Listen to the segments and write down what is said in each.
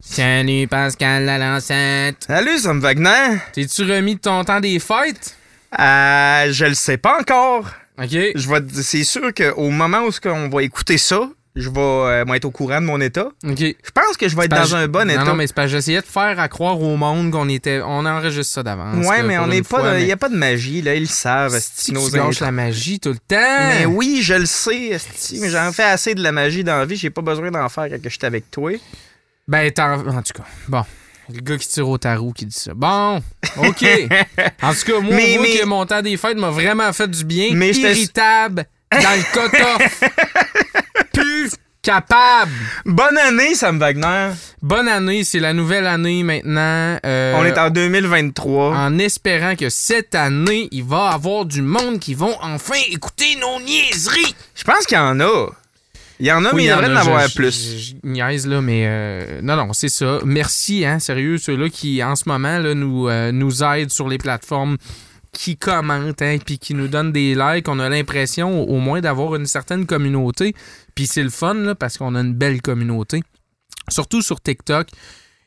Salut Pascal la lancette. Salut, Sam Wagner. T'es-tu remis de ton temps des fêtes? Euh, je le sais pas encore. OK. Je vais, te- c'est sûr qu'au moment où on va écouter ça, je vais euh, moi, être au courant de mon état. OK. Je pense que je vais être dans un bon non, état. Non, mais c'est pas j'essayais de faire à croire au monde qu'on était. On enregistre ça d'avance. ouais, là, mais pour on une n'est pas. fois, Il mais- n'y a pas de magie, là. Ils le savent, Si esti, nos tu gâches la magie tout le temps. Mais oui, je le sais, esti, mais j'en fais assez de la magie dans la vie. J'ai pas besoin d'en faire quand je suis avec toi. Ben, en tout cas, bon. Le gars qui tire au tarot qui dit ça. Bon, OK. en tout cas, moi, Mais- voit mais- que mon temps des fêtes m'a vraiment fait du bien. Mais Irritable, dans le cotoff. Plus capable. Bonne année, Sam Wagner. Bonne année, c'est la nouvelle année maintenant. Euh, on est en 2023. en espérant que cette année, il va y avoir du monde qui vont enfin écouter nos niaiseries. Je pense qu'il y en a. Il y en a, Oui, mais il y en devrait en a, avoir plus. Je, niaise, là, mais euh, non, non, c'est ça. Merci, hein, sérieux, ceux-là qui, en ce moment, là, nous, euh, nous aident sur les plateformes, qui commentent, hein, puis qui nous donnent des likes. On a l'impression, au moins, d'avoir une certaine communauté. Puis c'est le fun, là, parce qu'on a une belle communauté. Surtout sur TikTok.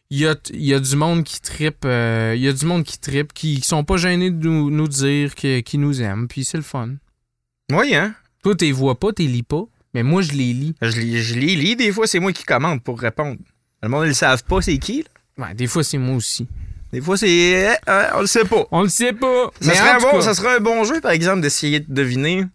Il y a, il y a du monde qui trippe, euh, il y a du monde qui trippe, qui, qui sont pas gênés de nous, nous dire qu'ils nous aiment, puis c'est le fun. Oui, hein? Toi, t'es vois pas, t'es lis pas, mais moi, je les lis. Je les, je les lis, des fois, c'est moi qui commande pour répondre. Le monde, ils le savent pas, c'est qui, là? Ouais, des fois, c'est moi aussi. Des fois, c'est. euh, euh, on le sait pas. On le sait pas. Ça, mais serait en un tout bon, cas, ça serait un bon jeu, par exemple, d'essayer de deviner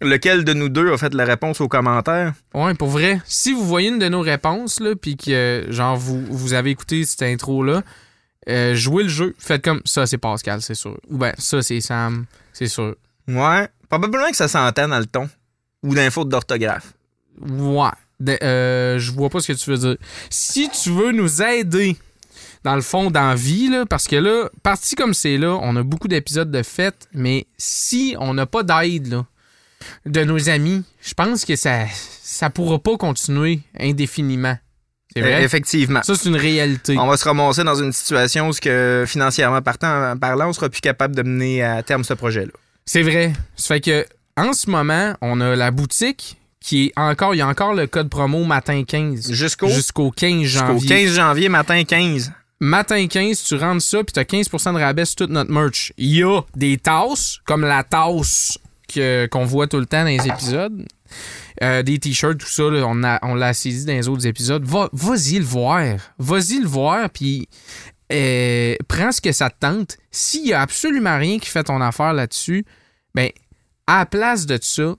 lequel de nous deux a fait la réponse aux commentaires. Ouais, pour vrai. Si vous voyez une de nos réponses, là, puis que, genre, vous, vous avez écouté cette intro-là, euh, jouez le jeu. Faites comme ça, c'est Pascal, c'est sûr. Ou ben, ça, c'est Sam, c'est sûr. Ouais. Probablement que ça s'entend dans le ton. Ou dans les fautes d'orthographe? Ouais. De- euh, je vois pas ce que tu veux dire. Si tu veux nous aider, dans le fond, dans la vie, là, parce que là, parti comme c'est là, on a beaucoup d'épisodes de fête, mais si on n'a pas d'aide, là, de nos amis, je pense que ça, ça pourra pas continuer indéfiniment. C'est Euh, vrai? effectivement. Ça, c'est une réalité. On va se ramasser dans une situation où, ce que, financièrement partant, parlant, on sera plus capable de mener à terme ce projet-là. C'est vrai. Ça fait que, en ce moment, on a la boutique qui est encore, il y a encore le code promo matin 15 Jusqu'au? Jusqu'au 15 jusqu'au janvier. 15 janvier, matin 15. Matin 15, tu rentres ça, puis t'as 15% de rabais sur toute notre merch. Il y a des tasses, comme la tasse que- qu'on voit tout le temps dans les épisodes. Euh, des t-shirts, tout ça, là, on, a- on l'a saisi dans les autres épisodes. Va, vas-y le voir. Vas-y le voir, puis euh, prends ce que ça te tente. S'il y a absolument rien qui fait ton affaire là-dessus, ben, à la place de ça,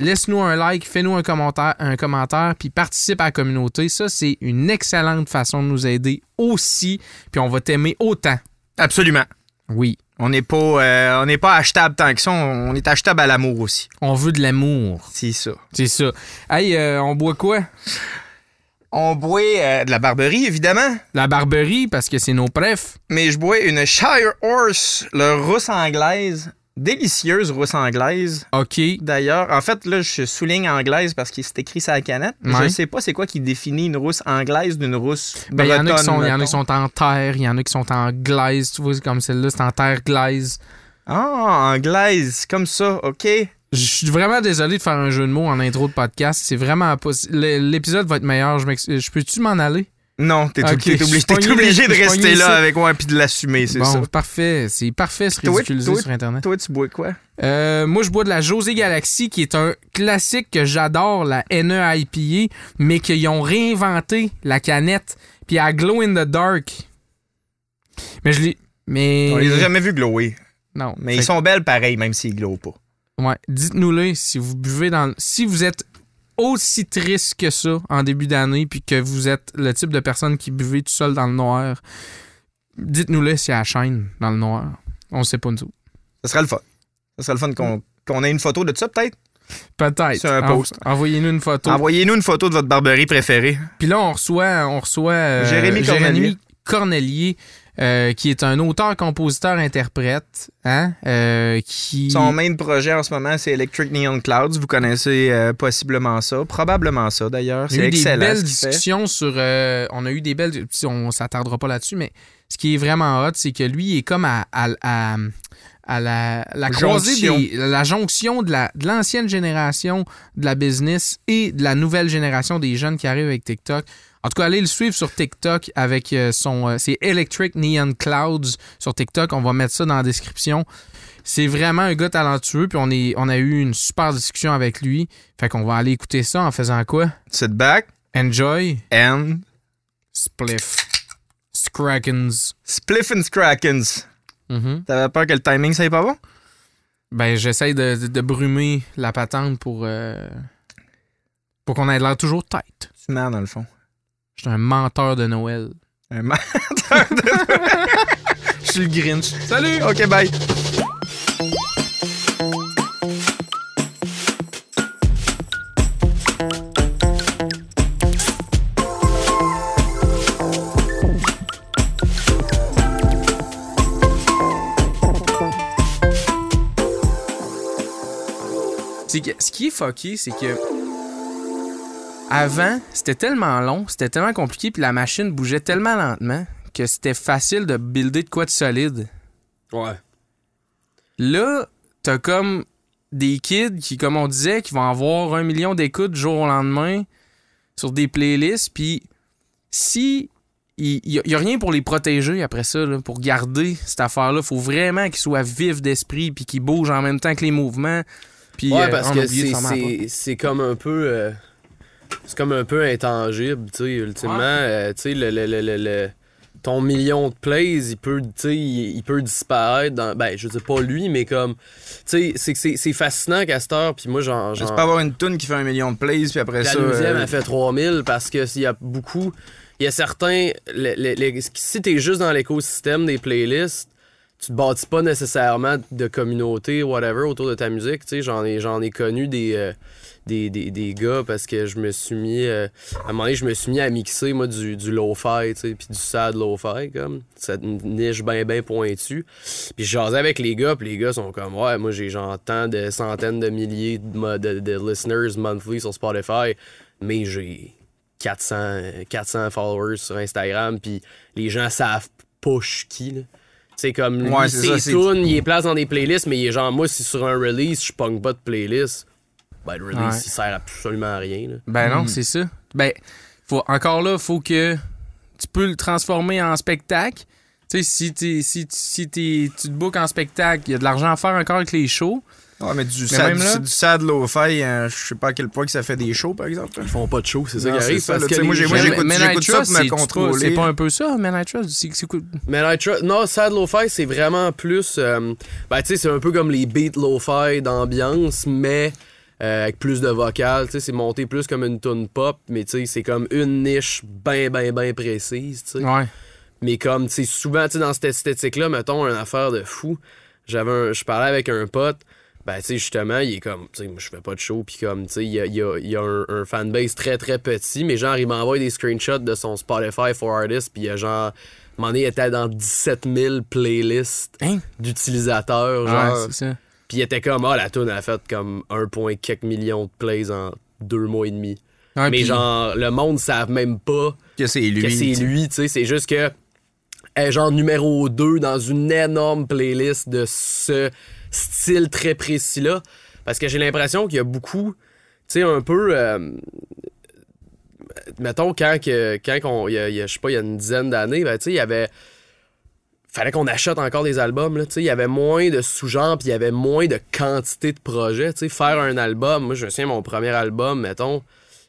laisse-nous un like, fais-nous un commentaire, un commentaire, puis participe à la communauté. Ça, c'est une excellente façon de nous aider aussi, puis on va t'aimer autant. Absolument. Oui. On n'est pas, euh, on n'est pas achetable tant que ça. On on est achetable à l'amour aussi. On veut de l'amour. C'est ça. C'est ça. Hey, euh, on boit quoi? On boit euh, de la barberie, évidemment. La barberie, parce que c'est nos prefs. Mais je bois une Shire Horse, le rousse anglaise. Délicieuse rousse anglaise. OK. D'ailleurs, en fait, là, je souligne anglaise parce qu'il s'est écrit sur la canette. Ouais. Je sais pas c'est quoi qui définit une rousse anglaise d'une rousse Ben, il y en a qui bretonne, sont, il y en a mettons. qui sont en terre, il y en a qui sont en glaise, tu vois, c'est comme celle-là, c'est en terre glaise. Ah, anglaise, comme ça, OK. Je suis vraiment désolé de faire un jeu de mots en intro de podcast. C'est vraiment pas. L'épisode va être meilleur. Je, je peux-tu m'en aller? Non, t'es je obligé, de rester là avec moi puis de l'assumer, c'est Bon, ça. parfait. C'est parfait Toi, ridiculiser toi, sur Internet. Toi, tu bois quoi? Euh, moi, je bois de la José Galaxy, qui est un classique que j'adore, la NE IPA, mais qu'ils ont réinventé la canette, puis à Glow in the Dark. Mais je l'ai. Mais. On les a jamais vus glower. Non. Mais ils sont belles pareil, même s'ils glowent pas. Ouais, dites-nous-le si vous buvez dans. Si vous êtes aussi triste que ça en début d'année, puis que vous êtes le type de personne qui buvait tout seul dans le noir, dites-nous-le si elle chaîne dans le noir. On sait pas nous. Ça serait le fun. Ça serait le fun qu'on qu'on ait une photo de ça, peut-être? Peut-être. C'est un post. Envoyez-nous une photo. Envoyez-nous une photo de votre barberie préférée. Puis là, on reçoit, on reçoit euh, Jérémy Cornelier. Cornelier, euh, qui est un auteur, compositeur, interprète, hein, euh, qui. Son main projet en ce moment, c'est Electric Neon Clouds. Vous connaissez euh, possiblement ça. Probablement ça, d'ailleurs. On a C'est eu des excellent. belles ce qu'il fait. discussions sur. on a eu des belles. On s'attardera pas là-dessus, mais ce qui est vraiment hot, c'est que lui est comme à, à, à- à la, la croisée Jonction. des- la jonction de la- de l'ancienne génération de la business et de la nouvelle génération des jeunes qui arrivent avec TikTok. En tout cas, allez le suivre sur TikTok avec euh, son. euh, c'est Electric Neon Clouds sur TikTok. On va mettre ça dans la description. C'est vraiment un gars talentueux, puis on, est, on a eu une super discussion avec lui. Fait qu'on va aller écouter ça en faisant quoi? Sit back Enjoy and Spliff. Scrackens. spliff and scrackens. Mhm. T'avais peur que le timing, ça pas bon? Ben, j'essaie de, de- de brumer la patente pour. euh, pour qu'on ait l'air toujours tête. C'est merde, dans le fond. Je suis un menteur de Noël. Un ma- Je suis le Grinch. Salut! OK, bye. C'est que- ce qui est fucké, c'est que. Avant, c'était tellement long, c'était tellement compliqué, puis la machine bougeait tellement lentement que c'était facile de builder de quoi de solide. Ouais. Là, t'as comme des kids qui, comme on disait, qui vont avoir un million d'écoutes du jour au lendemain sur des playlists, puis si il y, a rien pour les protéger après ça, là, pour garder cette affaire-là, faut vraiment qu'ils soient vifs d'esprit puis qu'ils bougent en même temps que les mouvements. Puis, Ouais, euh, parce que c'est comme un peu. euh, c'est comme un peu intangible, tu sais, ultimement. Ouais. euh, tu sais, le, le- le- le- le- ton million de plays, il peut, il, il peut disparaître dans. Ben, je sais pas lui, mais comme. Tu sais, c'est- c'est c'est fascinant, Castor, puis moi, j'en. Je peux avoir une tune qui fait un million de plays, puis après la ça. deuxième, euh, elle fait 3000 parce que s'il y a beaucoup. Il y a certains. le- le- le- si t'es juste dans l'écosystème des playlists, tu te bâtis pas nécessairement de communauté, whatever, autour de ta musique. Tu sais, j'en ai, j'en ai connu des, euh, des, des, des gars parce que je me suis mis. euh, à un moment donné, je me suis mis à mixer, moi, du, du lo-fi, tu sais, puis du sad lo-fi, comme. Cette niche bien, bien pointue. Puis je jasais avec les gars, puis les gars sont comme, ouais, moi, j'ai genre tant de centaines de milliers de, de, de listeners monthly sur Spotify, mais j'ai 400, 400 followers sur Instagram, puis les gens savent pas qui, là. C'est comme, lui, Ouais, ses tunes, il est place dans des playlists, mais il est genre, moi, si sur un release, je pogne pas de playlist, ben, le release, Ouais. il sert absolument à rien, là. Ben non, Mhm. c'est ça. Ben, faut, encore là, faut que tu peux le transformer en spectacle. Tu sais, si, t'es- si, si t'es- tu te bookes en spectacle, il y a de l'argent à faire encore avec les shows. Ouais, mais du Mais sad, même là- du, du sad lo-fi, euh, je sais pas à quel point que ça fait des shows, par exemple. Ils font pas de show, c'est ça qui c'est arrive. ça, parce là, que moi, j'écoute- ça Trust, pour me c'est- contrôler. C'est pas un peu ça, Men I Trust? C'est- c'est quoi? Man I Trust- Non, Sad Lo-Fi, c'est vraiment plus. euh, ben, tu sais, c'est un peu comme les beats Lo-Fi d'ambiance, mais euh, avec plus de vocal. C'est monté plus comme une tune pop, mais c'est comme une niche bien, bien, bien précise. Ouais. Mais comme, tu sais, souvent, tu sais, dans cette esthétique-là, mettons, une affaire de fou. J'avais Je parlais avec un pote. Ben, tu justement, il est comme, tu sais, je fais pas de show, puis comme, tu sais, il y a, y a- y a un, un fanbase très, très petit, mais genre, il m'envoie des screenshots de son Spotify for Artists, puis il y a genre, donné, il était dans 17 000 playlists Hein? d'utilisateurs, genre. Ouais, c'est ça. Puis il était comme, ah, la tune a fait comme 1 point quelques millions de plays en deux mois et demi. Ouais, mais genre, le monde ne savent même pas Que c'est lui. que c'est lui, tu sais. C'est juste que est genre numéro 2 dans une énorme playlist de ce style très précis-là. Parce que j'ai l'impression qu'il y a beaucoup, tu sais, un peu. euh, mettons, quand, que, quand on, il y a, il y a, je sais pas, il y a une dizaine d'années, ben, tu sais, il y avait. Fallait qu'on achète encore des albums, là, tu sais. Il y avait moins de sous-genres, puis il y avait moins de quantité de projets, tu sais. Faire un album, moi, je me souviens, mon premier album, mettons,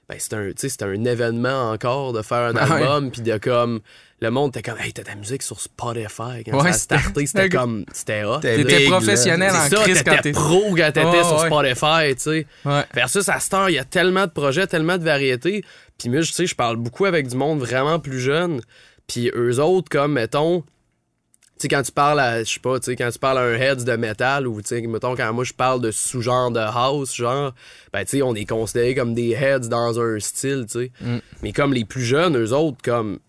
ben, c'était un, tu c'était un événement encore de faire un Ah album, puis de comme. Le monde était comme, hey, t'as ta musique sur Spotify. Quand Ouais, ça a c'était- starté, c'était comme. C'était hot. T'es T'étais big, là. professionnel en ça, crise quand t'étais t'es. pro quand t'étais sur ouais. Spotify, tu sais. Ouais. Versus à cette heure, il y a tellement de projets, tellement de variétés. Puis moi, je sais, je parle beaucoup avec du monde vraiment plus jeune. Puis eux autres, comme, mettons, tu sais, quand tu parles à, je sais pas, tu sais, quand tu parles à un heads de métal ou, tu sais, mettons, quand moi je parle de sous-genre de house, genre, ben, tu sais, on est considérés comme des heads dans un style, tu sais. Mm. Mais comme les plus jeunes, eux autres, comme,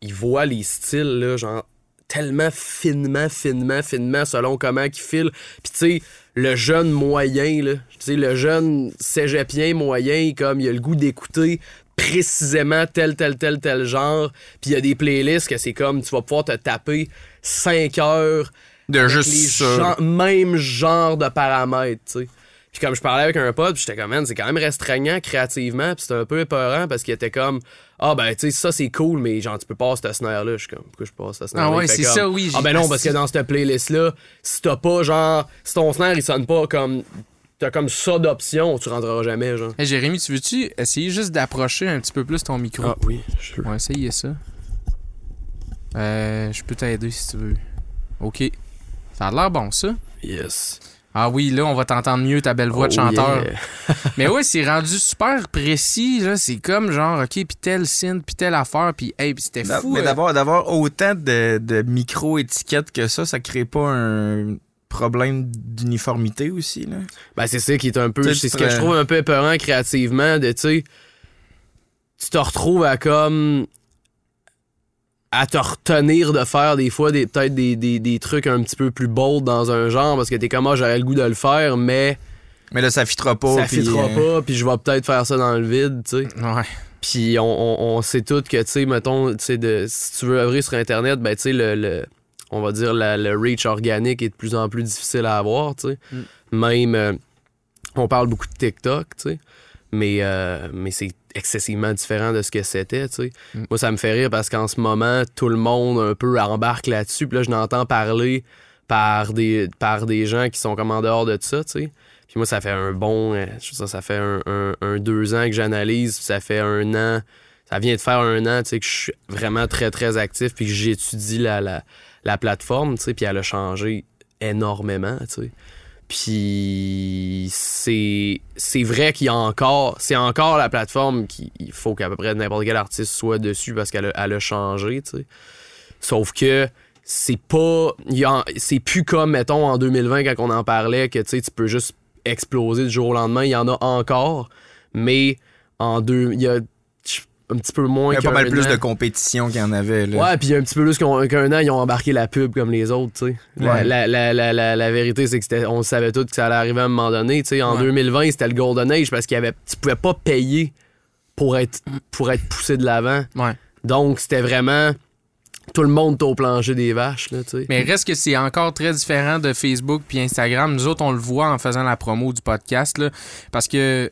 ils voient les styles, là, genre, tellement finement, finement, finement, selon comment ils filent. Puis, tu sais, le jeune moyen, là, tu sais, le jeune cégepien moyen, comme, il a le goût d'écouter précisément tel, tel, tel, tel genre. Puis, il y a des playlists que c'est comme, tu vas pouvoir te taper 5 heures De avec juste les ça. gen- même genre de paramètres, tu sais. Puis comme je parlais avec un pote, puis j'étais comme, man, c'est quand même restreignant créativement, puis c'était un peu épeurant parce qu'il était comme, ah ben, tu sais, ça c'est cool, mais genre, tu peux pas ce snare-là. Je suis comme, pourquoi je passe ce snare-là? Ah ouais, c'est ça, oui. Ah ben non, parce que dans cette playlist-là, si t'as pas genre, si ton snare il sonne pas comme, t'as comme ça d'options, tu rentreras jamais, genre. Hey, Jérémy, tu veux-tu essayer juste d'approcher un petit peu plus ton micro? Ah oui, je On va essayer ça. Euh, je peux t'aider si tu veux. Ok. Ça a l'air bon, ça. Yes. Ah oui, là, on va t'entendre mieux, ta belle voix de Oh, chanteur. yeah. Mais ouais, c'est rendu super précis, là. C'est comme genre, ok, puis tel synth, puis telle affaire, puis hey, puis c'était fou. mais euh. d'avoir, d'avoir autant de, de micro-étiquettes que ça, ça crée pas un problème d'uniformité aussi, là? Ben, c'est ça qui est un peu. C'est ce que je trouve un peu épeurant créativement, de, tu sais. Tu te retrouves à comme. à te retenir de faire des fois des peut-être des, des, des trucs un petit peu plus bold dans un genre parce que t'es comme, ah, j'aurais le goût de le faire, mais Mais là, ça fitera pas. ça puis, fitera euh, pas, puis je vais peut-être faire ça dans le vide, tu sais. Ouais. Puis on, on, on sait tous que, tu sais, mettons, tu sais, de- si tu veux œuvrer sur Internet, ben, tu sais, le, le- on va dire, la- le reach organique est de plus en plus difficile à avoir, tu sais. Même, euh, on parle beaucoup de TikTok, tu sais, mais, euh, mais c'est excessivement différent de ce que c'était, tu sais. Mm. Moi, ça me fait rire parce qu'en ce moment, tout le monde un peu embarque là-dessus, puis là, je n'entends parler par des, par des gens qui sont comme en dehors de ça, tu sais. Puis moi, ça fait un bon. euh, je sais, ça fait un, un- un deux ans que j'analyse, puis ça fait un an. Ça vient de faire un an, tu sais, que je suis vraiment très, très actif, puis que j'étudie la, la, la plateforme, tu sais, puis elle a changé énormément, tu sais. Puis c'est c'est vrai qu'il y a encore c'est encore la plateforme qui il faut qu'à peu près n'importe quel artiste soit dessus parce qu'elle a, a changé, tu sais. Sauf que c'est pas c'est plus comme mettons en 2020 quand on en parlait que tu sais tu peux juste exploser du jour au lendemain, il y en a encore, mais en deux il y a un petit peu moins Il y a pas mal plus an. de compétition qu'il y en avait, là. Ouais, puis un petit peu plus qu'un an, ils ont embarqué la pub comme les autres, tu sais. La, Ouais. la, la, la, vérité, c'est que c'était- on savait tous que ça allait arriver à un moment donné, tu sais. En Ouais. 2020, c'était le Golden Age parce qu'il avait, tu pouvais pas payer pour être, pour être poussé de l'avant. Ouais. Donc, c'était vraiment tout le monde était au plancher des vaches, là, tu sais. Mais reste que c'est encore très différent de Facebook puis Instagram. Nous autres, on le voit en faisant la promo du podcast, là, parce que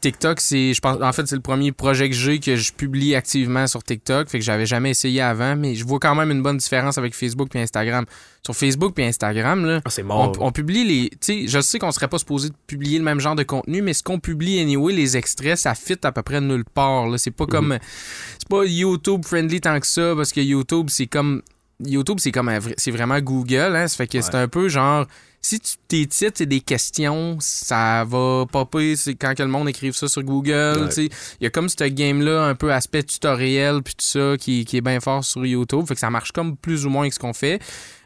TikTok, c'est, je pense, en fait, c'est le premier projet que j'ai que je publie activement sur TikTok, fait que j'avais jamais essayé avant, mais je vois quand même une bonne différence avec Facebook puis Instagram. Sur Facebook puis Instagram, là, Ah, on, mort. on publie les. Tu sais, je sais qu'on serait pas supposé de publier le même genre de contenu, mais ce qu'on publie anyway, les extraits, ça fit à peu près nulle part. Là. C'est pas comme. C'est pas YouTube friendly tant que ça, parce que YouTube, c'est comme. YouTube, c'est comme c'est vraiment Google, hein. Ça fait que c'est un peu genre. Si tu, tes titres, c'est des questions, ça va popper c'est quand que le monde écrive ça sur Google. Ouais. Il y a comme ce game-là, un peu aspect tutoriel, puis tout ça, qui, qui est bien fort sur YouTube. Fait que ça marche comme plus ou moins avec ce qu'on fait.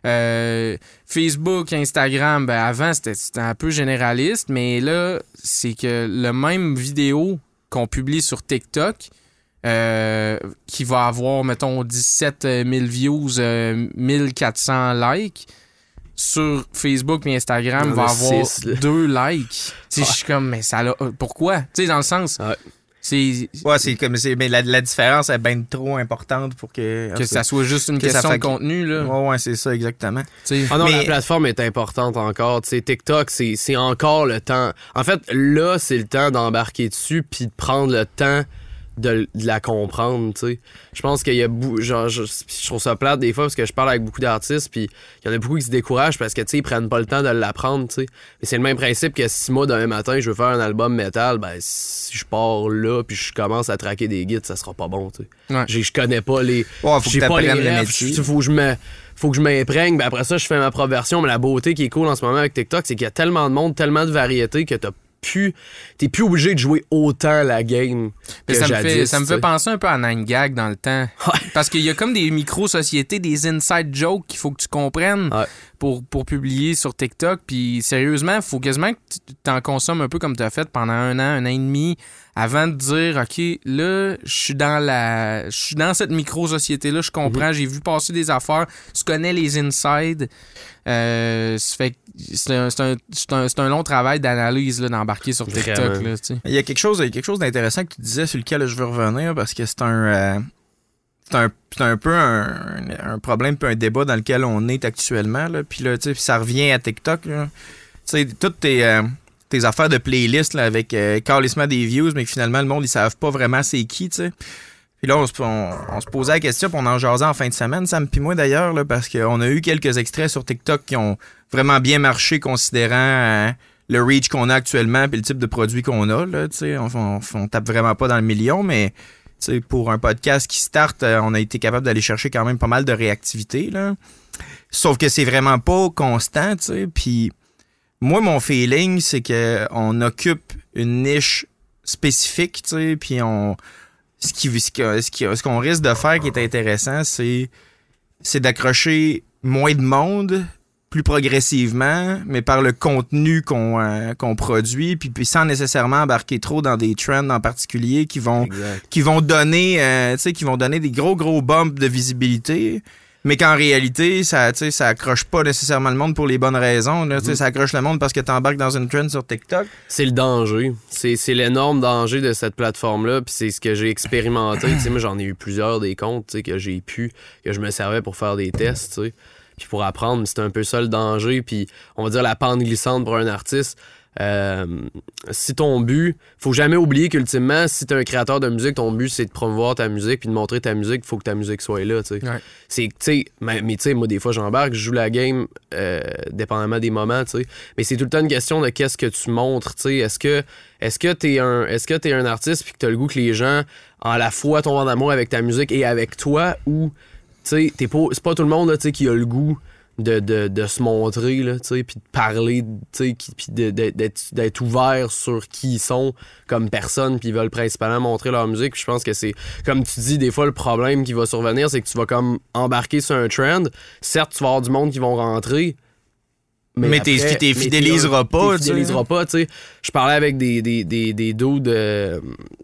Euh, Facebook, Instagram, ben avant, c'était c'était un peu généraliste, mais là, c'est que le même vidéo qu'on publie sur TikTok, euh, qui va avoir, mettons, 17 000 views, euh, 1400 likes, sur Facebook et Instagram, va avoir six, deux likes. Tu sais, Je suis comme, mais ça l'a. euh, Pourquoi? Tu sais, dans le sens. Ouais. C'est. Ouais, c'est comme. c'est- Mais la, la différence est bien trop importante pour que. Que ça soit juste une Que question de fait contenu, là. Ouais, ouais, c'est ça, exactement. Tu sais. Ah non, Mais- la plateforme est importante encore. Tu sais, TikTok, c'est c'est encore le temps. En fait, là, c'est le temps d'embarquer dessus puis de prendre le temps de, de la comprendre, tu sais. Je pense qu'il y a beaucoup... Genre, je, je trouve ça plate des fois parce que je parle avec beaucoup d'artistes puis il y en a beaucoup qui se découragent parce que, tu sais, ils prennent pas le temps de l'apprendre, tu sais. Mais c'est le même principe que si moi, demain matin, je veux faire un album métal, ben, si je pars là puis je commence à traquer des guides, ça sera pas bon, tu sais. Ouais. Je connais pas les... Ouais, faut que pas les t'apprennes le faut que je me faut que je m'imprègne ben après ça je fais ma propre version mais la beauté qui est cool en ce moment avec TikTok c'est qu'il y a tellement de monde tellement de variétés que t'as plus t'es plus obligé de jouer autant la game que ça, me jadis, fait, ça me fait penser un peu à Nine Gag dans le temps. Ouais. Parce qu'il y a comme des micro-sociétés, des inside jokes qu'il faut que tu comprennes Ouais. pour, pour publier sur TikTok. Puis sérieusement, il faut quasiment que tu t'en consommes un peu comme tu as fait pendant un an, un an et demi, avant de dire OK, là, je suis dans la. Je suis dans cette micro-société-là, je comprends, j'ai vu passer des affaires, tu connais les insides. Euh, c'est un, c'est un- c'est un- c'est un long travail d'analyse là, d'embarquer sur TikTok. Là, tu sais. Il y a quelque chose, il y a quelque chose d'intéressant que tu disais sur lequel je veux revenir parce que c'est un, euh, c'est un, c'est un peu un, un problème, puis un débat dans lequel on est actuellement. Là. Puis là, tu sais, puis ça revient à TikTok. là. Tu sais, toutes tes, euh, tes affaires de playlist là, avec euh, carrément des views, mais que finalement, le monde, ils savent pas vraiment c'est qui, tu sais. Puis là, on se, posait la question, puis on en jasait en fin de semaine, Sam puis moi d'ailleurs, parce qu'on a eu quelques extraits sur TikTok qui ont vraiment bien marché considérant euh, le reach qu'on a actuellement puis le type de produit qu'on a. Là, on, on, tape vraiment pas dans le million, mais pour un podcast qui start, euh, on a été capable d'aller chercher quand même pas mal de réactivité. Sauf que c'est vraiment pas constant. Puis moi, mon feeling, c'est que on occupe une niche spécifique, puis on ce qui ce que- ce qui- ce qu'on risque de faire qui est intéressant, c'est c'est d'accrocher moins de monde plus progressivement, mais par le contenu qu'on euh, qu'on produit, puis, puis sans nécessairement embarquer trop dans des trends en particulier qui vont Exact. qui vont donner euh, qui vont donner des gros gros bumps de visibilité mais qu'en réalité ça tu sais ça accroche pas nécessairement le monde pour les bonnes raisons là, tu sais, ça accroche le monde parce que t'embarques dans une trend sur TikTok C'est le danger. C'est l'énorme danger de cette plateforme-là. Puis c'est ce que j'ai expérimenté. Tu sais, moi, j'en ai eu plusieurs des comptes tu que j'ai pu, que je me servais pour faire des tests. tu. Puis pour apprendre, c'est un peu ça le danger. Puis on va dire la pente glissante pour un artiste. Euh, si ton but, faut jamais oublier qu'ultimement, si t'es un créateur de musique, ton but c'est de promouvoir ta musique puis de montrer ta musique, faut que ta musique soit là, tu sais. Ouais. C'est, tu sais, mais, mais tu sais, moi des fois j'embarque, je joue la game euh, dépendamment des moments, tu sais. Mais c'est tout le temps une question de qu'est-ce que tu montres, tu sais. Est-ce que, est-ce que t'es un, est-ce que t'es un artiste puis que t'as le goût que les gens, en la fois, tombent en amour avec ta musique et avec toi ou, tu sais, t'es pas, c'est pas tout le monde, là, tu sais, qui a le goût de, de, de se montrer, là, tu sais, puis de parler, tu sais, qui- puis d'être ouvert sur qui ils sont comme personne, puis ils veulent principalement montrer leur musique. Je pense que c'est, comme tu dis, des fois, le problème qui va survenir, c'est que tu vas comme embarquer sur un trend. Certes, tu vas avoir du monde qui vont rentrer, Mais t'es mais fidéliseras t'es- pas, t'es tu sais. fidéliseras pas, tu sais. Je parlais avec des, des, des, des dudes, euh,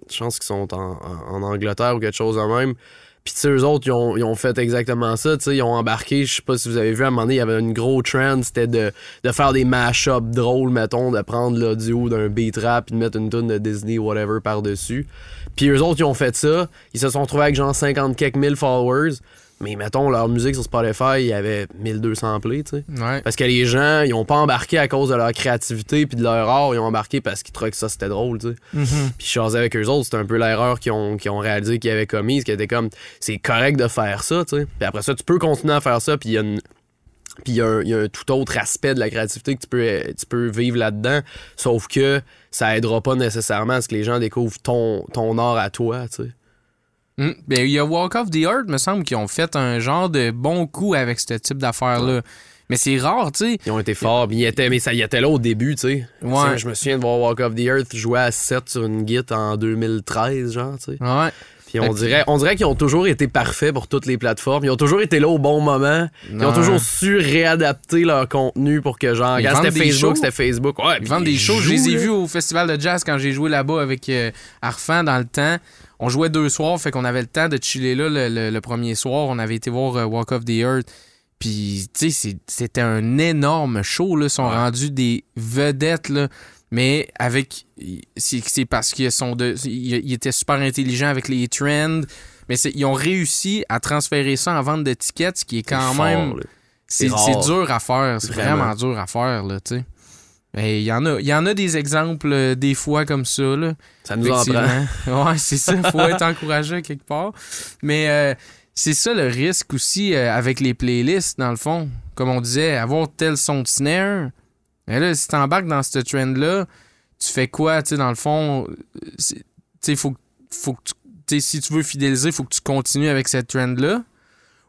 je pense qu'ils sont en, en- en Angleterre ou quelque chose de même. Puis, tu sais, eux autres, ils ont, ils ont fait exactement ça. Tu sais, ils ont embarqué, je sais pas si vous avez vu, à un moment donné, il y avait une gros trend, c'était de, de faire des mash-ups drôles, mettons, de prendre l'audio d'un beat rap et de mettre une tune de Disney, whatever, par-dessus. Puis, eux autres, ils ont fait ça. Ils se sont trouvés avec genre 50 quelques mille followers. Mais, mettons, leur musique sur Spotify, il y avait 1200 plays, tu sais. Ouais. Parce que les gens, ils ont pas embarqué à cause de leur créativité puis de leur art, ils ont embarqué parce qu'ils trouvaient que ça c'était drôle, tu sais. Puis je avec eux autres, c'était un peu l'erreur qu'ils ont, qu'ils ont réalisé qu'ils avaient commise, qui était comme, c'est correct de faire ça, tu sais. Puis après ça, tu peux continuer à faire ça, puis il y a une- Puis y, il y a un tout autre aspect de la créativité que tu peux, tu peux vivre là-dedans, sauf que ça aidera pas nécessairement à ce que les gens découvrent ton, ton art à toi, tu sais. Hmm. Ben, il y a Walk of the Earth, me semble, qui ont fait un genre de bon coup avec ce type d'affaires-là. Mais c'est rare, tu sais. Ils ont été forts, puis ils étaient, mais ça y était là au début, tu sais. Ouais. Je me souviens de voir Walk of the Earth jouer à 7 sur une git en 2013, genre, tu sais. Ouais. Puis on dirait, on dirait qu'ils ont toujours été parfaits pour toutes les plateformes. Ils ont toujours été là au bon moment. Ils ont toujours su réadapter leur contenu pour que, genre, Ils quand c'était Facebook, c'était Facebook. Ouais, Ils vendent des shows. Je les ai vus au festival de jazz quand j'ai joué là-bas avec euh, Arfan dans le temps. On jouait deux soirs, fait qu'on avait le temps de chiller là le, le- le premier soir. On avait été voir euh, Walk of the Earth. Puis, tu sais, c'était un énorme show. Là. Ils sont Ouais. rendus des vedettes, là. Mais avec. C'est parce qu'ils sont de. Ils étaient super intelligents avec les trends. Mais ils ont réussi à transférer ça en vente de tickets, ce qui est quand même. C'est dur à faire. C'est Vraiment. vraiment. dur à faire, là, tu sais. Mais il y en a, y en a des exemples euh, des fois comme ça, là. Ça nous en prend. Ouais, c'est ça. Faut être encouragé quelque part. Mais euh, c'est ça le risque aussi euh, avec les playlists, dans le fond. Comme on disait, avoir tel son de snare. Mais là, si t'embarques dans ce trend-là, tu fais quoi, tu sais, dans le fond? Tu sais, faut, faut que tu. si tu veux fidéliser, faut que tu continues avec cette trend-là.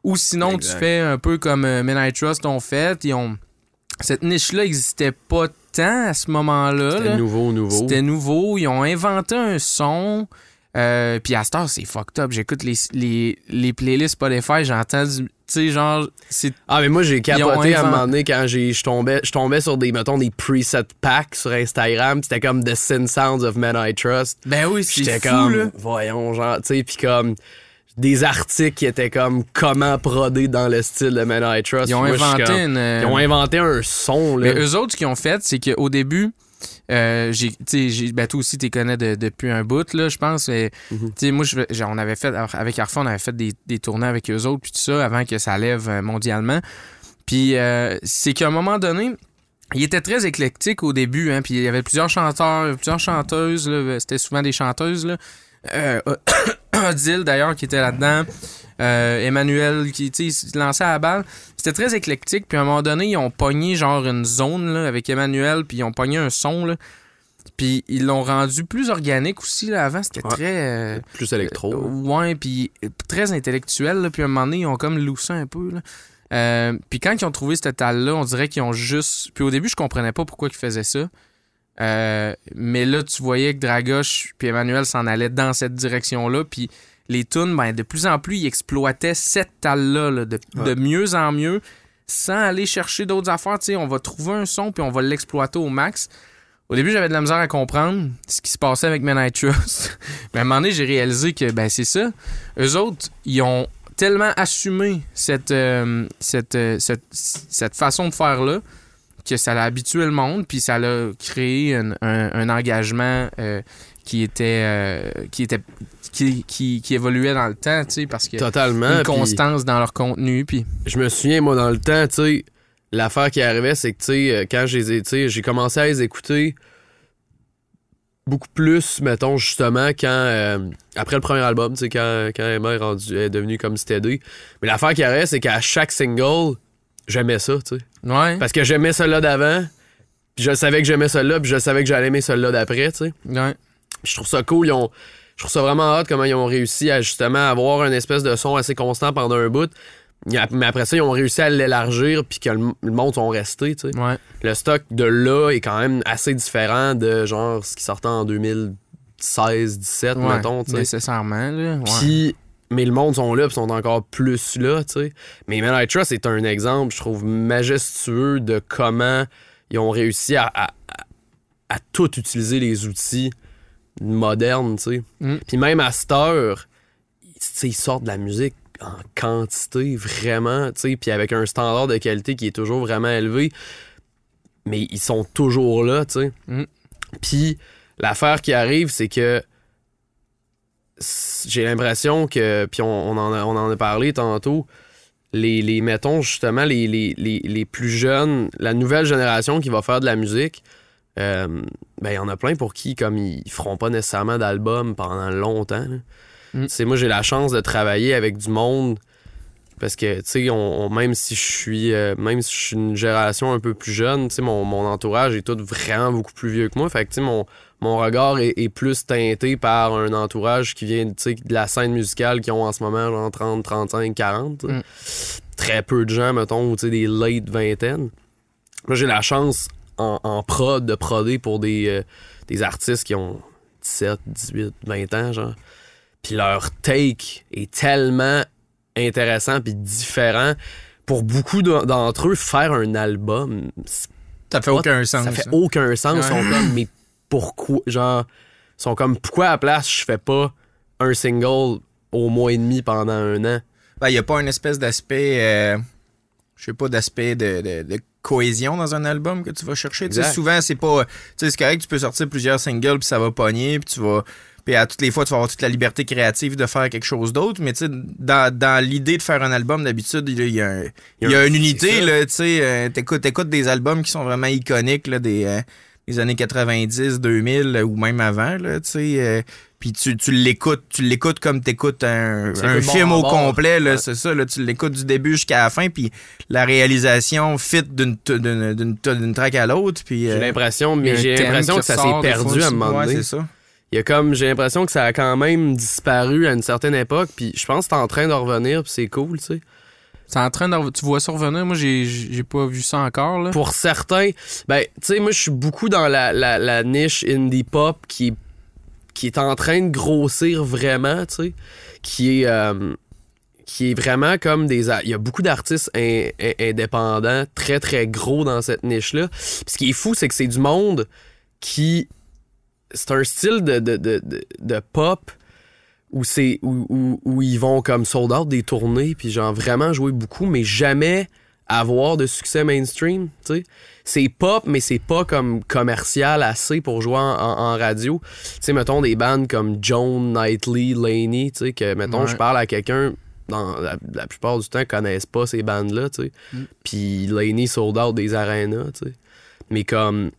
Ou sinon, Exact. tu fais un peu comme Men I Trust ont fait. Ils ont... Cette niche-là n'existait pas tant à ce moment-là. C'était là. nouveau, nouveau. C'était nouveau. Ils ont inventé un son. Euh, puis à cette heure, c'est fucked up. J'écoute les, les, les playlists Spotify, j'entends du. Tu sais, genre, c'est. Ah, mais moi, j'ai capoté à un moment donné quand je tombais, je tombais sur des, mettons, des preset packs sur Instagram. C'était comme The Sin Sounds of Men I Trust. Ben oui, J'étais comme, voyons, genre, tu sais, puis comme des articles qui étaient comme comment proder dans le style de Men I Trust. Ils ont Moi, inventé comme- une. euh, Ils ont inventé un son, là. Mais eux autres, ce qu'ils ont fait, c'est qu'au début, euh, j'ai, tu sais, j'ai- ben toi aussi, tu connais de- depuis un bout, là, je pense. mais, Mhm. moi, genre, on avait fait, avec Arfa, on avait fait des, des tournées avec eux autres, puis tout ça, avant que ça lève euh, mondialement. Puis, euh, c'est qu'à un moment donné, il était très éclectique au début, hein, puis il y avait plusieurs chanteurs, plusieurs chanteuses, c'était souvent des chanteuses. Là. Euh, Odile, d'ailleurs, qui était là-dedans. Euh, Emmanuel, qui se lançait à la balle. C'était très éclectique, puis à un moment donné, ils ont pogné genre une zone là, avec Emmanuel, puis ils ont pogné un son. Là. Puis ils l'ont rendu plus organique aussi. Là. Avant, c'était Ouais. très. euh, Plus électro. euh, ouais, puis très intellectuel. Là, puis à un moment donné, ils ont comme loussé un peu. Là. Euh, puis quand ils ont trouvé cette étal-là, on dirait qu'ils ont juste. Puis au début, je comprenais pas pourquoi ils faisaient ça. Euh, mais là, tu voyais que Dragoche puis Emmanuel s'en allaient dans cette direction-là. Puis les tunes, ben, de plus en plus, ils exploitaient cette talle-là là, de, de mieux en mieux sans aller chercher d'autres affaires. Tu sais, on va trouver un son puis on va l'exploiter au max. Au début, j'avais de la misère à comprendre ce qui se passait avec Men I Trust. Mais à un moment donné, j'ai réalisé que ben, c'est ça. Eux autres, ils ont tellement assumé cette, euh, cette, euh, cette, cette façon de faire-là que ça l'a habitué le monde, puis ça l'a créé un, un- un engagement euh, qui était euh, qui était qui, qui, qui évoluait dans le temps, tu sais, parce que Totalement. une constance dans leur contenu, puis Je me souviens, moi, dans le temps, tu sais, l'affaire qui arrivait, c'est que, tu sais, euh, quand je les ai- tu sais, j'ai commencé à les écouter beaucoup plus, mettons, justement, quand. euh, après le premier album, tu sais, quand, quand Emma est, rendue- est devenue comme Steady. Mais l'affaire qui arrivait, c'est qu'à chaque single, j'aimais ça, tu sais. ouais, Parce que j'aimais celui-là d'avant, puis je savais que j'aimais celui-là, puis je savais que j'allais aimer celui-là d'après, tu sais. ouais, Puis je trouve ça cool. Ils ont, je trouve ça vraiment hot comment ils ont réussi à justement avoir une espèce de son assez constant pendant un bout. Mais après ça, ils ont réussi à l'élargir puis que le, le monde sont restés. tu sais. ouais, Le stock de là est quand même assez différent de genre ce qui sortait en 2016-17, ouais, mettons. tu sais. nécessairement, là, ouais. Puis, mais le monde sont là, puis sont encore plus là, tu sais. Mais Man I Trust est un exemple, je trouve, majestueux de comment ils ont réussi à, à, tout utiliser les outils modernes, tu sais. Mm. Puis même à cette heure, ils sortent de la musique en quantité, vraiment, tu sais, puis avec un standard de qualité qui est toujours vraiment élevé. Mais ils sont toujours là, tu sais. Mm. Puis l'affaire qui arrive, c'est que j'ai l'impression que, puis on, on en a, on en a parlé tantôt, les, les mettons justement, les, les, les, les plus jeunes, la nouvelle génération qui va faire de la musique, euh, ben il y en a plein pour qui, comme ils feront pas nécessairement d'album pendant longtemps. Mm. Moi, j'ai la chance de travailler avec du monde parce que, tu sais, on, on- même si je suis euh, même si je suis une génération un peu plus jeune, tu sais, mon, mon entourage est tout vraiment beaucoup plus vieux que moi. Fait que, tu sais, mon, mon regard est, est plus teinté par un entourage qui vient, de la scène musicale qui ont en ce moment, genre 30, 35, 40. tu sais. Mm. Très peu de gens, mettons, sais, des late vingtaines. Moi, j'ai la chance en, en prod de proder pour des, euh, des artistes qui ont 17, 18, 20 ans, genre. Puis leur take est tellement intéressant puis différent. Pour beaucoup d'en- d'entre eux, faire un album, Ça fait aucun sens. ça fait aucun sens. Comme, mais pourquoi, genre, sont comme, pourquoi à la place, je fais pas un single au mois et demi pendant un an? Ben, y a pas une espèce d'aspect, euh, je sais pas, d'aspect de, de- de cohésion dans un album que tu vas chercher. Tu sais, souvent, c'est pas. Tu sais, c'est correct, tu peux sortir plusieurs singles, puis ça va pogner, puis tu vas. Puis à toutes les fois, tu vas avoir toute la liberté créative de faire quelque chose d'autre. Mais tu sais, dans, dans l'idée de faire un album, d'habitude, il y a, il y a un- il y a une unité. Tu sais, euh, t'écoutes, t'écoutes des albums qui sont vraiment iconiques là, des, euh, des années 90, 2000 euh, ou même avant. Là, tu sais, euh, puis tu, tu l'écoutes, tu l'écoutes comme t'écoutes un, un film au bord. complet. Là, Ouais. C'est ça, là, tu l'écoutes du début jusqu'à la fin, puis la réalisation fit d'une t- d'une d'une t- d'une track à l'autre. Puis, J'ai euh, l'impression, mais j'ai l'impression que ça s'est perdu à un moment ouais, donné. c'est ça. Il y a comme, j'ai l'impression que ça a quand même disparu à une certaine époque, puis je pense que c'est en train de revenir, puis c'est cool, tu sais. C'est en train. Tu vois ça revenir? Moi, j'ai pas vu ça encore, là. Pour certains, ben, tu sais, moi, je suis beaucoup dans la, la, niche indie pop qui, qui est en train de grossir vraiment, tu sais, qui est, euh, qui est vraiment comme des... Il y a beaucoup d'artistes in- in- indépendants très, très gros dans cette niche-là. Ce qui est fou, c'est que c'est du monde qui... C'est un style de, de, de, de pop où c'est où, où, où ils vont comme sold out des tournées puis genre vraiment jouer beaucoup mais jamais avoir de succès mainstream tu sais. C'est pop mais c'est pas comme commercial assez pour jouer en, radio. Tu sais mettons des bandes comme Joan Knightley Laney tu sais que mettons Ouais. je parle à quelqu'un dans la, la plupart du temps connaissent pas ces bandes là tu sais. Puis Laney sold out des arénas tu sais. Mais comme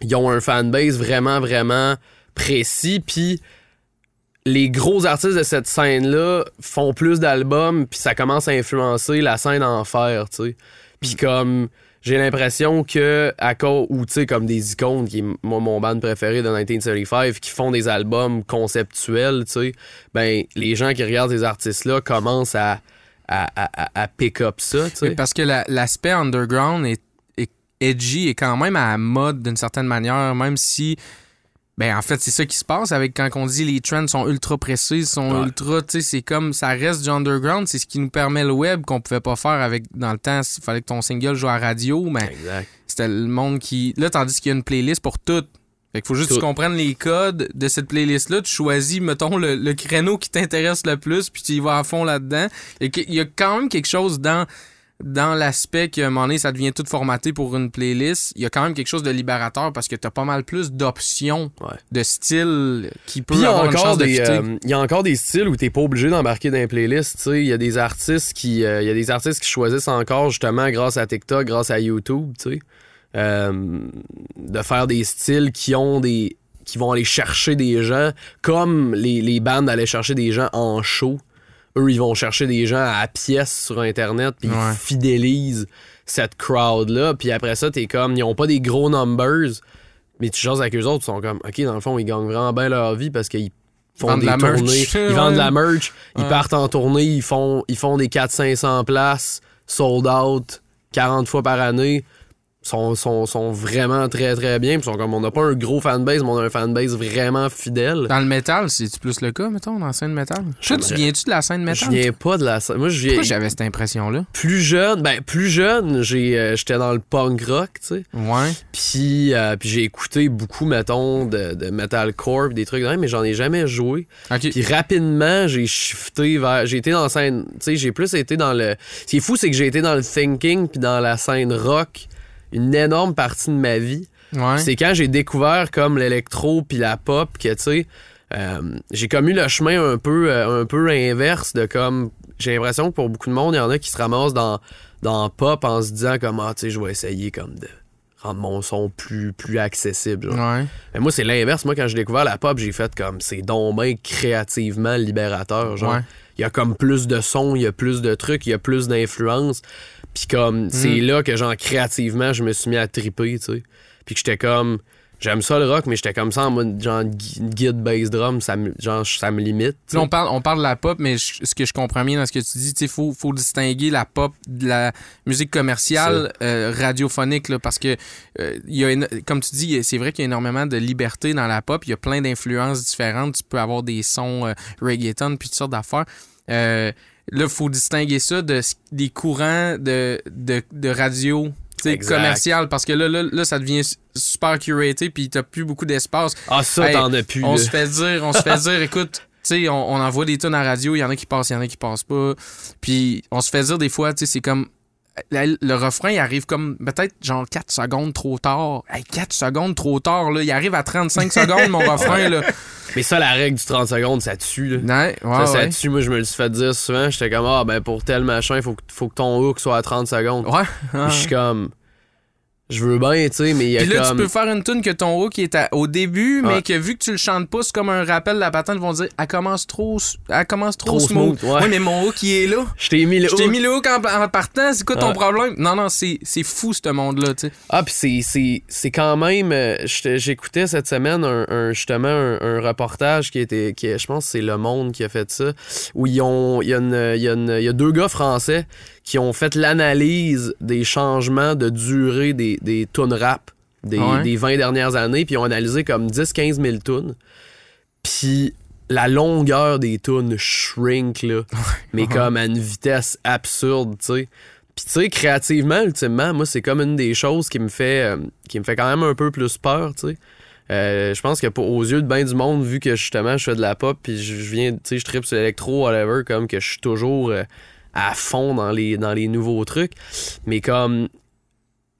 ils ont un fanbase vraiment, vraiment précis, puis les gros artistes de cette scène-là font plus d'albums, puis ça commence à influencer la scène enfer, tu sais. Puis comme j'ai l'impression que à cause ou tu sais comme des icônes qui est moi mon band préféré de 1975 qui font des albums conceptuels tu sais ben les gens qui regardent ces artistes là commencent à à, à, à pick up ça tu sais Oui, parce que la- l'aspect underground est, est edgy et quand même à la mode d'une certaine manière, même si. Ben, en fait, c'est ça qui se passe avec quand on dit les trends sont ultra précises, sont Ouais. ultra, tu sais, c'est comme ça reste du underground, c'est ce qui nous permet le web qu'on pouvait pas faire avec dans le temps, s'il fallait que ton single joue à radio, mais exact c'était le monde qui. Là, tandis qu'il y a une playlist pour tout. Fait qu'il faut juste que tu comprennes les codes de cette playlist-là. Tu choisis, mettons, le, le créneau qui t'intéresse le plus, puis tu y vas à fond là-dedans. Et qu'il y a quand même quelque chose dans, dans l'aspect qu'à un moment donné, ça devient tout formaté pour une playlist. Il y a quand même quelque chose de libérateur parce que t'as pas mal plus d'options Ouais. de style qui a avoir une de euh, il y a encore des styles où t'es pas obligé d'embarquer dans les playlists. tu sais. Il y a des artistes qui, euh, y a des artistes qui choisissent encore justement grâce à TikTok, grâce à YouTube, euh, de faire des styles qui ont des, qui vont aller chercher des gens, comme les, les bandes allaient chercher des gens en show. Eux, ils vont chercher des gens à pièce sur Internet, puis Ouais. ils fidélisent cette crowd-là. Puis après ça, t'es comme, ils ont pas des gros numbers, mais tu choses avec eux autres, ils sont comme, OK, dans le fond, ils gagnent vraiment bien leur vie parce qu'ils font des de la merch. tournées. Ils vendent de la merch, ils partent en tournée, ils font, ils font des 400-500 places, sold out, 40 fois par année. Sont, sont, sont vraiment très très bien. Puis sont comme on n'a pas un gros fanbase, mais on a un fanbase vraiment fidèle. Dans le métal, c'est plus le cas, mettons, dans la scène métal? Toi, tu viens-tu de la scène Je métal? viens pas de la scène. Moi, je viens Pourquoi j'avais cette impression-là? plus jeune. Ben, plus jeune, j'ai, euh, j'étais dans le punk rock, tu sais. Ouais. Puis, euh, puis j'ai écouté beaucoup, mettons, de, de metalcore, des trucs mais j'en ai jamais joué. OK. Puis rapidement, j'ai shifté vers. J'ai été dans la scène. Tu sais, j'ai plus été dans le. Ce qui est fou, c'est que j'ai été dans le thinking puis dans la scène rock une énorme partie de ma vie. Ouais. C'est quand j'ai découvert comme l'électro puis la pop que, tu sais, euh, j'ai comme eu le chemin un peu, euh, un peu inverse de comme. J'ai l'impression que pour beaucoup de monde, il y en a qui se ramassent dans, dans pop en se disant comme, ah, tu sais, je vais essayer comme de rendre mon son plus, plus accessible. Ouais. Mais moi, c'est l'inverse. Moi, quand j'ai découvert la pop, j'ai fait comme c'est bien créativement libérateur. Genre, Ouais. il y a comme plus de sons, il y a plus de trucs, il y a plus d'influence. Puis comme, c'est là que, genre, créativement, je me suis mis à triper, tu sais. Puis que j'étais comme, j'aime ça le rock, mais j'étais comme ça en mode, genre, gui- guide bass drum, ça me, genre, ça me limite. Là, on parle, on parle de la pop, mais je- ce que je comprends bien dans ce que tu dis, il faut, faut distinguer la pop de la musique commerciale, euh, radiophonique, là, parce que, euh, y a, comme tu dis, c'est vrai qu'il y a énormément de liberté dans la pop. Il y a plein d'influences différentes. Tu peux avoir des sons euh, reggaeton, puis toutes sortes d'affaires. Là, il faut distinguer ça de, des courants de, de, de radio commercial, parce que là, là, là, ça devient super curaté, puis t'as plus beaucoup d'espace. Ah, ça, Hey, t'en as plus. On se fait dire, on se fait dire, écoute, tu sais, on, on envoie des tonnes à radio, il y en a qui passent, il y en a qui passent pas. Puis on se fait dire des fois, tu sais, c'est comme. Le refrain, il arrive comme peut-être genre 4 secondes trop tard. Hey, 4 secondes trop tard, là. Il arrive à 35 secondes, mon refrain, là. Mais ça, la règle du 30 secondes, ça tue, là. Ouais, Ça, ouais, ça ouais. tue. Moi, je me le suis fait dire souvent. J'étais comme, ah, ben, pour tel machin, il faut, que- faut que ton hook soit à 30 secondes. Ouais. Puis je suis comme, je veux bien, tu sais, mais il y a Puis là, comme. tu peux faire une tune que ton hook est à- au début, mais Ouais. que vu que tu le chantes pas, c'est comme un rappel de la patente, ils vont dire elle commence trop, elle commence trop, Trop smooth. smooth, ouais. mais mon hook, il est là. Je t'ai mis le Je t'ai hook. mis le hook en, en partant, c'est quoi ton Ouais. problème? Non, non, c'est c'est fou, ce monde-là, tu sais. Ah, puis c'est- c'est c'est quand même. euh, J'écoutais cette semaine un, un- justement un, un reportage qui était. Qui, je pense que c'est Le Monde qui a fait ça. Où ils ont. Il y, a une- il y a une- il y a deux gars français qui ont fait l'analyse des changements de durée des, des tunes rap des, Ouais. des 20 dernières années. Puis ils ont analysé comme 10-15 000 tunes. Puis la longueur des tunes shrink, là. mais comme à une vitesse absurde, tu sais. Puis tu sais, créativement, ultimement, moi, c'est comme une des choses qui me fait euh, qui me fait quand même un peu plus peur, tu sais. Euh, je pense que pour, aux yeux de bien du monde, vu que justement je fais de la pop, puis je, je viens, tu sais, je tripe sur l'électro, whatever, comme que je suis toujours euh, à fond dans les, nouveaux trucs. Mais comme,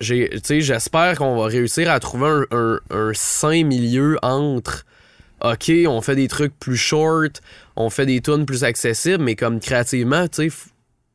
j'espère qu'on va réussir à trouver un, un, sain milieu entre OK, on fait des trucs plus short, on fait des tunes plus accessibles, mais comme créativement, tu sais,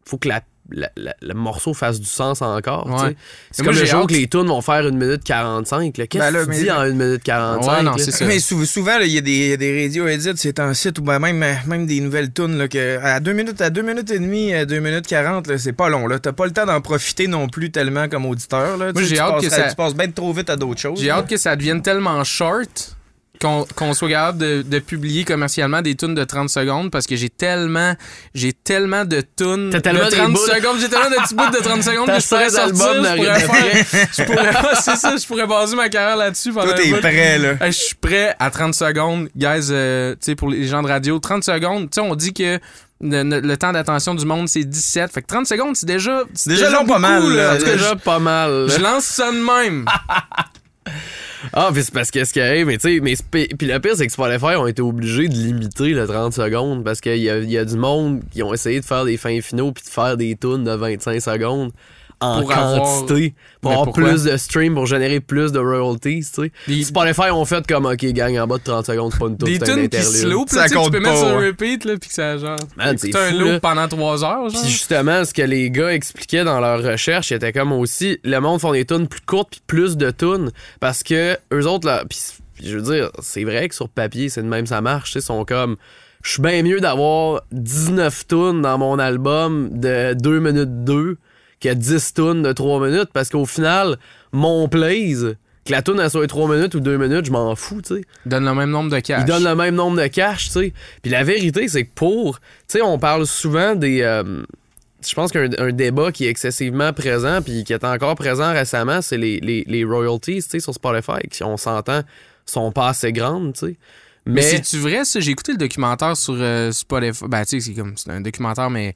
faut que la la- la- le morceau fasse du sens encore. Ouais. C'est moi, comme le jour hâte- que les tunes vont faire une minute 45. là. Qu'est-ce Ben que tu mais- dis en une minute 45? Ouais, non, là? c'est ça. Mais sou- souvent, là, il y a des, il y a des radios edits, c'est un site ou ben même, même des nouvelles tunes là, que à 2 minutes, à 2 minutes et demie, à 2 minutes 40, là, c'est pas long. là. T'as pas le temps d'en profiter non plus tellement comme auditeur. Là. J'ai tu hâte que ça- Tu passes bien trop vite à d'autres choses. J'ai hâte que ça devienne tellement short qu'on soit capable de, de publier commercialement des tunes de 30 secondes parce que j'ai tellement j'ai tellement de tunes de des 30 bouts. secondes, j'ai tellement de petits bouts de 30 secondes que je pourrais 16 sortir, je pourrais faire je pourrais c'est ça, je pourrais baser ma carrière là-dessus pendant Toi, t'es prêt, là. Je suis prêt à 30 secondes. Guys, euh, tu sais, pour les gens de radio, 30 secondes, tu sais, on dit que le, le- le temps d'attention du monde, c'est 17. Fait que 30 secondes, c'est déjà. C'est déjà long pas mal, là. En C'est tout cas, déjà pas mal. là. je lance ça de même. Ah, puis c'est parce que ce qui arrive, mais tu sais, mais puis le pire, c'est que Spotify ont été obligés de limiter le 30 secondes parce qu'il y a, y a du monde qui ont essayé de faire des fins finaux puis de faire des tunes de 25 secondes en Pour avoir- quantité pour Mais avoir pourquoi? plus de streams, pour générer plus de royalties, tu sais. Des- Spotify ont fait comme, OK, gang, en bas de 30 secondes, c'est pas une tune, Des tunes qui slow, puis Ça là, tu tu peux mettre pas, sur ouais. repeat, là, puis que ça genre. Man, c'est un fou, loop là. pendant 3 heures, genre. Puis justement, ce que les gars expliquaient dans leur recherche, c'était comme aussi, le monde font des tunes plus courtes puis plus de tunes parce que eux autres, là, puis puis je veux dire, c'est vrai que sur papier, c'est de même ça marche, tu sais, sont comme, je suis bien mieux d'avoir 19 tunes dans mon album de 2 minutes 2 que 10 tunes de 3 minutes parce qu'au final, mon plaise, que la tune soit 3 minutes ou 2 minutes, je m'en fous, tu sais. Donne le même nombre de cash. Ils donnent le même nombre de cash, tu sais. Puis la vérité, c'est que pour. Tu sais, on parle souvent des. euh, je pense qu'un un débat qui est excessivement présent, puis qui est encore présent récemment, c'est les, les, les royalties, tu sais, sur Spotify, qui, on s'entend, sont pas assez grandes, tu sais. Mais, Mais. c'est-tu vrai, ça? J'ai écouté le documentaire sur euh, Spotify. Ben, tu sais, c'est comme. C'est un documentaire, mais.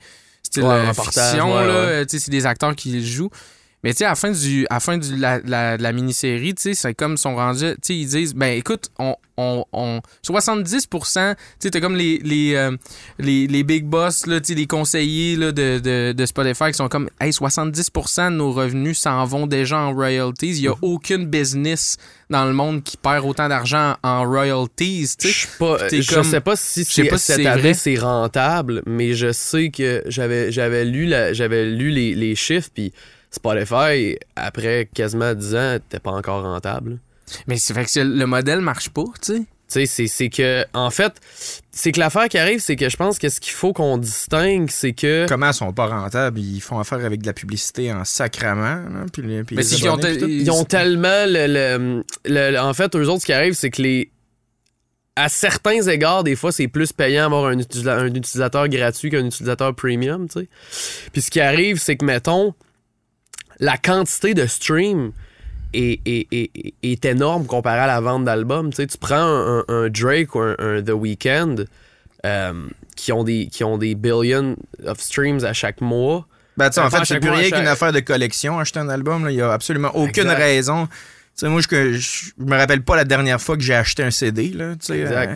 Style Ouais, euh, fiction, là. ouais. Euh, Tu sais, c'est des acteurs qui le jouent. Mais tu sais, à la fin, du, à la fin du, la, la, de la mini-série, tu sais, c'est comme ils sont rendus. Tu sais, ils disent, ben écoute, on. on, on 70%, tu sais, t'as comme les, les, euh, les, les big boss, là, tu sais, les conseillers là, de, de, de Spotify qui sont comme, hey, 70% de nos revenus s'en vont déjà en royalties. Il y a aucune business dans le monde qui perd autant d'argent en royalties, tu Je sais. je comme- sais pas si je sais c'est- pas si cette année vrai. c'est rentable, mais je sais que j'avais j'avais lu la- j'avais lu les, les chiffres puis Spotify après quasiment 10 ans n'était pas encore rentable. Mais c'est fait que le modèle marche pas, tu sais. Tu sais, c'est- c'est que, en fait, c'est que l'affaire qui arrive, c'est que je pense que ce qu'il faut qu'on distingue, c'est que. Comment ils sont pas rentables? Ils font affaire avec de la publicité en sacrament. là, puis Mais qu'ils ont puis. Ils ont tellement le, le- le- le- En fait, eux autres, ce qui arrive, c'est que les. À certains égards, des fois, c'est plus payant d'avoir un, un utilisateur gratuit qu'un utilisateur premium, tu sais. Puis ce qui arrive, c'est que, mettons, la quantité de stream est, est- est- est énorme comparé à la vente d'albums. Tu sais, tu prends un, Drake ou un, un The Weeknd euh, qui, ont des, qui ont des billions of streams à chaque mois. Ben, sais, en fait, c'est plus rien chaque- qu'une affaire de collection, acheter un album. là. Il y a absolument aucune Exact. raison. Tu sais, moi, je, je me rappelle pas la dernière fois que j'ai acheté un CD. Là, Exact. euh,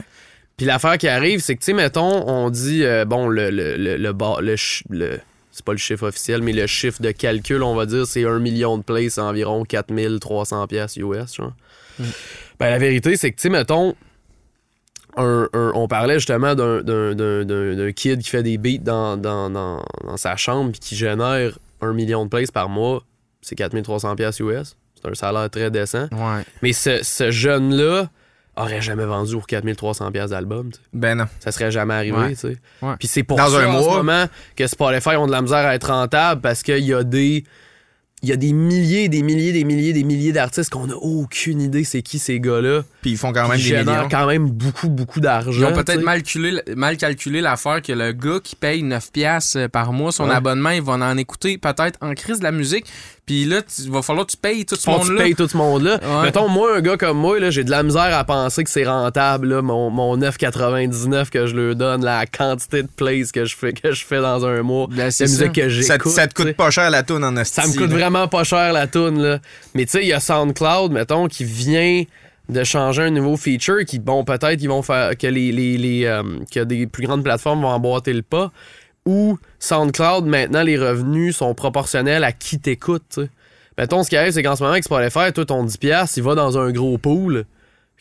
Puis l'affaire qui arrive, c'est que, tu sais, mettons, on dit, euh, bon, le, le, le, le, le- c'est pas le chiffre officiel, mais le chiffre de calcul, on va dire, c'est un million de plays, c'est environ 4300 pièces US, genre. Ben, la vérité, c'est que, tu sais, mettons, un- un- on parlait justement d'un, kid qui fait des beats dans, dans, dans, dans sa chambre puis qui génère un million de plays par mois, c'est 4300 pièces US. C'est un salaire très décent. Ouais. Mais ce, ce jeune-là aurait jamais vendu pour 4300 pièces d'album. ben non. Ça serait jamais arrivé, Ouais. tu sais. Ouais. Puis c'est pour Dans ça un en mois. ce moment que Spotify ont de la misère à être rentable parce qu'il y a des il y a des milliers, des milliers, des milliers, des milliers d'artistes qu'on a aucune idée c'est qui ces gars-là. Puis ils font quand même des génèrent millions. quand même beaucoup, beaucoup d'argent. Ils ont peut-être mal calculé, mal calculé l'affaire que le gars qui paye 9$ piastres par mois son Ouais. abonnement, il va en écouter peut-être en crise de la musique. Puis là, il va falloir que tu payes tout ce Faut que tu monde-là. payes tout ce monde-là. Ouais. Mettons, moi, un gars comme moi, là, j'ai de la misère à penser que c'est rentable, là, mon, mon 9,99 que je leur donne, la quantité de plays que je fais, que je fais dans un mois, Ben, la c'est musique que j'écoute. te- ça te coûte pas cher la toune en Ça me hostie, coûte là. vraiment pas cher la toune là. Mais tu sais, il y a SoundCloud, mettons, qui vient de changer un nouveau feature qui, bon, peut-être ils vont faire que les, les, les, euh, que des plus grandes plateformes vont emboîter le pas. Ou SoundCloud, maintenant, les revenus sont proportionnels à qui t'écoute. tu sais. Mettons, ce qui arrive, c'est qu'en ce moment, avec Spotify, toi, ton 10$, il va dans un gros pool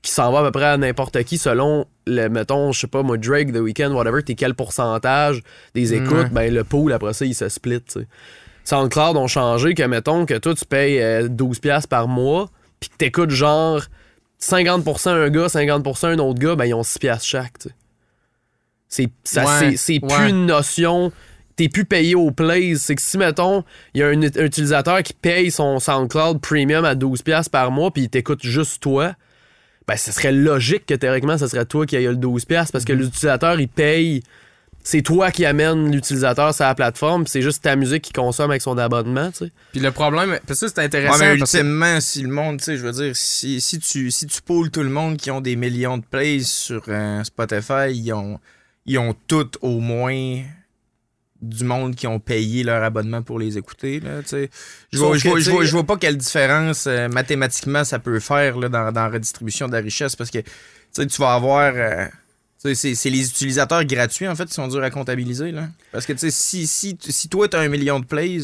qui s'en va à peu près à n'importe qui selon le, mettons, je sais pas, moi, Drake, The Weeknd, whatever, t'es quel pourcentage des écoutes, ben le pool, après ça, il se split. SoundCloud ont changé que, mettons, que toi, tu payes euh, 12$ par mois, puis que t'écoutes genre 50% un gars, 50% un autre gars, ben ils ont 6$ chaque. C'est ça, Ouais, c'est- c'est ouais. plus une notion. T'es plus payé au plays. C'est que si, mettons, il y a un, ut- un utilisateur qui paye son SoundCloud Premium à 12$ par mois, puis il t'écoute juste toi, ben, ce serait logique que théoriquement, ce serait toi qui aille le 12$ parce que l'utilisateur, il paye. C'est toi qui amène l'utilisateur sur la plateforme, puis c'est juste ta musique qu'il consomme avec son abonnement, tu sais. Puis le problème, parce que ça, c'est Ouais, intéressant. mais parce que- ultimement, si le monde, tu sais, je veux dire, si, si tu si tu pools tout le monde qui ont des millions de plays sur euh, Spotify, ils ont, ils ont tous au moins du monde qui ont payé leur abonnement pour les écouter. Là, je, vois, je, vois, tu je, vois, sais- je vois pas quelle différence euh, mathématiquement ça peut faire là, dans, dans la redistribution de la richesse parce que tu vas avoir. euh, c'est les utilisateurs gratuits, en fait, qui sont durs à comptabiliser. Là. Parce que, si, si, si toi, tu as un million de plays,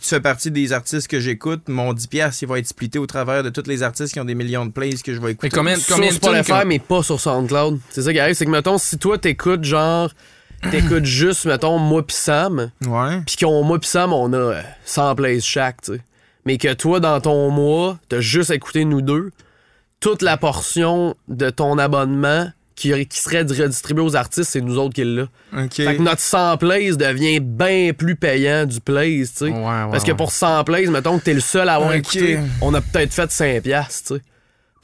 tu fais partie des artistes que j'écoute, mon 10$, il va être splitté au travers de tous les artistes qui ont des millions de plays que je vais écouter. Mais combien, combien sur Spotify, que- mais pas sur SoundCloud. C'est ça qui arrive, c'est que, mettons, si toi, t'écoutes genre... T'écoutes juste, mettons, moi pis Sam, Ouais. Puis qu'on, moi pis Sam, on a euh, 100 plays chaque, tu sais. Mais que toi, dans ton mois, t'as juste écouté nous deux, toute la portion de ton abonnement qui, qui serait redistribuée aux artistes, c'est nous autres qui l'a. OK. Fait que notre 100 plays devient bien plus payant du plays, tu sais. Ouais, ouais, Parce que pour 100 plays, mettons que t'es le seul à avoir écouté, on a peut-être fait 5 piastres, tu sais.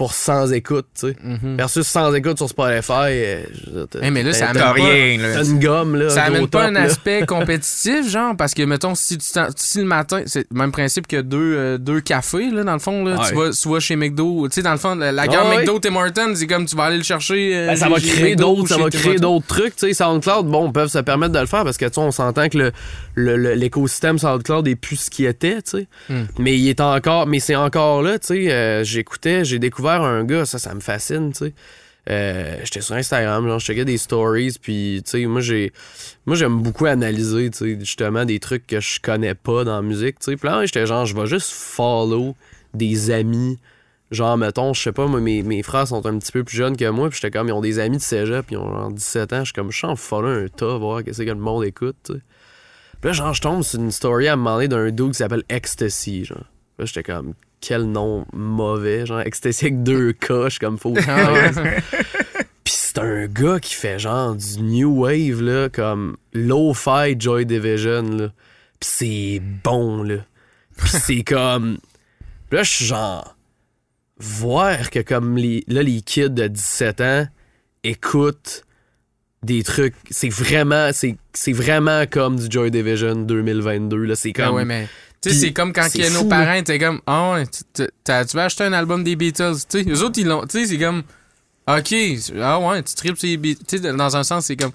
Pour 100 écoutes, tu sais. Mhm. Versus 100 écoutes sur Spotify, euh, je dire, Hey, mais là, ça amène pas- rien, là. Une gomme, là. Ça amène pas top, un là. aspect compétitif, genre, parce que, mettons, si, tu si le matin, c'est le même principe que deux, euh, deux cafés, là, dans le fond, là, tu, Ouais. vas, tu vas chez McDo, tu sais, dans le fond, la, la gamme ouais. McDo, Tim Hortons, c'est comme tu vas aller le chercher. euh, Ben, ça va créer d'autres, ça va Tim créer d'autres trucs. Tu sais, SoundCloud, bon, peuvent se permettre de le faire parce que tu sais, on s'entend que le, le- le- l'écosystème SoundCloud est plus ce qu'il était, tu sais. Hmm. Mais il est encore, mais c'est encore là, tu sais. euh, j'écoutais, j'ai découvert un gars, ça, ça me fascine, tu sais. Euh, j'étais sur Instagram, genre, je checkais des stories, puis, tu sais, moi, j'ai, moi, j'aime beaucoup analyser, tu sais, justement, des trucs que je connais pas dans la musique, tu sais. Puis là, j'étais genre, je vais juste follow des amis Genre, mettons, je sais pas, moi, mes, mes frères sont un petit peu plus jeunes que moi, puis j'étais comme, ils ont des amis de cégep, puis ils ont genre 17 ans. Je suis comme, je suis en follow un tas, voir qu'est-ce que le monde écoute, tu sais. Puis là, genre, je tombe sur une story à me demander d'un dude qui s'appelle Ecstasy, genre. Là, j'étais comme, quel nom mauvais, genre, Ecstasy avec deux je suis comme, faux. Ah. Puis c'est un gars qui fait genre du new wave, là, comme low-fi Joy Division, là. Puis c'est bon, là. Puis c'est comme... Là, je suis genre... Voir que comme les, là, les kids de 17 ans écoutent des trucs... C'est vraiment... C'est c'est vraiment comme du Joy Division 2022, là. C'est Ah comme... ouais, mais. Tu sais, c'est comme quand que nos parents étaient comme, ah ouais, tu- vas acheter un album des Beatles? Tu sais, eux autres, ils l'ont. Tu sais, c'est comme, ok, ah ouais, tu tripes sur les Beatles. Tu sais, dans un sens, c'est comme.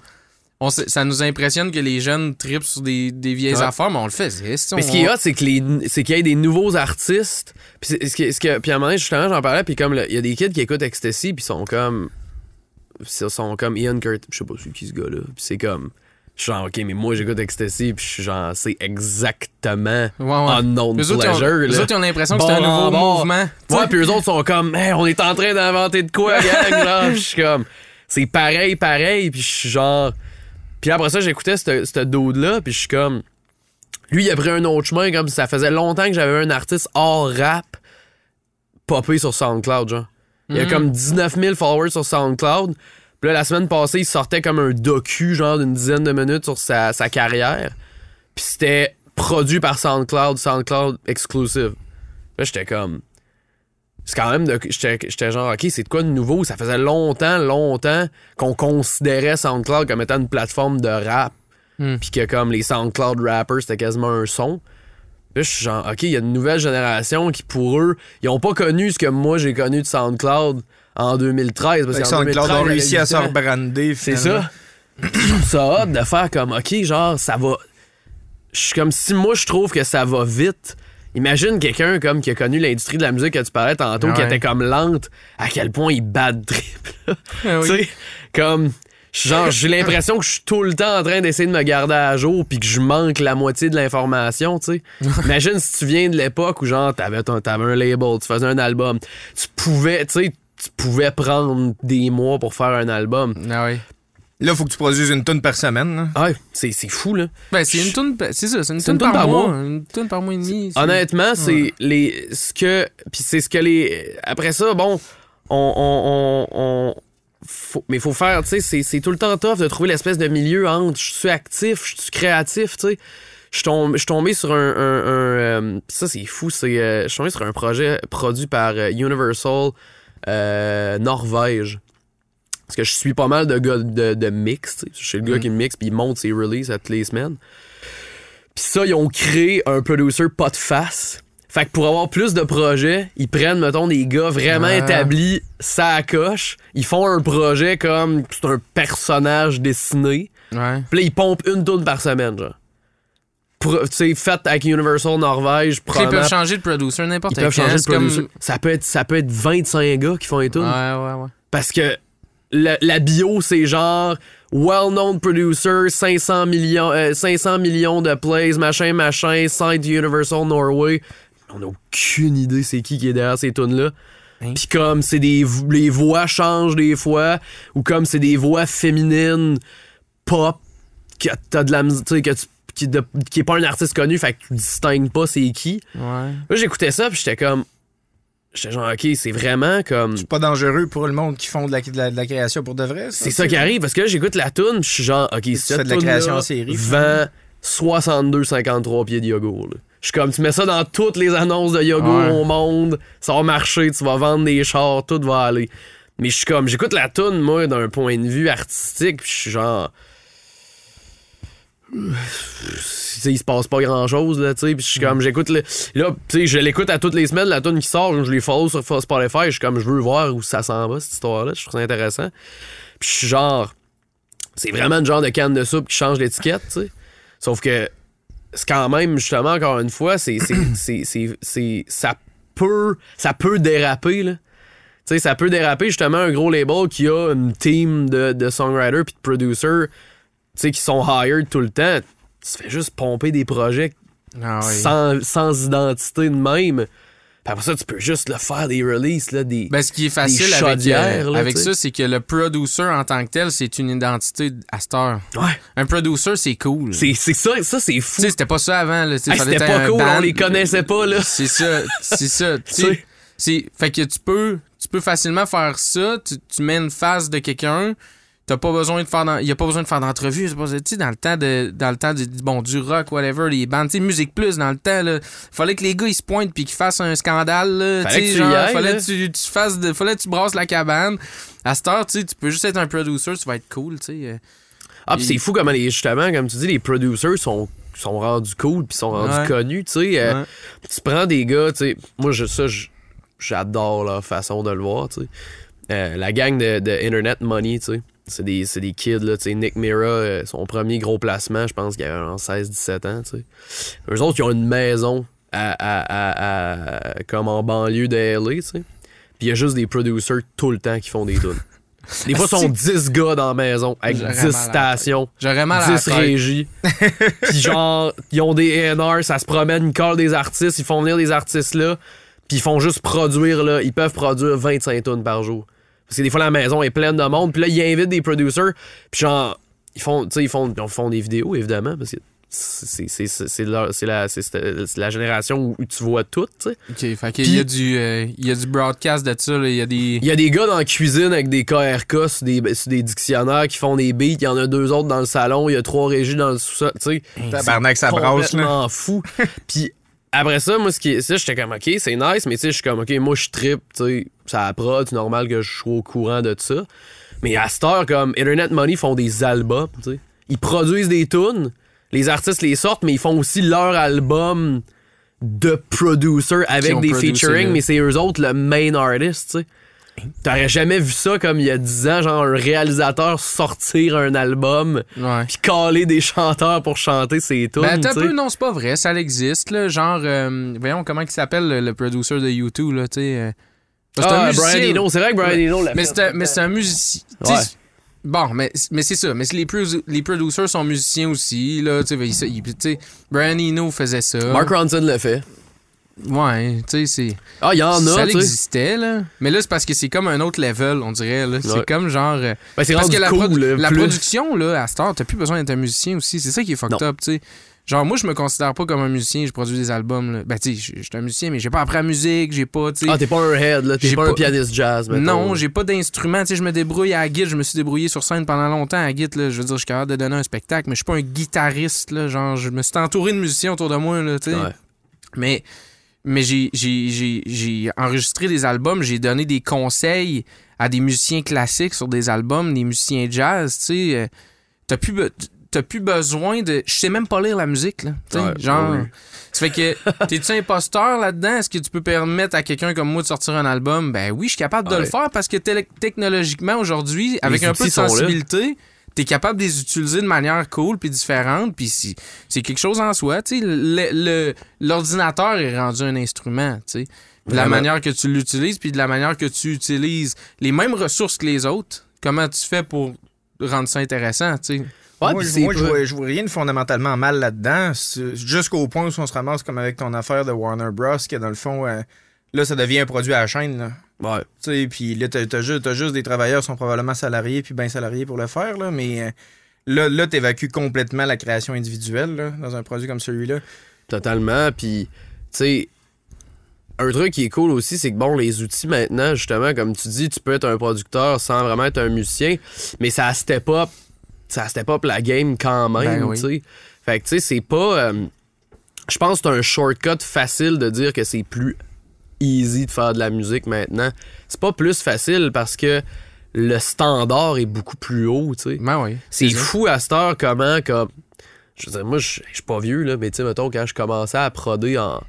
On, ça nous impressionne que les jeunes tripent sur des, des vieilles Ouais. affaires, mais on le fait. Mais ce qui est hot, c'est que les, c'est qu'il y ait des nouveaux artistes. Puis, ce que, ce que- puis à un moment donné, justement, j'en parlais, puis comme il y a des kids qui écoutent Ecstasy, puis sont comme. Ils sont comme Ian Kurt. Je sais pas c'est qui ce gars-là. Puis c'est comme. Je suis genre, ok, mais moi j'écoute Ecstasy, puis je suis genre, c'est exactement Ouais, ouais. unknown Eux autres, ont- pleasure. eux autres, ils ont l'impression que c'est un nouveau bon. mouvement. sais. Ouais, puis eux autres sont comme, hey, on est en train d'inventer de quoi, gang, genre. Je suis comme, c'est pareil, pareil. Puis je suis genre. Puis après ça, j'écoutais ce dude-là, puis je suis comme. Lui, il a pris un autre chemin, comme ça faisait longtemps que j'avais un artiste hors rap popé sur SoundCloud, genre. Il y a Mhm. comme 19 000 followers sur SoundCloud. Puis là, la semaine passée, il sortait comme un docu, genre d'une dizaine de minutes sur sa, sa carrière. Puis c'était produit par SoundCloud, SoundCloud exclusive. Là, j'étais comme. C'est quand même de. J'étais genre, OK, c'est de quoi de nouveau? Ça faisait longtemps, longtemps qu'on considérait SoundCloud comme étant une plateforme de rap. Hmm. Puis que comme les SoundCloud rappers, c'était quasiment un son. Là, je suis genre, OK, il y a une nouvelle génération qui, pour eux, ils ont pas connu ce que moi j'ai connu de SoundCloud en 2013. Parce qu'en SoundCloud 2013, a j'avais réussi à 8 se rebrander. C'est ça. Ça hot de faire comme, OK, genre, ça va. Je suis comme si moi, je trouve que ça va vite. Imagine quelqu'un comme qui a connu l'industrie de la musique que tu parlais tantôt, qui était comme lente, à quel point il bad trip. là. Ah oui. Tu sais, comme. Genre, j'ai l'impression que je suis tout le temps en train d'essayer de me garder à jour puis que je manque la moitié de l'information, tu sais. Imagine si tu viens de l'époque où, genre, t'avais, ton- t'avais un label, tu faisais un album, tu pouvais, tu sais, tu pouvais prendre des mois pour faire un album. Ah ouais. Là, faut que tu produises une tonne par semaine. Ah, c'est fou, là. Ben, c'est une toune, c'est ça, c'est une toune par, mois. mois. Une toune par mois et demi. Honnêtement, c'est les ce que puis c'est ce que les après ça bon on on, on, on- faut, mais faut faire tu sais c'est, tout le temps tough de trouver l'espèce de milieu entre je suis actif, je suis créatif, tu sais. Je suis tombé, sur un, un- un, euh, ça c'est fou, c'est euh, je suis tombé sur un projet produit par euh, Universal euh, Norvège. Parce que je suis pas mal de gars de, de mix. Je suis le gars qui mixe puis il monte ses releases à toutes les semaines. Puis ça, ils ont créé un producer pas de face. Fait que pour avoir plus de projets, ils prennent, mettons, des gars vraiment Ah. établis, ça à coche. Ils font un projet comme c'est un personnage dessiné. Ouais. Puis là, ils pompent une tourne par semaine, genre. Pour- Tu sais, fait avec Universal Norvège, Ils peuvent changer de producer n'importe Ils peuvent quand. changer de comme- producer. Ça, peut être, ça peut être 25 gars qui font les Ouais, tunes. ouais, ouais. Parce que la, la bio, c'est genre well-known producer, 500 millions, euh, 500 millions de plays, machin, machin, site Universal Norway. On n'a aucune idée c'est qui qui est derrière ces tunes-là. Hein? Puis comme c'est des les voix changent des fois ou comme c'est des voix féminines pop que t'as de la musique que tu qui, de- qui est pas un artiste connu fait que tu distingues pas c'est qui. Ouais. Là j'écoutais ça puis j'étais comme j'étais genre OK, c'est vraiment comme C'est pas dangereux pour le monde qui font de la, de la- de la création pour de vrai. c'est ça qui arrive parce que là, j'écoute la tune, je suis genre, ok, cette de la création en série, vend 62-53 pieds de yogourt. là. Je suis comme, tu mets ça dans toutes les annonces de yogourt Ouais. au monde, ça va marcher, tu vas vendre des chars, tout va aller. Mais je suis comme, j'écoute la tune moi, d'un point de vue artistique, puis je suis genre. Tu sais, il se passe pas grand chose là, tu sais, puis je suis comme j'écoute le là, tu sais, je l'écoute à toutes les semaines la tune qui sort, je les follow sur Spotify, je suis comme je veux voir où ça s'en va cette histoire là, je trouve ça intéressant. Puis je suis genre c'est vraiment le genre de canne de soupe qui change l'étiquette, tu sais. Sauf que c'est quand même, justement, encore une fois, c'est, ça peut, ça peut déraper, là. Tu sais, ça peut déraper, justement, un gros label qui a une team de, de songwriters puis de producers, sais, qui sont hired tout le temps. Tu fais juste pomper des projets Ah sans, sans identité de même. Puis après ça, tu peux juste le faire des releases, là, des... Ben, ce qui est facile avec, euh, là, avec tu sais. ça, c'est que le producer en tant que tel, c'est une identité à cette heure. Ouais. Un producer, c'est cool. C'est, ça, ça, c'est Tu fou. sais, c'était pas ça avant. Là. Tu Hey, c'était pas cool, band. on les connaissait pas, là. C'est ça, c'est ça. Tu Tu c'est- fait que tu peux, tu peux facilement faire ça. Tu, tu mets une face de quelqu'un. T'as pas besoin de faire, d'en- y a pas besoin de faire d'entrevue. C'est pas- Tu sais, dans le temps de, dans le temps du, bon, du rock, whatever, les bandes, tu musique plus, dans le temps, là, fallait que les gars ils se pointent puis qu'ils fassent un scandale. Là, Fallait que tu y genre, ailles, fallait là. tu, tu fasses, de, fallait que tu brasses la cabane. À cette heure, tu peux juste être un producer, tu vas être cool, tu sais. euh. Ah, pis c'est fou comment les, justement, comme tu dis, les producers sont, sont rendus cool puis sont rendus Ouais. connus, tu sais. euh, Ouais. Tu prends des gars, tu sais. Moi, je, ça, j'adore leur façon de le voir, tu sais. Euh, la gang de, de Internet Money, tu sais. C'est des, des kids, là, tu sais. Nick Mira, euh, son premier gros placement, je pense qu'il avait en 16-17 ans, tu sais. Eux autres, ils ont une maison à, à- à- comme en banlieue de LA, tu sais. Puis il y a juste des producers tout le temps qui font des tunes. Des fois, ils sont 10 gars dans la maison avec J'aurais 10 mal à la stations. J'aurais mal à la 10 tête. régies. Puis genre, ils ont des A&R, ça se promène, ils collent des artistes, ils font venir des artistes là, puis ils font juste produire là, ils peuvent produire 25 tonnes par jour. Parce que des fois la maison est pleine de monde, puis là ils invitent des producers, puis genre ils font tu sais ils font ils font des vidéos évidemment parce que c'est la la génération où tu vois tout, tu sais. Ok, fait qu'il y a du, euh, il y a du broadcast de ça. Il y a des. Il y a des gars dans la cuisine avec des KRK sur des, sur des dictionnaires qui font des beats. Il y en a deux autres dans le salon. Il y a trois régies dans le sous-sol. Tu sais, Tabarnak, ça brasse, là. fou. Puis après ça, moi, ce qui ça, j'étais comme, OK, c'est nice, mais tu sais, je suis comme, OK, moi, je trip, tu sais, ça prod, c'est normal que je sois au courant de ça. Mais à cette heure, comme Internet Money font des albums, tu sais. Ils produisent des tunes, les artistes les sortent, mais ils font aussi leur album de producer avec des featuring, mais c'est eux autres le main artist, tu sais. T'aurais jamais vu ça comme il y a 10 ans, genre un réalisateur sortir un album puis caler des chanteurs pour chanter ses tunes. Ben, sais. peu, non, c'est pas vrai, ça existe, là. Genre, euh, voyons comment il s'appelle le, le producer de U2, là, tu sais. euh. C'est un Ah, musicien. Brian Eno, c'est vrai que Brian Eno l'a Mais fait. c'est un, mais c'est un musicien. Ouais. Bon, mais, mais c'est ça. Mais c'est les, produ- les producers sont musiciens aussi, là. Tu sais, il- il- tu sais, Brian Eno faisait ça. Mark Ronson l'a fait. Ouais, tu sais, c'est. Ah, il y en ça a, sais. existait, là. Mais là, c'est parce que c'est comme un autre level, on dirait. là. Ouais. C'est comme genre. euh, Ben, c'est parce rendu que la, cool, produ- là, la plus. production, là, à Star, t'as plus besoin d'être un musicien aussi. C'est ça qui est fucked Non. up, tu sais. Genre, moi, je me considère pas comme un musicien, je produis des albums, là. Ben, tu sais, je suis un musicien, mais j'ai pas appris la musique, j'ai pas. Ah, t'es pas un head, là. T'es J'ai pas, pas- un pianiste jazz, mettons. Non, j'ai pas d'instrument. Tu sais, je me débrouille à la guitare. Je me suis débrouillé sur scène pendant longtemps à la guitare. Là. Je veux dire, je suis capable de donner un spectacle, mais je suis pas un guitariste. Là. Genre, je me suis entouré de musiciens autour de moi. Là, tu sais. Ouais. Mais, mais j'ai, enregistré des albums. J'ai donné des conseils à des musiciens classiques sur des albums, des musiciens jazz. Tu sais, Euh, t'as plus, t'as plus besoin de. Je sais même pas lire la musique. Là, Ouais, genre. oui. Ça fait que, t'es-tu imposteur là-dedans? Est-ce que tu peux permettre à quelqu'un comme moi de sortir un album? Ben oui, je suis capable de Ouais. le faire parce que technologiquement, aujourd'hui, avec un peu de sensibilité, t'es capable de les utiliser de manière cool puis différente. Puis si- c'est quelque chose en soi. Tu sais, l'ordinateur est rendu un instrument, tu sais. De la manière que tu l'utilises puis de la manière que tu utilises les mêmes ressources que les autres. Comment tu fais pour rendre ça intéressant, tu sais? Ouais, moi, je- moi, vois, je vois rien de fondamentalement mal là-dedans. Jusqu'au point où on se ramasse comme avec ton affaire de Warner Bros. que dans le fond, euh, là, ça devient un produit à la chaîne. Là. Ouais. Tu sais, puis là, t'as, juste, t'as juste des travailleurs qui sont probablement salariés puis bien salariés pour le faire, là, mais euh, là, là t'évacues complètement la création individuelle là, dans un produit comme celui-là. Totalement. Puis, tu sais, un truc qui est cool aussi, c'est que bon, les outils maintenant, justement, comme tu dis, tu peux être un producteur sans vraiment être un musicien, mais ça step up, ça step up la game quand même, Ben oui. tu sais. Fait que, tu sais, c'est pas. euh, je pense que c'est un shortcut facile de dire que c'est plus easy de faire de la musique maintenant. C'est pas plus facile parce que le standard est beaucoup plus haut, tu sais. Ben oui. C'est fou à cette heure comment, comme. Je veux dire, moi, je je suis pas vieux, là, mais tu sais, mettons, quand je commençais à proder en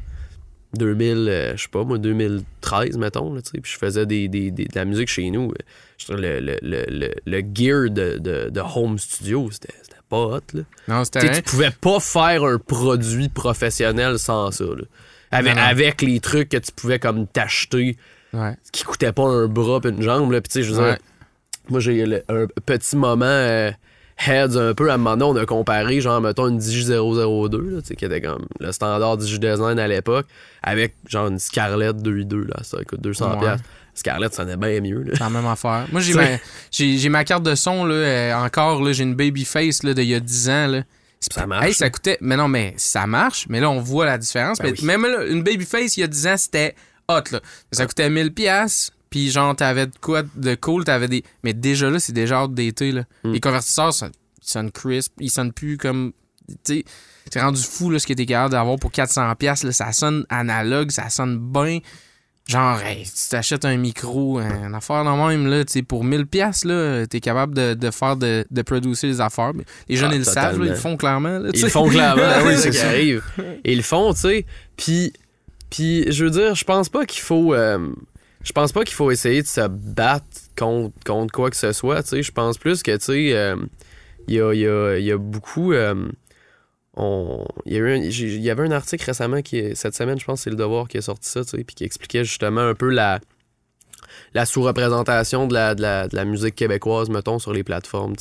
2000, euh, je sais pas, moi, 2013, mettons, là, tu sais, puis je faisais des, des- des- de la musique chez nous, euh, le, le, le, le, le gear de, de, de home studio, c'était pas hot, là. Non, c'était Tu pouvais pas faire un produit professionnel sans ça, là. Avec, Non, non. avec les trucs que tu pouvais comme t'acheter Ouais. qui coûtaient pas un bras pis une jambe, là, sais, je veux dire, Ouais. moi, j'ai un petit moment euh, heads un peu. À un moment donné, on a comparé, genre, mettons, une Digi 002, là, qui était comme le standard Digi Design à l'époque, avec, genre, une Scarlett 2i2, là, ça coûte 200$. Ouais. Scarlett, ça sonnait bien mieux, là. C'est la même affaire. Moi, j'ai ma, j'ai, ma carte de son, là, euh, encore, là, j'ai une Babyface là, d'il y a 10 ans. Là. Ça marche, Hey, ça là. coûtait. Mais non, mais ça marche. Mais là, on voit la différence. Ben mais oui. Même là, une Babyface, il y a 10 ans, c'était hot. Là. Ça coûtait 1000$. Puis, genre, t'avais de quoi de cool. T'avais des. Mais déjà là, c'est déjà hâte d'été. Là. Mm. Les convertisseurs, ça, ils sonnent crisp. Ils sonnent plus comme. Tu c'est rendu fou là, ce que t'es capable d'avoir pour 400$. piastres, Là. Ça sonne analogue, ça sonne bien. Genre, hey, tu t'achètes un micro, un affaire de même, là, tu pour 1000 pièces là, t'es capable de, de faire, de, de producer les affaires. Mais Les jeunes, Ah, ils le savent, là, ils le font clairement. là, Ils le font clairement, oui, c'est ça qui arrive. Ils le font, tu sais. Puis, puis, je veux dire, je pense pas qu'il faut. euh, je pense pas qu'il faut essayer de se battre contre, contre quoi que ce soit, tu sais. Je pense plus que, tu sais, euh, il y, a, y a- beaucoup. euh, il, y a y avait un article récemment, qui cette semaine, je pense, c'est Le Devoir qui a sorti ça, tu sais, puis qui expliquait justement un peu la, la sous-représentation de la, de, la, musique québécoise, mettons, sur les plateformes.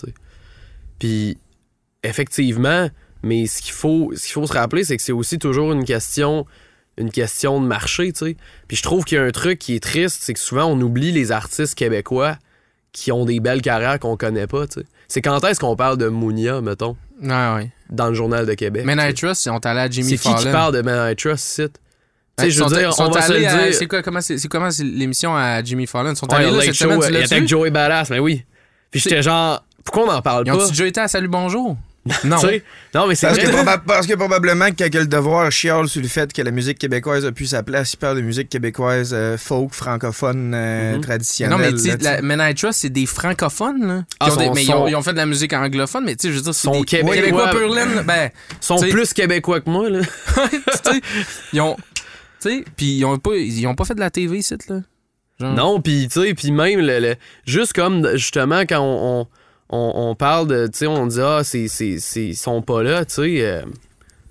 Puis, effectivement, mais ce qu'il faut, ce qu'il faut se rappeler, c'est que c'est aussi toujours une question, une question de marché, tu sais. Puis je trouve qu'il y a un truc qui est triste, c'est que souvent on oublie les artistes québécois qui ont des belles carrières qu'on connaît pas, tu sais. C'est quand est-ce qu'on parle de Mounia, mettons, ouais. dans le journal de Québec. Sais. I Trust, ils sont allés à Jimmy C'est qui Fallon. qui parle de Man I Trust, je veux dire, on va se le dire. C'est quoi, comment c'est, comment l'émission à Jimmy Fallon? Ils sont allés là cette semaine, tu l'as avec? Joey Badass, mais oui. Puis j'étais genre, pourquoi on n'en parle Ils pas? ont-tu déjà été à Salut Bonjour? Non. Mais c'est Parce que, parce que probablement que quand le devoir chiale sur le fait que la musique québécoise a plus sa place, il parle de musique québécoise euh, folk, francophone, euh, Mhm. Traditionnelle. non, mais tu sais, Trust, c'est des francophones, là. Ah, Qui ont des- sont- mais ils ont, sont- ils ont fait de la musique anglophone, mais tu sais, je veux dire, c'est Sont des québécois. Québécois pur laine, Ben, sont plus québécois que moi, là. tu sais, ils ont. Tu sais, puis ils ont pas, ils ont pas fait de la TV ici, là. Genre. Non, puis tu sais, puis même, le, le- juste comme justement quand on, on, on- on parle de, tu sais, on dit, ah, c'est, c'est, c'est- ils sont pas là, tu sais. euh,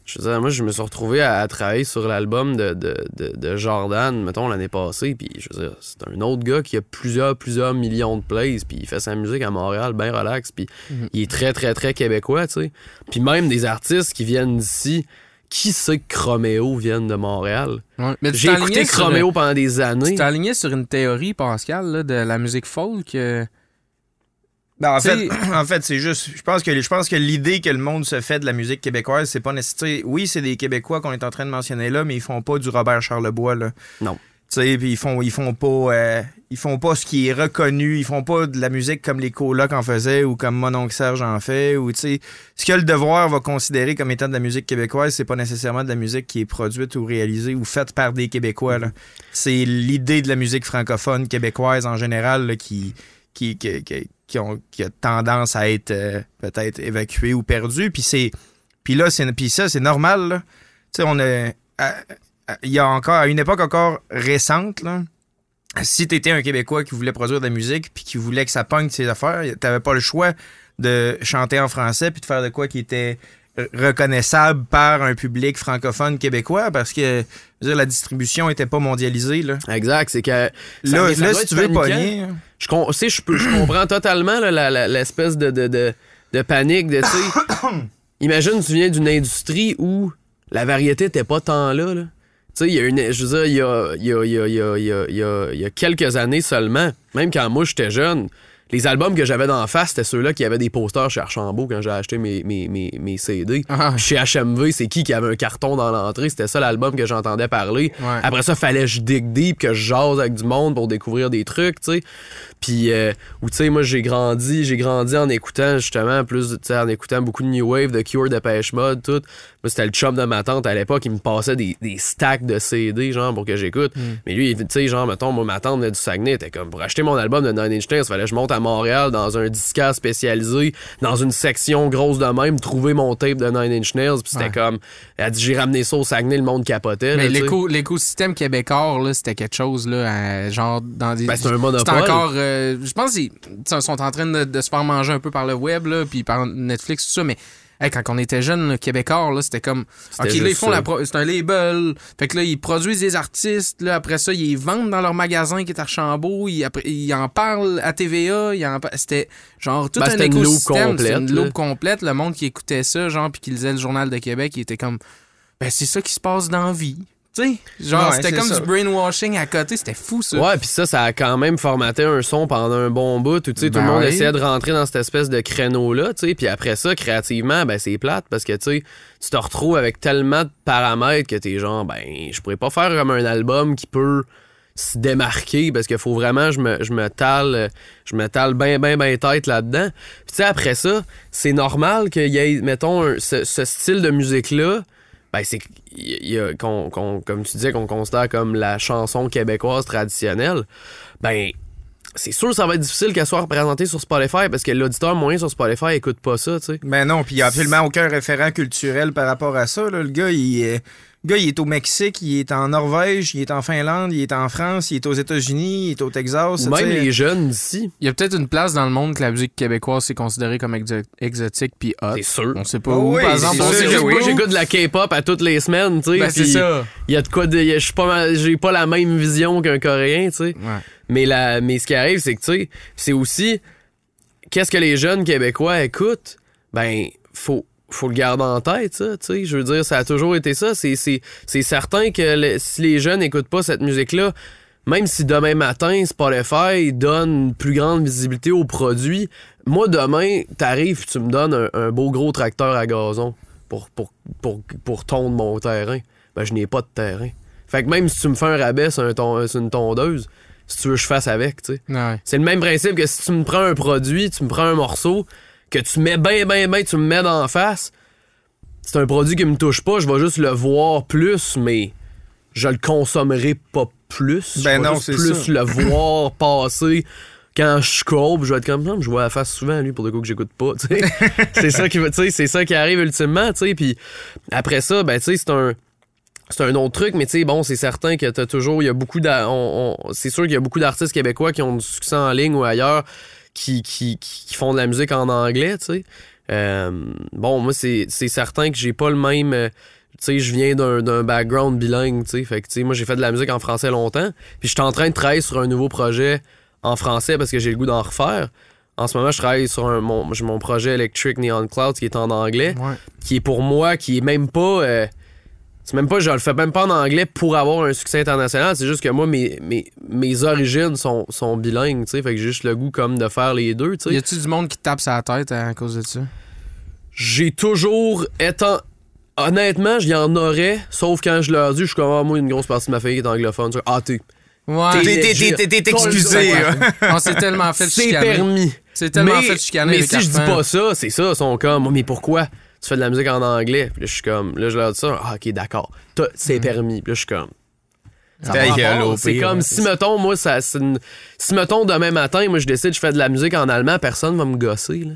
je veux dire, moi, je me suis retrouvé à, à travailler sur l'album de, de, de, de Jordan, mettons, l'année passée, puis je veux dire, c'est un autre gars qui a plusieurs, plusieurs millions de plays, puis il fait sa musique à Montréal, bien relax, puis Mhm. il est très, très, très québécois, tu sais. Puis même des artistes qui viennent d'ici, qui sait que Chroméo vienne de Montréal? Ouais. Mais tu J'ai écouté Chroméo pendant des Tu années. t'alignais sur une théorie, Pascal, là, de la musique folk. euh, Ben, en, fait, en fait, c'est juste. Je pense que je pense que l'idée que le monde se fait de la musique québécoise, c'est pas nécessaire. Oui, c'est des Québécois qu'on est en train de mentionner là, mais ils font pas du Robert Charlebois là. Non. Tu sais, puis ils font, ils font pas, euh, ils font pas ce qui est reconnu. Ils font pas de la musique comme les colocs en faisaient ou comme Mon oncle Serge en fait. Ou tu sais, ce que le devoir va considérer comme étant de la musique québécoise, c'est pas nécessairement de la musique qui est produite ou réalisée ou faite par des Québécois. C'est l'idée de la musique francophone québécoise en général là, qui, qui, qui, qui- qui ont, a tendance à être euh, peut-être évacuée ou perdue. Puis c'est, puis là, c'est, ça, c'est normal. Tu sais, on à- il y a encore, à une époque encore récente, là, si t'étais un Québécois qui voulait produire de la musique puis qui voulait que ça pogne ses affaires, t'avais pas le choix de chanter en français puis de faire de quoi qui était reconnaissable par un public francophone québécois parce que je veux dire, la distribution était pas mondialisée là. Exact, c'est que. Là, là, si tu veux pogner, hein. Je, sais, je, peux- je comprends totalement là, la- la- l'espèce de, de, de, de panique de, imagine tu viens d'une industrie où la variété n'était pas tant là. là. Tu sais, il y a une, je veux dire, il y a, il y, a, il y, a, y a quelques années seulement, même quand moi j'étais jeune, les albums que j'avais d'en face, c'était ceux-là qui avaient des posters chez Archambault quand j'ai acheté mes, mes, mes, mes CD. Ah, Puis Chez HMV, c'est qui qui avait un carton dans l'entrée? C'était ça l'album que j'entendais parler. Ouais. Après ça, fallait que je dig deep, que je jase avec du monde pour découvrir des trucs, tu sais. Puis, euh, ou tu sais, moi, j'ai grandi, j'ai grandi en écoutant justement, plus, tu sais, en écoutant beaucoup de New Wave, de Cure, de Pêche Mode, tout. Moi, c'était le chum de ma tante à l'époque, il me passait des, des stacks de CD, genre, pour que j'écoute. Mais lui, tu sais, genre, mettons, moi, ma tante venait du Saguenay, était comme, pour acheter mon album de Nine Inch Nails, fallait que je monte à Montréal dans un disquaire spécialisé, dans une section grosse de même, trouver mon tape de Nine Inch Nails, puis c'était Ouais. comme, elle a dit, j'ai ramené ça au Saguenay, le monde capotait. Mais l'écosystème québécois, là, c'était quelque chose, là, à- genre, dans des. Ben, c'est un monopole. Encore. euh, je pense qu'ils ils sont en train de, de se faire manger un peu par le web, là, puis par Netflix, tout ça, mais. hey, quand on était jeunes, le Québécois, là, c'était comme. C'était Ok, là, ils font ça. la. pro- C'est un label. Fait que là, ils produisent des artistes. Là, après ça, ils les vendent dans leur magasin qui est à Archambault. Ils, après, ils en parlent à TVA. Ils en C'était genre tout Ben, un c'était une loupe écosystème. C'était une loupe complète. Le monde qui écoutait ça, genre, puis qui lisait le Journal de Québec, il était comme. Ben, c'est ça qui se passe dans la vie. Sais, genre, Ouais, c'était comme ça. du brainwashing à côté. C'était fou, ça. Ouais, puis ça, ça a quand même formaté un son pendant un bon bout. Tu sais, tout Ben le monde oui. essayait de rentrer dans cette espèce de créneau-là, tu sais. Puis après ça, créativement, ben c'est plate parce que, tu sais, tu te retrouves avec tellement de paramètres que t'es genre, ben, je pourrais pas faire comme un album qui peut se démarquer parce qu'il faut vraiment je me, je me tale je me tale bien bien bien tête là-dedans. Puis tu sais après ça, c'est normal qu'il y ait mettons un- ce, ce style de musique là ben c'est comme tu disais qu'on considère comme la chanson québécoise traditionnelle ben c'est sûr que ça va être difficile qu'elle soit représentée sur Spotify parce que l'auditeur moyen sur Spotify écoute pas ça tu sais Mais non, puis il n'y a absolument aucun référent culturel par rapport à ça. là. Le gars, il le gars, il est au Mexique, il est en Norvège, il est en Finlande, il est en France, il est aux États-Unis, il est au Texas. ou même les jeunes d'ici Il y a peut-être une place dans le monde que la musique québécoise c'est considérée comme exo- exotique puis hot. c'est sûr On sait pas Ah où, oui, par exemple. sûr on sait juste oui. J'écoute de la K-pop à toutes les semaines, tu sais. Ben, c'est ça. Il y a de quoi de. suis pas mal- J'ai pas la même vision qu'un Coréen, tu sais. Ouais. Mais, la, mais ce qui arrive, c'est que, tu sais, c'est aussi. Qu'est-ce que les jeunes Québécois écoutent? Ben, faut. Faut le garder en tête, ça, tu sais. Je veux dire, ça a toujours été ça. C'est, certain que le- si les jeunes n'écoutent pas cette musique-là, même si demain matin, Spotify donne une plus grande visibilité aux produits, moi, demain, t'arrives et tu me donnes un, un beau gros tracteur à gazon pour, pour, pour, pour tondre mon terrain. Ben, je n'ai pas de terrain. Fait que même si tu me fais un rabais sur, un ton- sur une tondeuse, si tu veux que je fasse avec, tu sais. Ouais. C'est le même principe que si tu me prends un produit, tu me prends un morceau, que tu mets bien, bien, bien, tu me mets d'en face, c'est un produit qui me touche pas, je vais juste le voir plus, mais je le consommerai pas plus. Ben je vais non, c'est plus ça. le voir passer. Quand je scroll, je vais être comme je vois la face souvent lui pour de quoi que j'écoute pas, c'est ça qui c'est ça qui arrive ultimement, tu sais, puis après ça, ben tu sais, c'est un c'est un autre truc, mais tu sais, bon, c'est certain que t'as toujours, il y a beaucoup c'est sûr qu'il y a beaucoup d'artistes québécois qui ont du succès en ligne ou ailleurs qui, qui, qui- font de la musique en anglais, tu sais. Euh, bon, moi, c'est certain que j'ai pas le même. euh, tu sais, je viens d'un background bilingue, tu sais. Fait que, tu sais, moi, j'ai fait de la musique en français longtemps. Puis, je suis en train de travailler sur un nouveau projet en français parce que j'ai le goût d'en refaire. En ce moment, je travaille sur un- mon, mon projet Electric Neon Clouds qui est en anglais Ouais. qui est pour moi, qui est même pas. euh, C'est même pas, je le fais même pas en anglais pour avoir un succès international. C'est juste que moi, mes, mes, mes origines sont, sont bilingues, tu sais. Fait que j'ai juste le goût comme de faire les deux, tu Y sais. a-tu du monde qui te tape sa tête à cause de ça? J'ai toujours étant. Honnêtement, j'y en aurais, sauf quand je leur dis, je suis comme, ah, moi, une grosse partie de ma famille est anglophone. Tu sais, Ah, t'es. Ouais. T'es- excusé, là. On s'est tellement fait C'est chicaner. permis. C'est tellement mais, fait chicaner. mais si je dis pas ça, c'est ça, ils sont comme, mais pourquoi? Tu fais de la musique en anglais? Puis là, je suis comme, là, je leur dis ça, ah, ok, d'accord. C'est permis. Puis là, je suis comme. C'est comme si, mettons, moi, ça, une- si, mettons, demain matin, moi, je décide, je fais de la musique en allemand, personne va me gosser. Tu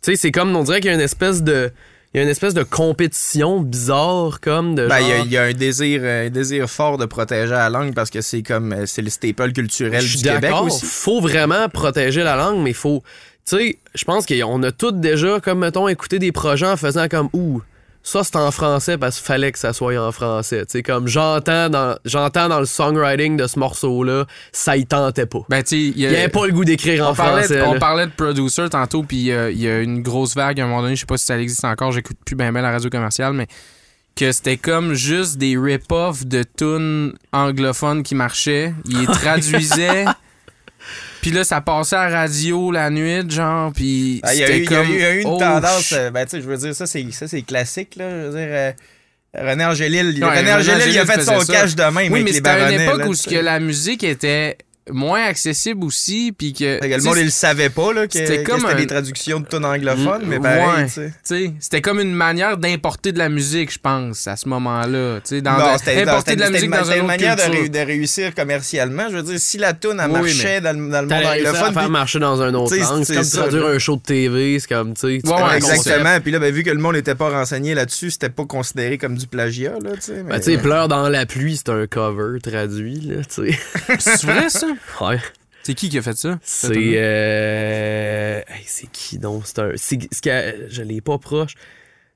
sais, c'est comme, on dirait qu'il y a une espèce de. Il y a une espèce de compétition bizarre, comme de. Ben, il y a- genre- il y, a un désir, un désir fort de protéger la langue parce que c'est comme euh, c'est le staple culturel Je du suis Québec d'accord. aussi. Faut vraiment protéger la langue, mais faut. Tu sais, je pense qu'on a tous déjà, comme mettons, écouté des projets en faisant comme ouh. Ça, c'est en français parce qu'il fallait que ça soit en français. Tu sais, comme j'entends dans, j'entends dans le songwriting de ce morceau-là, ça y tentait pas. Ben, tu sais, il y n'y avait pas le goût d'écrire en français. de, on parlait de producer tantôt, puis euh, il y a une grosse vague à un moment donné, je sais pas si ça existe encore, j'écoute plus bien ben la radio commerciale, mais que c'était comme juste des rip-offs de tunes anglophones qui marchaient. Ils traduisaient. Puis là, ça passait à la radio la nuit, genre, puis Ah, Il y, a c'était eu- comme... il y a eu une oh, tendance, ben, tu sais, je veux dire, ça, c'est, ça, c'est classique, là. Je veux dire, euh, René Angélil, René Angélil, il a fait son cash de même Oui, mais c'était à une époque là, où ce que la musique était moins accessible aussi, puis que... Fait que le tu sais, monde, il le savait pas, là, que, c'était que comme c'était un- des traductions de tonnes anglophones, Mm, mais pareil, ouais. tu sais. Tu sais, c'était comme une manière d'importer de la musique, je pense, à ce moment-là. Tu sais, dans Non, de- importer la musique une, dans une manière de, culture. ré- de réussir commercialement. Je veux dire, si la toune elle Oui, marchait dans, le- dans le monde anglophone, faire marcher dans un autre langue. C'est comme traduire un show de TV. C'est comme, tu sais. Ouais. Exactement. Puis là, ben, vu que le monde n'était pas renseigné là-dessus, c'était pas considéré comme du plagiat, là, tu sais. Ben, mais- tu sais, Pleure dans la pluie, c'est un cover traduit, là, tu sais. C'est vrai, ça? Ouais. C'est qui qui a fait ça? C'est. Euh... hey, c'est qui donc? C'est un. ce Je l'ai pas proche.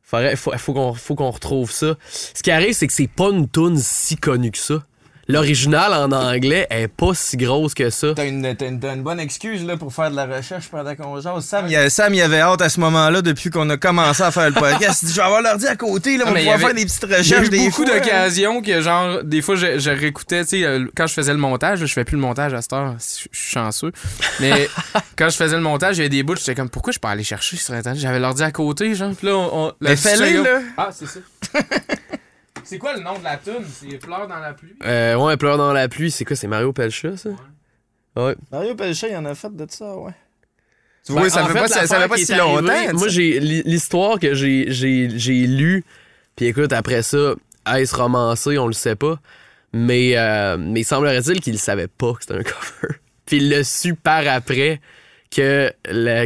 Faudrait- faut, faut qu'on faut qu'on retrouve ça. Ce qui arrive, c'est que c'est pas une tune si connue que ça. L'original en anglais est pas si grosse que ça. T'as une, t'as une- t'as une bonne excuse là, pour faire de la recherche pendant qu'on jase. Sam, il, a- Sam, il avait hâte à ce moment-là depuis qu'on a commencé à faire le podcast. Il dit Je vais avoir l'ordi à côté, là, on va pouvoir il y faire des petites J'ai eu recherches. des beaucoup fois, hein. d'occasions que, genre, des fois, je, je réécoutais, tu sais, euh, quand je faisais le montage, là, je fais plus le montage à cette heure, je je suis chanceux. Mais quand je faisais le montage, il y avait des bouts, j'étais comme, pourquoi je peux aller chercher sur Internet? J'avais l'ordi à côté, genre, puis là, on. on- la Mais fais-le, là? Ah, c'est ça. c'est quoi le nom de la tune? C'est Pleurs dans la pluie? Euh, ouais, Pleure dans la pluie, c'est quoi? C'est Mario Pelcha, ça? Ouais. Mario Pelchat, il en a fait de ça, ouais. Tu Ben, vois, ça en fait fait, pas, ça, ça fait pas si est longtemps. arrivée, Moi, j'ai l'histoire que j'ai j'ai j'ai lu. Puis écoute, après ça, est-ce romancé, on le sait pas. Mais euh, mais semblerait-il qu'il savait pas que c'était un cover. Puis il l'a su par après que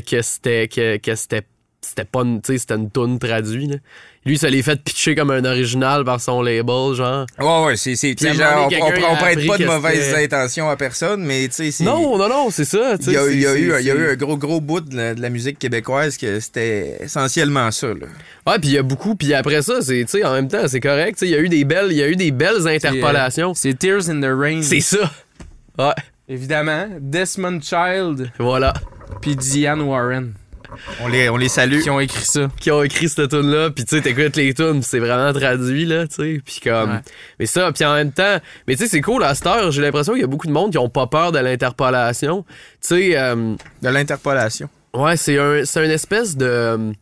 que c'était que, que c'était c'était pas une, une tune traduite. Lui, ça l'est fait pitcher comme un original par son label, genre. Ouais, ouais, c'est. c'est genre, on, on, on prête pas de mauvaises c'était- intentions à personne, mais tu sais, c'est. Non, non, non, c'est ça. tu sais, Il y a, y a eu, il y a eu un gros, gros bout de la, de la musique québécoise que c'était essentiellement ça. Là. Ouais, puis il y a beaucoup, puis après ça, c'est, tu sais, en même temps, c'est correct. tu sais, Il y a eu des belles, il y a eu des belles interpolations. C'est Tears in the Rain. C'est ça. Ouais, Évidemment. Desmond Child voilà. puis Diane Warren On les, on les salue. qui ont écrit ça. Qui ont écrit cette tune là puis tu sais, t'écoutes les tunes, puis c'est vraiment traduit là, tu sais, puis comme. Ouais. Mais ça, puis en même temps, mais tu sais, c'est cool à cette heure. J'ai l'impression qu'il y a beaucoup de monde qui ont pas peur de l'interpolation. Tu sais, euh, De l'interpolation. Ouais, c'est un, c'est une espèce de.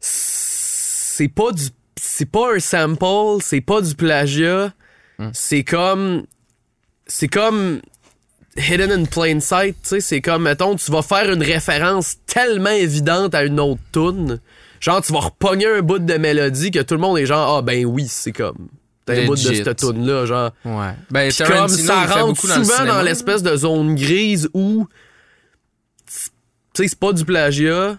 C'est pas du. C'est pas un sample, c'est pas du plagiat. C'est comme. C'est comme. Hidden in plain sight, tu sais. C'est comme, mettons, tu vas faire une référence tellement évidente à une autre tune. Genre, tu vas repogner un bout de mélodie que tout le monde est genre, ah ben oui, c'est comme. T'as un bout de cette tune là genre. Ouais. Ben, comme ça rentre souvent dans l'espèce de zone grise où tu sais c'est pas du plagiat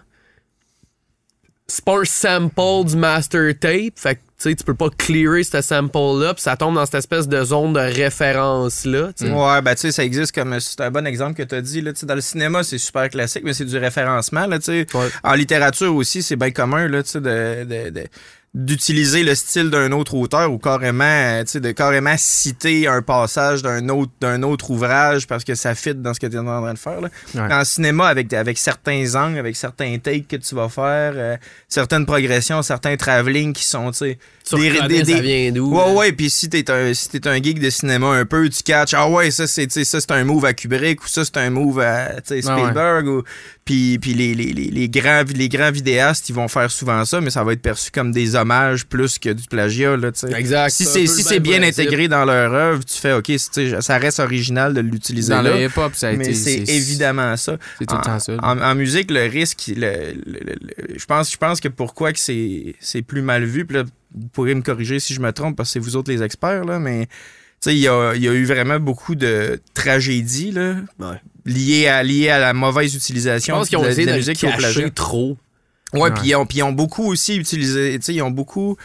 c'est pas un sample du master tape fait que sais tu peux pas clearer ce sample là puis ça tombe dans cette espèce de zone de référence là tu sais. Ouais, ben tu sais, ça existe comme. C'est un bon exemple que tu as dit. Là, dans le cinéma, c'est super classique, mais c'est du référencement. Là. Ouais. En littérature aussi, c'est bien commun là, de, de, d'utiliser le style d'un autre auteur ou carrément, euh, tu sais, de carrément citer un passage d'un autre, d'un autre ouvrage parce que ça fit dans ce que tu es en train de faire. Là. Ouais. En cinéma, avec, avec certains angles, avec certains takes que tu vas faire, euh, certaines progressions, certains travelling qui sont, tu sais, des- reconnais des- ça des- vient d'où. Ouais, là? ouais, puis si t'es un, si t'es un geek de cinéma un peu, tu catches, ah ouais, ça c'est, tu sais, ça c'est un move à Kubrick ou ça c'est un move à, Ah ouais. Spielberg ou, puis, puis les, les, les, les grands, les grands vidéastes, ils vont faire souvent ça, mais ça va être perçu comme des hommages plus que du plagiat, là, tu sais. Exact. Si c'est, si bien principe. intégré dans leur œuvre, tu fais, ok, ça reste original de l'utiliser Dans le hip-hop, ça a Mais été. c'est évidemment ça. C'est tout le En- temps ça. En, en musique, le risque, le- le- le- le- je pense, je pense que pourquoi que c'est, c'est plus mal vu, puis là, vous pourrez me corriger si je me trompe, parce que c'est vous autres les experts, là, mais tu sais, il y a, il y a eu vraiment beaucoup de tragédies là, Ouais. Liées, à, liées à la mauvaise Je utilisation pense qu'ils ont de, essayé de de la musique plagiat. cacher trop. Ouais, Ouais. puis ils ont, puis ils ont beaucoup aussi utilisé, tu sais, ils ont beaucoup.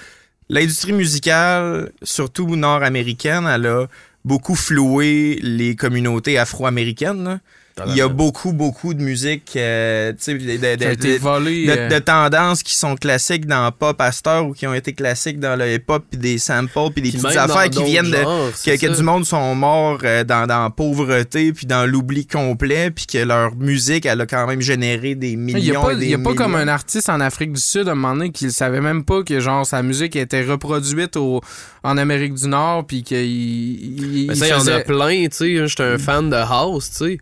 L'industrie musicale, surtout nord-américaine, elle a beaucoup floué les communautés afro-américaines. Il y a beaucoup, beaucoup de musique, euh, tu sais, de, de- a de- de- volé. de, euh, de tendances qui sont classiques dans pop heure ou qui ont été classiques dans le hip-hop, puis des samples, puis des petites affaires qui viennent de, que, que du monde sont morts euh, dans, dans la pauvreté puis dans l'oubli complet puis que leur musique elle a quand même généré des millions Il n'y a pas, et des il y a pas comme millions. un artiste en Afrique du Sud à un moment donné qui savait même pas que genre sa musique était reproduite au, en Amérique du Nord puis qu'il il, Mais il ça, il y en a plein, tu sais. J'étais un fan de House, tu sais.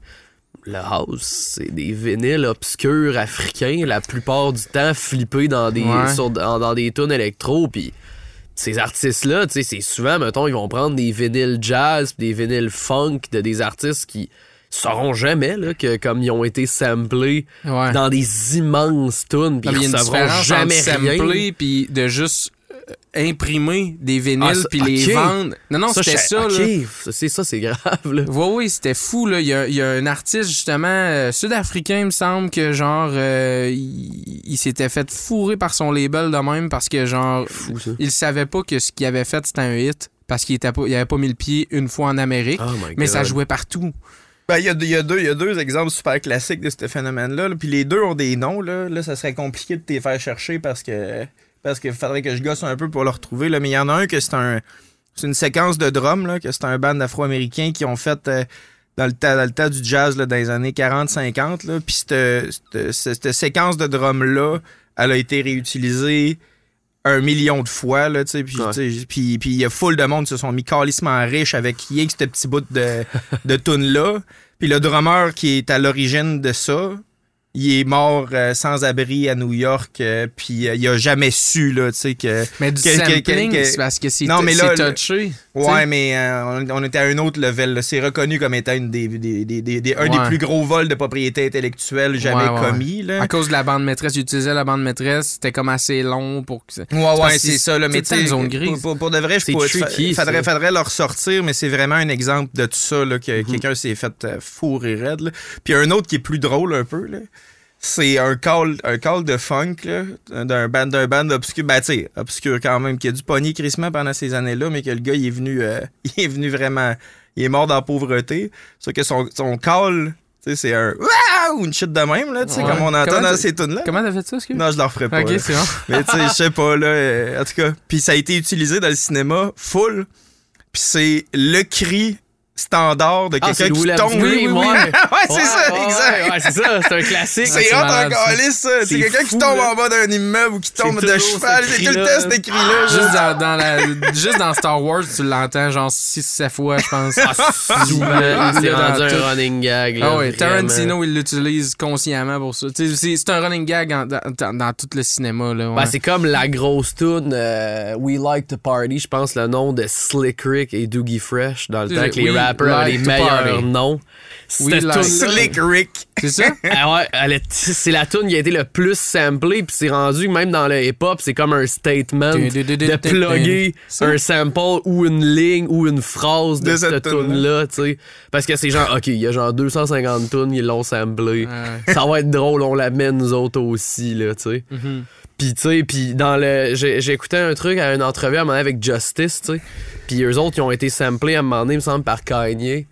Le House, c'est des vinyles obscurs africains, la plupart du temps flippés dans des, Ouais. sur- dans, dans des tunes électro. Puis ces artistes-là, tu sais, c'est souvent, mettons, ils vont prendre des vinyles jazz, puis des vinyles funk de des artistes qui sauront jamais, là, que comme ils ont été samplés Ouais. dans des immenses tunes, puis ils recevront jamais rien. puis de juste imprimer des vinyles Ah, puis les vendre. Non, non, c'était ça. c'est ça, c'est grave, là. Oui, oui, c'était fou. Là. Il, y a, il y a un artiste, justement, euh, sud-africain, il me semble, que genre, euh, il, il s'était fait fourrer par son label de même parce que, genre, Fou, il savait pas que ce qu'il avait fait, c'était un hit. Parce qu'il était pas, il avait pas mis le pied une fois en Amérique. Oh mais ça jouait partout. Ben, il y, a, y a deux, il y a deux exemples super classiques de ce phénomène-là. là, Puis les deux ont des noms. Là, là ça serait compliqué de te les faire chercher parce que parce qu'il faudrait que je gosse un peu pour le retrouver. Là. Mais il y en a un que c'est un c'est une séquence de drums, là, que c'est un band afro-américain qui ont fait euh, dans, le temps, dans le temps du jazz là, dans les années 40-50. là. Puis cette, cette- séquence de drums-là, elle a été réutilisée un million de fois, là, tu sais, puis Ouais. il y a full de monde qui se sont mis calissement riches avec rien que ce petit bout de, de tune-là. Puis le drummer qui est à l'origine de ça, il est mort euh, sans abri à New York, euh, puis euh, il a jamais su, là, tu sais, que... Mais du Que- sampling, que- parce que c'est Non, mais là, c'est le- touché. Ouais, mais on, on était à un autre level. C'est reconnu comme étant une des, des- des- des- des- un des plus gros vols de propriété intellectuelle jamais Ouais, ouais. commis. Là. À cause de la bande maîtresse, j'utilisais la bande maîtresse, c'était comme assez long pour que Ouais, ouais, c'est ça. Là, mais une zone grise. pour, pour- pour de vrai, je pourrais- tricky, fa- faudrait, faudrait leur sortir, mais c'est vraiment un exemple de tout ça, là, que quelqu'un s'est fait fourrer raide. Puis un autre qui est plus drôle un peu, là. C'est un call, un call de funk d'un band, d'un band obscur. Ben, tu sais, obscur quand même, qui a dû pogner crissement pendant ces années-là, mais que le gars, il est venu, euh, il est venu vraiment. Il est mort dans la pauvreté. Sauf que son, son call, tu sais, c'est un. Ou une shit de même, là, tu sais, Ouais. comme on entend Comment dans ces tunes-là. Comment t'as fait ça, excuse? Non, je leur ferai pas. Ok, c'est bon. Mais tu sais, je sais pas, là. euh, en tout cas. Puis ça a été utilisé dans le cinéma full. Puis c'est le cri standard de Ah, quelqu'un qui tombe. Scream, Oui, oui, oui. ouais, c'est ça, Ouais, exact. Ouais, c'est ça, c'est un classique. C'est c'est hot encore ça. C'est C'est quelqu'un qui tombe là. en bas d'un immeuble ou qui tombe de cheval. ce C'est tout le cri-là. Juste là. dans, dans la, juste dans Star Wars, tu l'entends genre 6-7 fois, je pense. Ah, souvent, c'est Dans rendu tout. un running gag. là, Ah vraiment. Tarantino, il l'utilise consciemment pour ça. C'est c'est un running gag en- dans, tout le cinéma. Là. Ben, c'est comme la grosse tune euh, We Like to Party, je pense le nom de Slick Rick et Doogie Fresh dans le temps que les rappers avaient les meilleurs noms. Cette like- Slick Rick. C'est ça? Ah ouais, c'est la tune qui a été le plus samplée, puis c'est rendu même dans le hip-hop, c'est comme un statement de plugger un sample ou une ligne ou une phrase de, cette tune-là. tu sais. Parce que c'est genre, ok, il y a genre 250 tunes, ils l'ont samplé. Ouais. Ça va être drôle, on la met nous autres aussi, là, tu sais. Mhm. Puis, tu sais, puis dans le. Écouté un truc à une entrevue à un moment donné avec Justice, tu sais. Puis eux autres, ils ont été samplés à un moment donné, il me semble, par Kanye.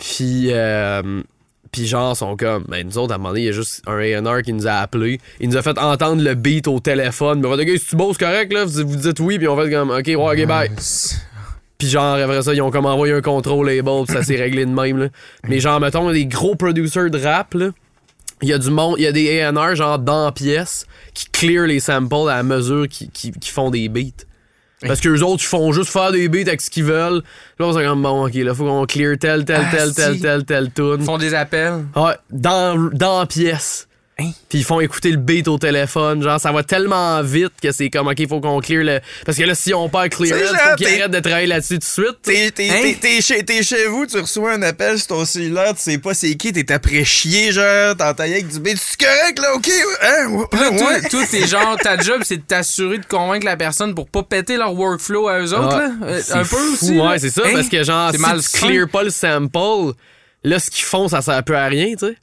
Puis, euh, Puis genre, sont comme, ben nous autres, à un moment donné, il y a juste un A&R qui nous a appelé. Il nous a fait entendre le beat au téléphone. Mais on va dire, si tu bosses correct, là, vous, dites oui, puis on fait comme, ok, ouais, ok, bye. Puis genre, après ça, ils ont comme envoyé un contrôle label, puis ça s'est réglé de même, là. Mais genre, mettons, a des gros producers de rap, là. Il y a du monde, il y a des A&R, genre, dans la pièce, qui clear les samples à mesure qu'ils qui, qui font des beats. Parce que les autres, ils font juste faire des beats avec ce qu'ils veulent. Là, on s'est comme, bon, ok, là, faut qu'on clear tel, tel, Ah, tel, tel, tel, tel, tune. Ils font des appels. Ouais, dans, dans la pièce. Hein? Puis ils font écouter le beat au téléphone. Genre, ça va tellement vite que c'est comme, OK, faut qu'on clear le. Parce que là, si on perd clear, C'est it, faut qu'ils t'es- arrêtent de travailler là-dessus tout de suite. T'es, t'es, Hein? t'es- t'es chez, t'es chez vous, tu reçois un appel sur ton cellulaire, tu sais pas c'est qui, t'es après chier, genre, t'entends avec du beat, tu correct là, ok? Hein? Là, toi, ouais. toi, t'es genre, ta job, c'est de t'assurer de convaincre la personne pour pas péter leur workflow à eux autres, Ouais. là. Euh, C'est Un peu fou, aussi. là. Ouais, c'est ça, Hein? parce que genre, C'est si malsain. tu clear pas le sample, là, ce qu'ils font, ça sert plus à rien, tu sais.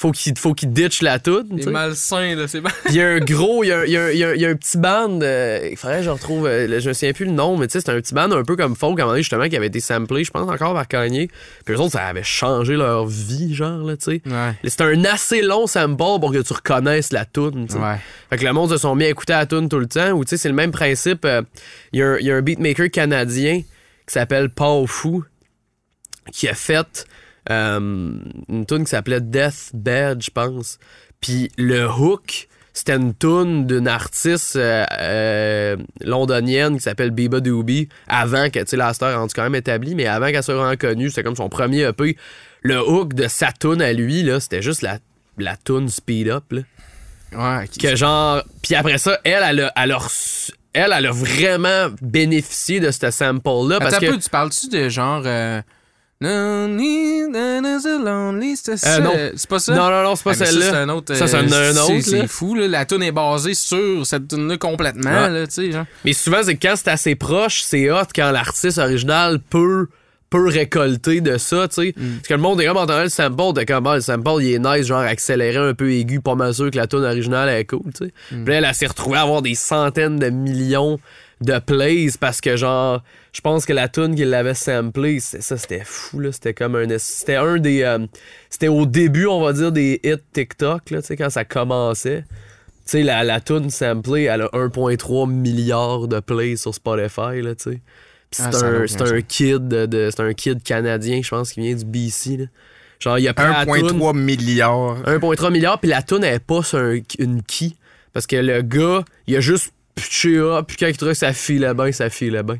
Faut qu'ils faut qu'ils ditchent la toute. C'est malsain, là. C'est mal. Il y a un gros, il y a, il y a un- il y a un- il y a un petit band, euh, il faudrait que je retrouve, euh, je me souviens plus le nom, mais tu sais, c'est un petit band un peu comme folk, à un moment donné, justement, qui avait été samplé, je pense, encore par Kanye. Puis eux autres, ça avait changé leur vie, genre, là, tu sais. Ouais. C'était un assez long sample pour que tu reconnaisses la tune, tu sais. Ouais. Fait que le monde se sont mis à écouter la tune tout le temps, ou tu sais, c'est le même principe. euh, Il y, a un- il y a un beatmaker canadien qui s'appelle Paul Fou, qui a fait une tune qui s'appelait Death Bed, je pense. Puis le hook, c'était une tune d'une artiste euh, euh, londonienne qui s'appelle Biba Doobie, avant que, tu sais, la star est rendue quand même établie, mais avant qu'elle soit vraiment connue, c'était comme son premier EP. Le hook de sa tune à lui, là, c'était juste la, la tune Speed Up, là Ouais. que genre puis après ça elle elle a, elle a reçu- elle, elle a vraiment bénéficié de ce sample-là parce que peu, tu parles-tu de genre. Euh... Euh, non. C'est pas ça? non non non c'est pas Ah, mais ça, celle-là c'est un autre. Ça, c'est un- euh, un autre, c'est- fou, là. La tune est basée sur cette tune-là complètement, là, tu sais, genre. mais souvent c'est que quand c'est assez proche c'est hot quand l'artiste original peut peut récolter de ça, tu sais. Mm. Parce que le monde est comme entendant le sample, t'es comme, ah, le sample, il est nice, genre accéléré un peu aigu, pas mal sûr que la tune originale est cool, tu sais. Mm. Puis là, elle, elle s'est retrouvée à avoir des centaines de millions de plays parce que, genre, je pense que la tune qu'il l'avait samplé, c'est- ça, c'était fou, là. C'était comme un. C'était un des. euh, c'était au début, on va dire, des hits TikTok, là, tu sais, quand ça commençait. Tu sais, la, la tune samplée, elle a 1,3 milliard de plays sur Spotify, là, tu sais. Ah, c'est a un, c'est un kid de, de- c'est un kid canadien, je pense, qui vient du BC. Là. Genre, il a la toune- 1,3 milliard. 1,3 milliard, puis la toune n'est pas sur un- une key. Parce que le gars, il a juste pitché puis quand il trouvait que ça filait bien, ça filait bien.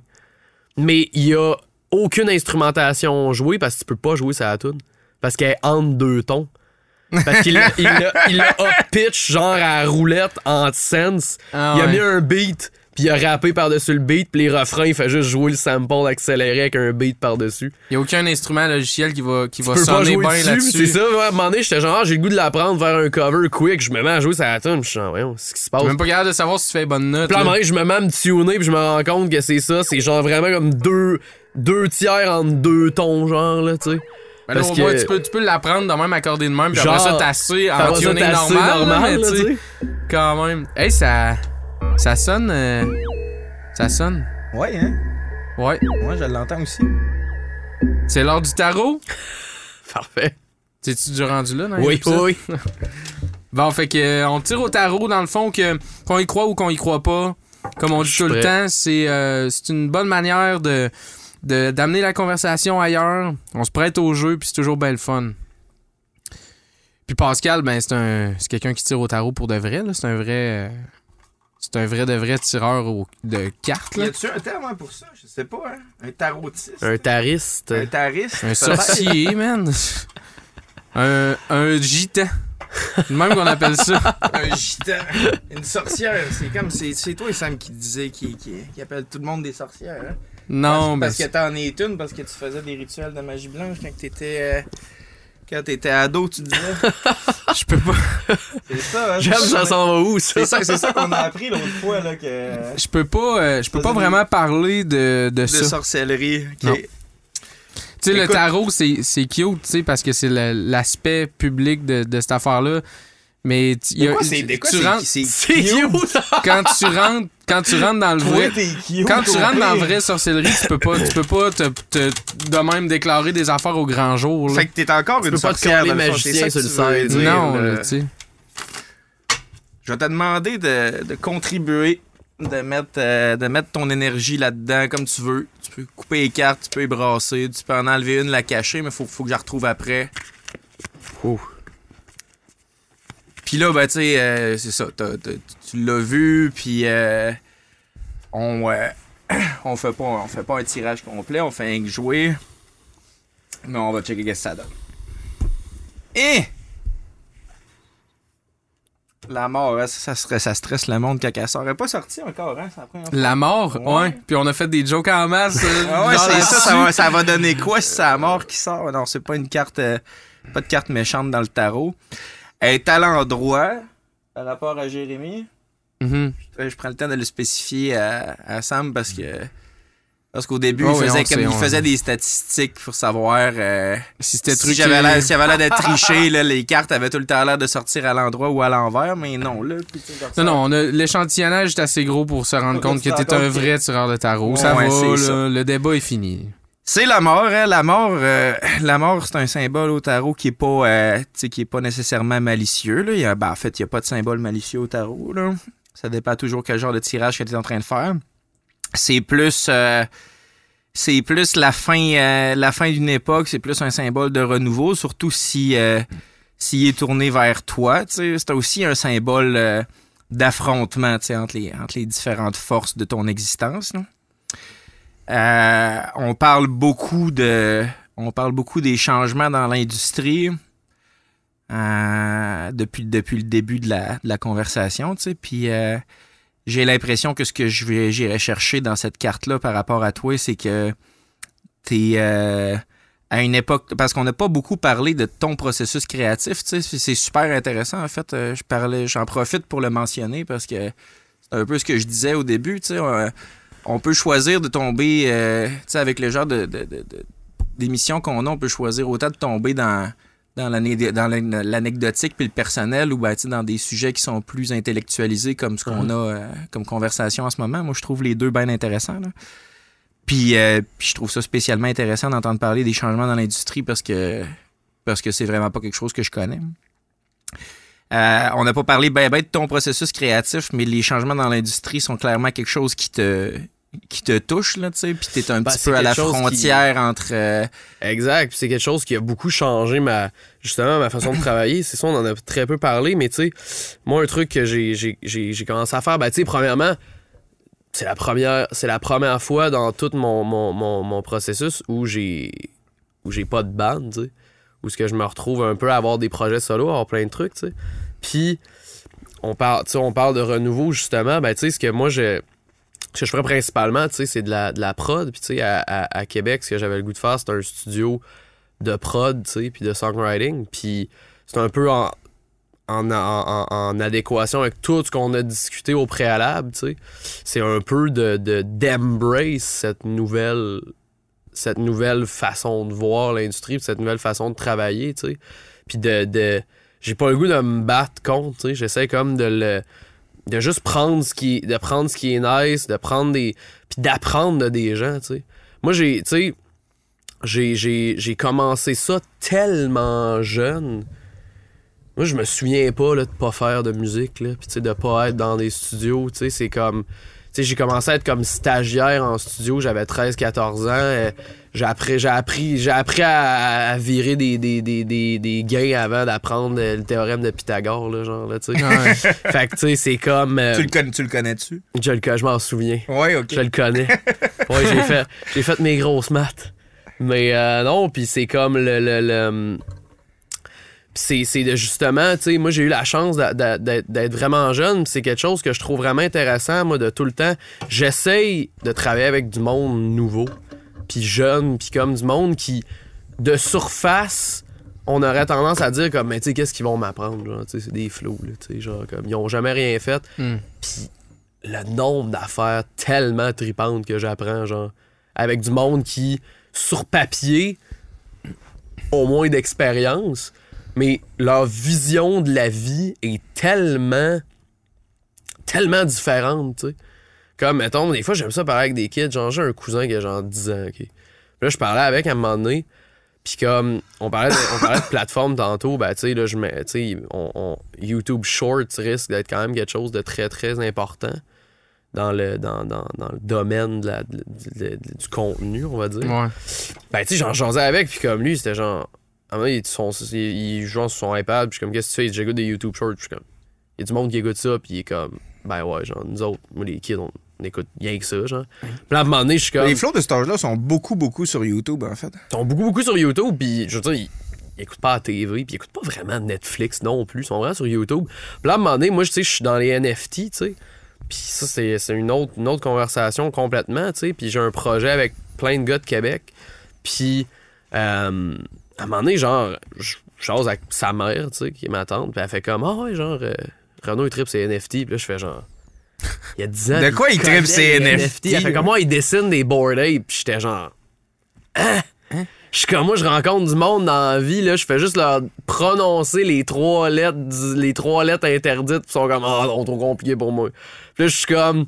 Mais il y a aucune instrumentation jouée parce que tu peux pas jouer sa tune. Parce qu'elle est entre deux tons. Parce qu'il l'a- il l'a il l'a up pitch genre à roulette en sense. Ah il a ouais. mis un beat, puis il a rappé par-dessus le beat, puis les refrains, il fait juste jouer le sample accéléré avec un beat par-dessus. Il n'y a aucun instrument logiciel qui va, qui va Tu sonner bien dessus, là-dessus. c'est ça. ouais, à un moment donné, j'étais genre, ah, j'ai le goût de l'apprendre, faire un cover quick, je me mets à jouer ça tune, je suis genre, voyons, ce qui se passe. Même pas capable de savoir si tu fais bonne note. Puis à un moment donné, je me mets à me tuner, puis je me rends compte que c'est ça, c'est genre vraiment comme deux, deux tiers entre deux tons, genre, là, tu sais. Ben là, parce moins, que- tu peux, tu peux l'apprendre de même accordé de même, puis Genre, après ça, tasser en tuning normal. là, normal, mais là, sais. quand même. Hey, ça. Ça sonne. euh, ça sonne. Ouais, hein? Ouais. Moi, je l'entends aussi. C'est l'heure du tarot? Parfait. T'es-tu du rendu là? dans Oui, oui. Bon, fait que euh, on tire au tarot dans le fond que qu'on y croit ou qu'on y croit pas. Comme on dit tout le temps, c'est euh, c'est une bonne manière de de- d'amener la conversation ailleurs. On se prête au jeu puis c'est toujours bien le fun. Puis Pascal, ben c'est un c'est quelqu'un qui tire au tarot pour de vrai là. C'est un vrai c'est un vrai de vrai tireur au- de cartes Y là. a-tu un terme hein, pour ça? Je sais pas, hein? Un tarotiste? Un tariste. Un tariste? Un peut-être? sorcier, man. Un un gitan. C'est le même qu'on appelle ça. un gitan. Une sorcière. C'est comme, c'est, c'est toi, Sam, qui disait, qui, qui, qui appelle tout le monde des sorcières, hein? Non, parce, mais parce que t'en es une, parce que tu faisais des rituels de magie blanche quand t'étais. euh, quand t'étais ado, tu disais? je peux pas C'est ça, hein? J'aime ça s'en va où, C'est ça? c'est ça qu'on a appris l'autre fois, là, que. Je peux pas, euh, je peux pas vraiment parler de, de De ça. sorcellerie. Non. Tu sais, le Écoute- tarot, c'est c'est cute, tu sais, parce que c'est le- l'aspect public de, de cette affaire-là. Mais tu- il y a- quoi c'est, de quoi tu c'est, rentres, c'est quand tu rentres, quand tu rentres dans le vrai. t'es cute, Quand tu rentres dans la vraie sorcellerie, tu peux pas, tu peux pas te, te- de même déclarer des affaires au grand jour. là. Fait que t'es encore une peux pas te sorcière. le fond, magicien sur le tu side, non, tu sais. Je vais te demander de, de contribuer, de mettre, euh, de mettre ton énergie là-dedans comme tu veux. Tu peux couper les cartes, tu peux les brasser, tu peux en enlever une, la cacher, mais faut, faut que je la retrouve après. Ouh. Puis là, ben, tu sais, euh, c'est ça. t'as- t'as- tu l'as vu, puis euh, on, euh, on, fait pas, on fait pas un tirage complet, on fait un jouer. Mais on va checker qu'est-ce que ça donne. Et la mort, hein, ça, ça, serait- ça stresse le monde quand elle sort. Elle est pas sortie encore, hein? La mort, ouais. Ouais. Puis on a fait des jokes en masse. euh, Ah ouais, c'est ça, ça va, ça va donner quoi si c'est la mort qui sort? Non, c'est pas une carte, euh, pas de carte méchante dans le tarot. Elle est à l'endroit? Par rapport à Jérémy? Mhm. Euh, Je prends le temps de le spécifier à, à Sam parce que parce qu'au début, Oh il, faisait comme, sait, il faisait des statistiques pour savoir euh, Si c'était si j'avais l'air, si d'être triché, là, les cartes avaient tout le temps l'air de sortir à l'endroit ou à l'envers, mais non, là. tu Non, non, l'échantillonnage est assez gros pour se rendre compte que t'es rendre un vrai tireur de tarot. ça Ouais, va, là, ça. le débat est fini. C'est la mort, hein? La mort, euh, la mort, c'est un symbole au tarot qui est pas, euh, qui est pas nécessairement malicieux. Là. Ben, en fait, il y a pas de symbole malicieux au tarot. Là. Ça dépend toujours quel genre de tirage que tu es en train de faire. C'est plus, euh, c'est plus la fin, la fin d'une époque. C'est plus un symbole de renouveau, surtout si, s'il est tourné vers toi. C'est aussi un symbole d'affrontement, entre les, entre les différentes forces de ton existence. Euh, on parle beaucoup des changements dans l'industrie euh, depuis, le début de la, conversation, tu sais. Puis euh, j'ai l'impression que ce que je vais, j'irai chercher dans cette carte-là par rapport à toi, c'est que t'es à une époque, parce qu'on n'a pas beaucoup parlé de ton processus créatif, tu sais. C'est- super intéressant, en fait. Je parlais, j'en profite pour le mentionner parce que c'est un peu ce que je disais au début, tu. On peut choisir de tomber, euh, tu sais, avec le genre de, de- de- de- d'émissions qu'on a, on peut choisir autant de tomber dans, dans, l'anecdotique puis le personnel ou ben, dans des sujets qui sont plus intellectualisés comme ce qu'on a euh, comme conversation en ce moment. Moi, je trouve les deux bien intéressants. là. Puis, euh, puis je trouve ça spécialement intéressant d'entendre parler des changements dans l'industrie parce que parce que c'est vraiment pas quelque chose que je connais. Euh, on n'a pas parlé ben, ben de ton processus créatif, mais les changements dans l'industrie sont clairement quelque chose qui te qui te touche là, tu sais, puis t'es un Ben, petit peu à la qui- frontière entre euh, Exact. Puis c'est quelque chose qui a beaucoup changé ma justement ma façon de travailler. C'est ça, on en a très peu parlé, mais tu sais, moi un truc que j'ai, j'ai, j'ai, j'ai commencé à faire, ben tu sais, premièrement, c'est la première c'est la première fois dans tout mon, mon, mon, mon processus où j'ai où j'ai pas de bande, tu sais. Où ce que je me retrouve un peu à avoir des projets solo, à avoir plein de trucs, tu sais. Puis on parle, on parle de renouveau justement, ben tu sais ce que moi je ce que je ferais principalement, tu sais, c'est de la, de la prod. Puis, tu sais, à, à- Québec, ce que j'avais le goût de faire, c'était un studio de prod, tu sais, puis de songwriting. Puis, c'est un peu en, en, en- en- adéquation avec tout ce qu'on a discuté au préalable, tu sais. C'est un peu de- d'embrace cette nouvelle cette nouvelle façon de voir l'industrie, cette nouvelle façon de travailler, tu sais. Puis de, de j'ai pas le goût de me battre contre, tu sais. J'essaie comme de le de juste prendre ce qui de prendre ce qui est nice, de prendre des puis d'apprendre de des gens, tu sais. Moi j'ai tu sais j'ai, j'ai, j'ai commencé ça tellement jeune. Moi je me souviens pas là, de pas faire de musique là, sais de pas être dans des studios, c'est comme j'ai commencé à être comme stagiaire en studio, j'avais 13 14 ans, euh, j'ai appris j'ai appris j'ai appris à, à virer des, des, des, des, des gains avant d'apprendre euh, le théorème de Pythagore là, genre là, tu sais. Ouais. fait que tu sais c'est comme euh, tu le connais tu le connais-tu? je le je m'en souviens. Ouais, OK. Je le connais. ouais, j'ai fait, j'ai fait mes grosses maths. Mais euh, non, puis c'est comme le. le, le- c'est, justement, tu sais, moi j'ai eu la chance d'être, vraiment jeune. C'est quelque chose que je trouve vraiment intéressant, moi, de tout le temps. J'essaye de travailler avec du monde nouveau, puis jeune, puis comme du monde qui, de surface, on aurait tendance à dire comme, mais tu sais, qu'est-ce qu'ils vont m'apprendre, genre, tu sais, c'est des flots, là, tu sais, genre, comme, ils ont jamais rien fait. Hmm. Puis le nombre d'affaires tellement tripantes que j'apprends, genre, avec du monde qui, sur papier, au moins d'expérience, mais leur vision de la vie est tellement, tellement différente, tu sais. Comme, mettons, des fois, j'aime ça parler avec des kids. Genre, j'ai un cousin qui a genre 10 ans, OK. Puis là, je parlais avec à un moment donné. Puis comme, on parlait de, on parlait de plateforme tantôt, ben, tu sais, là, je mets, tu sais, on- on- YouTube Shorts risque d'être quand même quelque chose de très, très important dans le, dans, dans, dans le domaine de la- de- de- de- du contenu, on va dire. Ouais. Ben, tu sais, j'en jasais avec, puis comme lui, c'était genre. À un moment, il, son, il, il joue sur son iPad, puis je suis comme, qu'est-ce que tu fais? J'écoute des YouTube Shorts, puis je suis comme. Il y a du monde qui écoute ça, puis il est comme, ben ouais, genre, nous autres, moi, les kids, on, on écoute rien que ça, genre. Puis à un moment donné, je suis comme. Les flots de cet âge-là sont beaucoup, beaucoup sur YouTube, en fait. Ils sont beaucoup, beaucoup sur YouTube, puis je veux dire, ils, ils écoutent pas la TV, puis ils écoutent pas vraiment Netflix non plus, ils sont vraiment sur YouTube. Puis là, à un moment donné, moi, je sais, je suis dans les NFT, tu sais. Puis ça, c'est c'est une autre, une autre conversation complètement, tu sais. Puis j'ai un projet avec plein de gars de Québec. Puis, euh, à un moment donné, genre, je jase avec sa mère, tu sais, qui est ma tante, puis elle fait comme, ah ouais, genre, euh, Renaud, il tripe ses NFT, puis là, je fais genre. Il y a 10 ans. De quoi il trippe connaît ses les NFT, Elle fait comme moi, il dessine des board puis j'étais genre. Hein? Je suis comme moi, je rencontre du monde dans la vie, là, je fais juste leur prononcer les trois lettres, les trois lettres interdites, puis ils sont comme, ah non, trop compliqué pour moi. Puis là, je suis comme,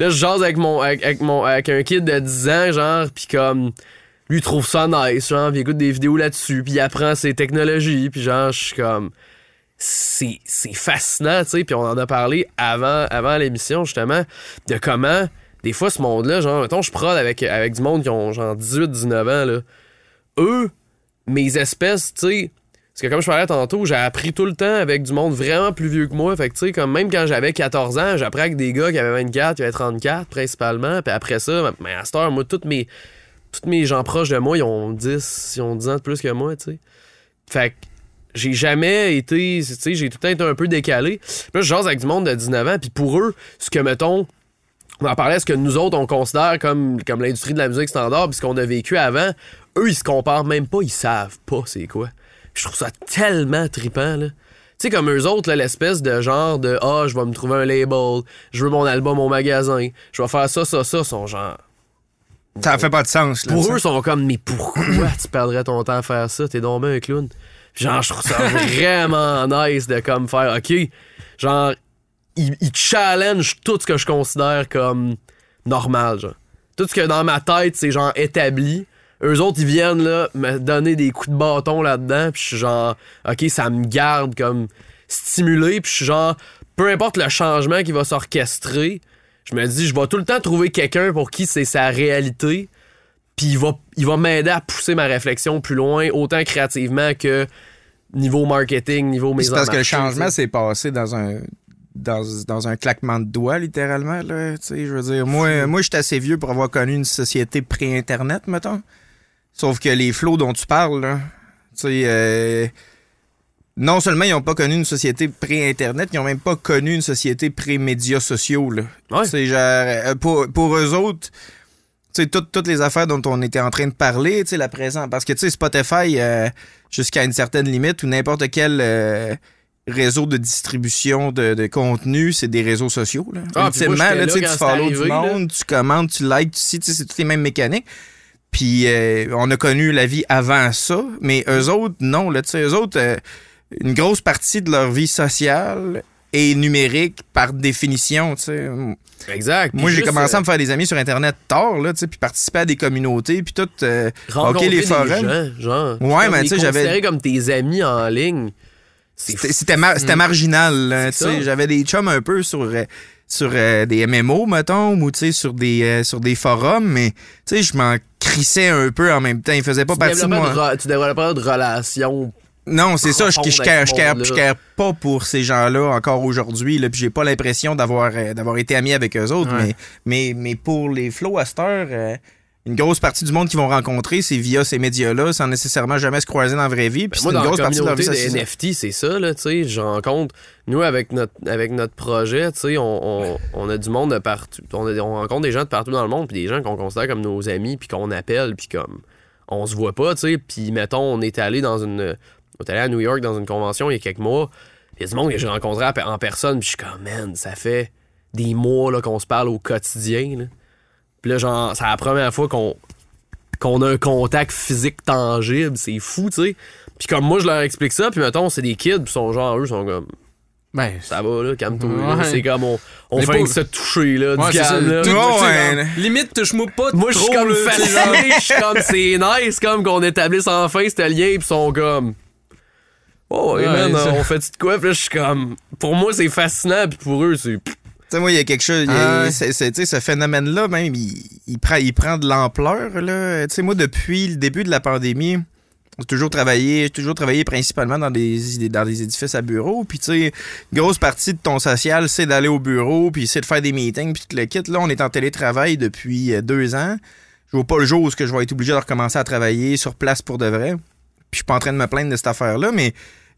là, je jase avec mon, avec, avec mon, avec un kid de 10 ans, genre, puis comme, lui, trouve ça nice, genre, il écoute des vidéos là-dessus, puis il apprend ses technologies, puis genre, je suis comme, c'est fascinant, tu sais, puis on en a parlé avant, avant l'émission, justement, de comment, des fois, ce monde-là, genre, mettons, je prod avec, avec du monde qui ont, genre, 18, 19 ans, là, eux, mes espèces, tu sais, parce que comme je parlais tantôt, j'ai appris tout le temps avec du monde vraiment plus vieux que moi. Fait que, tu sais, comme même quand j'avais 14 ans, j'appris avec des gars qui avaient 24, qui avaient 34 principalement. Puis après ça, mais à cette heure, moi, toutes mes, toutes mes gens proches de moi, ils ont 10, ils ont 10 ans de plus que moi, tu sais. Fait que j'ai jamais été, tu sais, j'ai tout le temps été un peu décalé. Puis là, je jase avec du monde de 19 ans, puis pour eux, ce que, mettons, on en parlait, ce que nous autres, on considère comme, comme l'industrie de la musique standard, puis ce qu'on a vécu avant, eux, ils se comparent même pas, ils savent pas c'est quoi. Je trouve ça tellement trippant, là. Tu sais, comme eux autres, l'espèce de genre de Ah, je vais me trouver un label, je veux mon album au magasin, je vais faire ça, ça, ça, sont genre. Ça fait pas de sens, là. Pour eux, ils sont comme, mais pourquoi tu perdrais ton temps à faire ça? T'es donc bien un clown. Puis Genre, je trouve ça vraiment nice de comme faire, OK, genre, ils, ils challenge tout ce que je considère comme normal, genre. Tout ce que dans ma tête, c'est genre établi. Eux autres, ils viennent là me donner des coups de bâton là-dedans, puis je suis genre, OK, ça me garde comme stimulé, puis je suis genre, peu importe le changement qui va s'orchestrer, je me dis, je vais tout le temps trouver quelqu'un pour qui c'est sa réalité, puis il va, il va m'aider à pousser ma réflexion plus loin, autant créativement que niveau marketing, niveau mise C'est parce que le changement s'est passé dans un dans, dans un claquement de doigts, littéralement. Là, je veux dire, moi, moi je suis assez vieux pour avoir connu une société pré-Internet, mettons. Sauf que les flots dont tu parles, là, tu sais, euh, non seulement ils n'ont pas connu une société pré-Internet, ils n'ont même pas connu une société pré-médias sociaux. Là. Ouais. Sais, genre, euh, pour, pour eux autres, toutes, toutes les affaires dont on était en train de parler, la présence. Parce que, Spotify, euh, jusqu'à une certaine limite, ou n'importe quel euh, réseau de distribution de, de contenu, c'est des réseaux sociaux. Là. Ah, moi, là, tu là follow c'est du monde, tu commandes, tu likes, tu sais, c'est toutes les mêmes mécaniques. Puis euh, on a connu la vie avant ça, mais eux autres, non. Là, eux autres, une grosse partie de leur vie sociale est numérique par définition. tu sais. Exact. Moi, j'ai commencé euh, à me faire des amis sur Internet tard, là, tu sais, puis participer à des communautés, puis tout. euh, rencontrer les forums. gens, genre. Ouais, mais tu sais, j'avais- comme tes amis en ligne. C'était mar- c'était marginal. tu sais. J'avais des chums un peu sur, euh, sur euh, des MMO, mettons, ou tu sais, sur des, euh, sur des forums, mais tu sais, je m'en crissais un peu en même temps. Ils faisaient pas tu partie de moi. tu développes pas de relation. Non, c'est ça, je, profonde je, pas pour ces gens-là encore aujourd'hui, puis j'ai pas l'impression d'avoir euh, d'avoir été ami avec eux autres, Ouais. mais, mais, mais pour les flows à cette heure, euh, une grosse partie du monde qu'ils vont rencontrer, c'est via ces médias-là, sans nécessairement jamais se croiser dans la vraie vie, puis c'est Ben, Moi, une dans grosse la partie de leur vie. NFT, c'est ça, là, tu sais. Je rencontre, nous, avec notre, avec notre projet, tu sais, on, on, on a du monde de partout. On, a- on rencontre des gens de partout dans le monde, puis des gens qu'on considère comme nos amis, puis qu'on appelle, puis comme on se voit pas, tu sais. Puis, mettons, on est allé dans une. On est allé à New York dans une convention il y a quelques mois. Il y a du monde que j'ai rencontré en pe- en personne, puis je suis comme, man, ça fait des mois là, qu'on se parle au quotidien, là. Puis là, genre, c'est la première fois qu'on qu'on a un contact physique tangible. C'est fou, tu sais. Puis comme moi, je leur explique ça, puis mettons, c'est des kids, puis ils sont genre, eux, sont comme. Ben, Ça va, là, calme-toi. là. Ouais. C'est comme on, on fait que se toucher, là, Ouais, du calme, là. Tout- ouais. Limite, touche-moi pas Moi, je suis comme fasciné. Je suis comme, c'est nice, comme qu'on établisse enfin ce lien, pis ils sont comme. Oh, ouais, man, ça. on fait de quoi? Là, je suis comme. Pour moi, c'est fascinant, pis pour eux, c'est. Tu sais, moi, il y a quelque chose. Ah ouais. c'est- c'est- tu sais, ce phénomène-là, même, il, il prend, il prend de l'ampleur. là. Tu sais, moi, depuis le début de la pandémie, j'ai toujours travaillé, j'ai toujours travaillé principalement dans des, dans des édifices à bureau. Puis, tu sais, une grosse partie de ton social, c'est d'aller au bureau, puis c'est de faire des meetings, puis tout le kit. Là, on est en télétravail depuis euh, deux ans. Je vois pas le jour où je vais être obligé de recommencer à travailler sur place pour de vrai. Puis, je suis pas en train de me plaindre de cette affaire-là, mais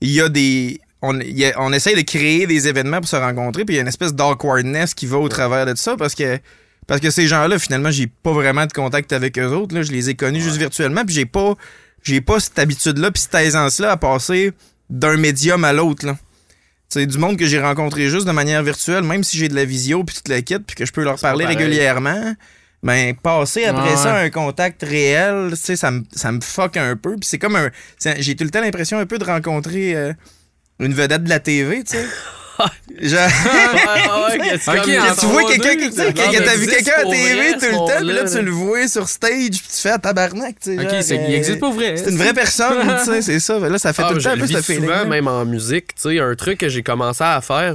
il y a des. On, y a- on essaye de créer des événements pour se rencontrer, puis il y a une espèce d'awkwardness qui va au travers de ça parce que. Parce que ces gens-là, finalement, j'ai pas vraiment de contact avec eux autres. Là. Je les ai connus juste virtuellement, puis j'ai pas. J'ai pas cette habitude-là, puis cette aisance-là à passer d'un médium à l'autre. C'est du monde que j'ai rencontré juste de manière virtuelle, même si j'ai de la visio puis toute la kit, puis que je peux leur parler régulièrement. Ben, passer après Ouais, ça un contact réel, tu sais, ça me ça me fuck un peu. Puis c'est comme un. J'ai tout le temps l'impression un peu de rencontrer euh, une vedette de la TV, tu sais. Ouais, ouais, tu vois quelqu'un qui, t'as vu quelqu'un à pour TV tout le temps, puis là monde-là, tu le vois sur stage, puis tu fais à tabarnak, tu sais. Ok, genre, c'est- euh, il existe pas vrai. C'est une vraie personne, tu sais, c'est ça. Là, ça fait Ah, tout le temps peu vis ce souvent, même en musique, tu sais, un truc que j'ai commencé à faire.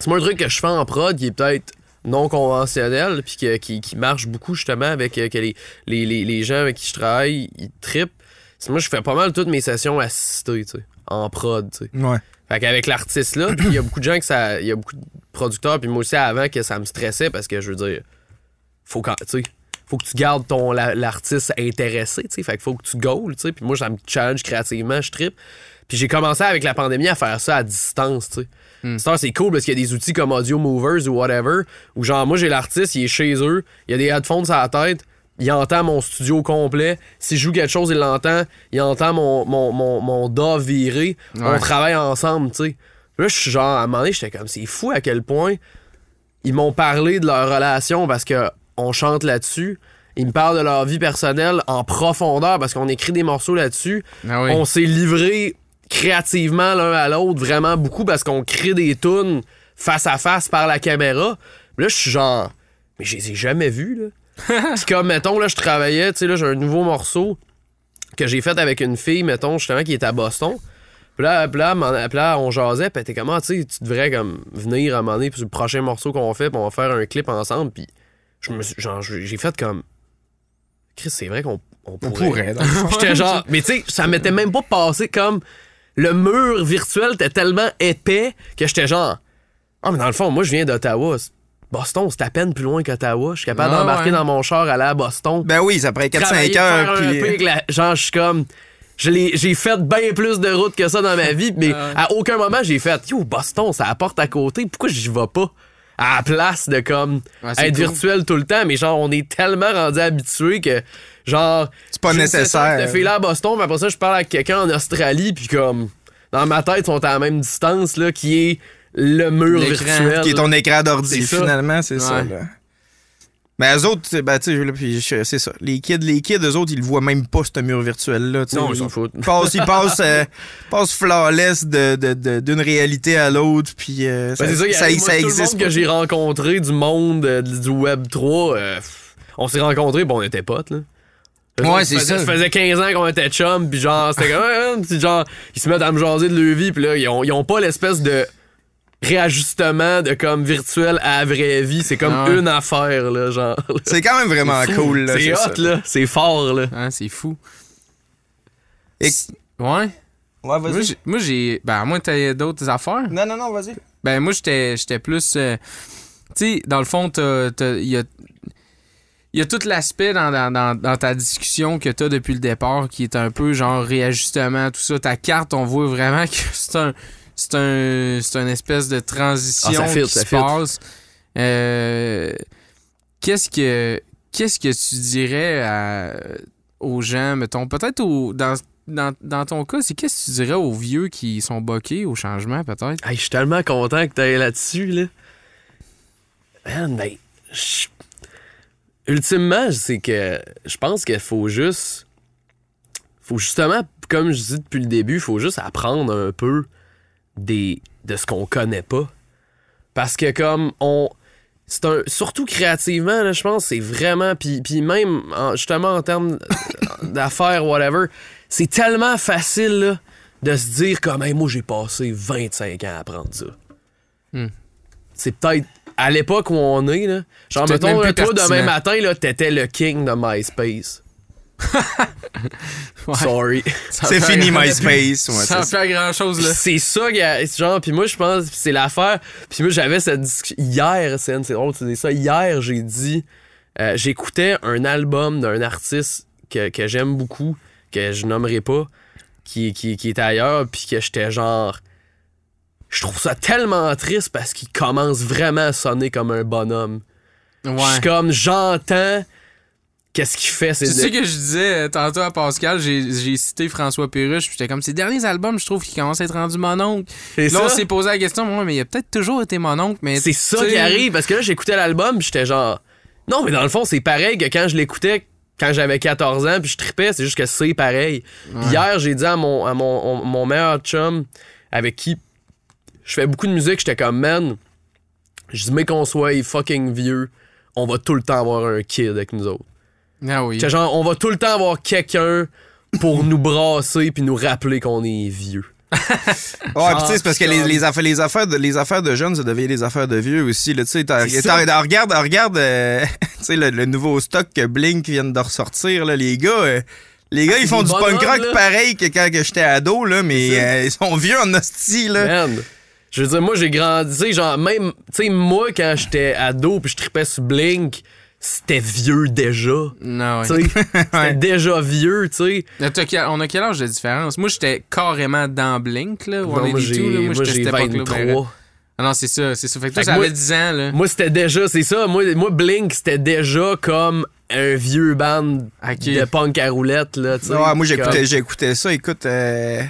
C'est moi un truc que je fais en prod qui est peut-être non conventionnel, puis que- qui, qui marche beaucoup justement avec euh, que les, les, les, les gens avec qui je travaille, ils trippent. Moi, je fais pas mal toutes mes sessions assistées, tu sais, en prod, tu sais. Ouais. Fait qu'avec l'artiste là, il y a beaucoup de gens que ça. Il y a beaucoup de producteurs, puis moi aussi avant que ça me stressait parce que je veux dire, faut quand. Tu sais, faut que tu gardes ton la- l'artiste intéressé, tu sais. Fait qu'il faut que tu goals, tu sais. Puis moi, ça me challenge créativement, je trippe. Puis j'ai commencé avec la pandémie à faire ça à distance, tu sais. Ça, c'est cool parce qu'il y a des outils comme Audio Movers ou whatever, où genre, moi, j'ai l'artiste, il est chez eux, il y a des headphones sur la tête, il entend mon studio complet. Si je joue quelque chose, il l'entend. Il entend mon, mon, mon, mon viré. On travaille ensemble, tu sais. Là, je suis genre, à un moment donné, j'étais comme, c'est fou à quel point ils m'ont parlé de leur relation parce que on chante là-dessus. Ils me parlent de leur vie personnelle en profondeur parce qu'on écrit des morceaux là-dessus. Ah oui. On s'est livré créativement l'un à l'autre vraiment beaucoup parce qu'on crée des tunes face à face par la caméra. Là, je suis genre, mais je les ai jamais vus, là. Puis comme, mettons, là, je travaillais, tu sais, là, j'ai un nouveau morceau que j'ai fait avec une fille, mettons, justement, qui est à Boston. Puis là, puis là, m'en- puis là, on jasait, puis était comme, ah, tu sais, tu devrais comme venir à un moment donné, puis le prochain morceau qu'on fait, puis on va faire un clip ensemble, puis je me suis- genre, j'ai fait comme, Chris, c'est vrai qu'on on On pourrait. pourrait. le fond. J'étais genre, mais tu sais, ça m'était même pas passé comme le mur virtuel était tellement épais que j'étais genre, ah, mais dans le fond, moi, je viens d'Ottawa. Boston, c'est à peine plus loin qu'Ottawa. Je suis capable Ah, d'embarquer ouais. dans mon char, aller à Boston. Ben oui, ça prend 4-5 travailler, heures. un Puis... peu la- Genre, je suis comme. J'ai fait bien plus de routes que ça dans ma vie, mais à aucun moment j'ai fait Yo, Boston, ça apporte à côté, pourquoi j'y vais pas? À la place de comme Ouais, être cool. virtuel tout le temps, mais genre, on est tellement rendu habitué que genre. C'est pas nécessaire. avec Cette fille-là à Boston, mais après ça, je parle avec quelqu'un en Australie, puis comme. Dans ma tête, ils sont à la même distance, là, qui est le mur virtuel. qui est ton écran d'ordi, finalement, c'est ça. Là. Mais eux autres, ben, tu sais, là, puis je- c'est ça. Les kids, les kids, eux autres, ils le voient même pas, ce mur virtuel-là. Non, ils s'en foutent. Ils passent, ils passent, euh, passent flawless de- de- de- d'une réalité à l'autre, puis euh, ça, Ben, c'est ça, ça, moi, ça tout le existe. monde que j'ai rencontré du monde euh, du Web 3, euh, on s'est rencontrés, bon, on était potes, là. Ouais, Ça c'est faisait- ça. Ça faisait 15 ans qu'on était chum, puis genre, c'était comme, ouais, puis genre, ils se mettent à me jaser de leur vie, puis là, ils ont, ils ont pas l'espèce de réajustement de comme virtuel à vraie vie. C'est comme Ah une affaire, là, genre. C'est quand même vraiment cool. là, C'est ça. hot, là. C'est fort, là. Hein, c'est fou. Et- Ouais. Ouais, Moi, vas-y. j'ai- Moi, j'ai. Ben, à moins que t'aies d'autres affaires. Non, non, non, vas-y. Ben, moi, j'étais j'étais plus. euh, tu sais, dans le fond, t'as- t'as- il y a. Il y a tout l'aspect dans, dans, dans- ta discussion que tu as depuis le départ qui est un peu genre réajustement, tout ça. Ta carte, on voit vraiment que c'est un. C'est un. C'est une espèce de transition Ah, ça qui ça se passe. Euh, qu'est-ce que. Qu'est-ce que tu dirais à- aux gens, mettons, peut-être au- dans, dans, dans ton cas, c'est qu'est-ce que tu dirais aux vieux qui sont boqués au changement, peut-être? Hey, je suis tellement content que t'ailles là-dessus, là. Man, ben, je- ultimement, c'est que je pense qu'il faut juste. Faut justement, comme je dis depuis le début, faut juste apprendre un peu des, de ce qu'on connaît pas. Parce que comme on. C'est un. Surtout créativement, là, je pense, c'est vraiment. Puis, puis même en- justement en termes d'affaires, whatever, c'est tellement facile là, de se dire comme Hey, moi j'ai passé 25 ans à apprendre ça. Hmm. C'est peut-être à l'époque où on est, là. Genre, mettons, toi, demain matin, là, t'étais le king de MySpace. Ouais. Sorry. C'est fini MySpace. Ouais, Ça faire grand chose, là. c'est ça, gars. genre, puis moi, je pense, c'est l'affaire. Puis moi, j'avais cette discussion. Hier, c'est c'est drôle, tu dis ça. Hier, j'ai dit, euh, j'écoutais un album d'un artiste que, que j'aime beaucoup, que je nommerai pas, qui, qui, qui est ailleurs, puis que j'étais genre. Je trouve ça tellement triste parce qu'il commence vraiment à sonner comme un bonhomme. Je suis Ouais. comme, j'entends. Qu'est-ce qu'il fait? C'est de- sais que je disais euh, tantôt à Pascal, j'ai cité François Perruche, puis j'étais comme, ses derniers albums, je trouve qu'il commence à être rendu mon oncle. Là, on ça? s'est posé la question, moi, mais il a peut-être toujours été mon oncle, mais. C'est ça qui arrive parce que là j'écoutais l'album puis j'étais genre non mais dans le fond c'est pareil que quand je l'écoutais quand j'avais 14 ans puis je tripais c'est juste que c'est pareil. Puis Hier j'ai dit à mon à mon, mon meilleur chum avec qui je fais beaucoup de musique j'étais comme man je dis mais qu'on soit fucking vieux on va tout le temps avoir un kid avec nous autres. Ah oui. J'étais genre on va tout le temps avoir quelqu'un pour nous brasser puis nous rappeler qu'on est vieux. Ouais, pis tu sais, c'est parce que les, les affaires, les, affaires de, les affaires de jeunes, ça devient des affaires de vieux aussi. Là, tu sais, t'as- C'est t'as- ça. t'as- regarde, regarde euh, tu sais, le, le nouveau stock que Blink vient de ressortir. Là, les gars, euh, les gars, Ah, ils c'est font du punk rock pareil que quand que j'étais ado, là, mais euh, ils sont vieux en hostie. Là. Man, je veux dire, moi, j'ai grandi, tu sais, genre, même, tu sais, moi, quand j'étais ado puis je tripais sur Blink, c'était vieux déjà. Non, Tu ouais. sais, c'était déjà vieux, tu sais. On a quel âge de différence? Moi, j'étais carrément dans Blink, là. Non, moi, j'ai. Moi, j'ai cette époque-là, ben, 23. Ah non, c'est ça, c'est ça. Fait que toi, Fait ça moi- avait 10 ans, là. Moi, c'était déjà, c'est ça. Moi, moi, Blink, c'était déjà comme un vieux band de punk à roulette, là, tu sais. Ouais, moi, j'écoutais, Comme- j'écoutais ça. Écoute, euh,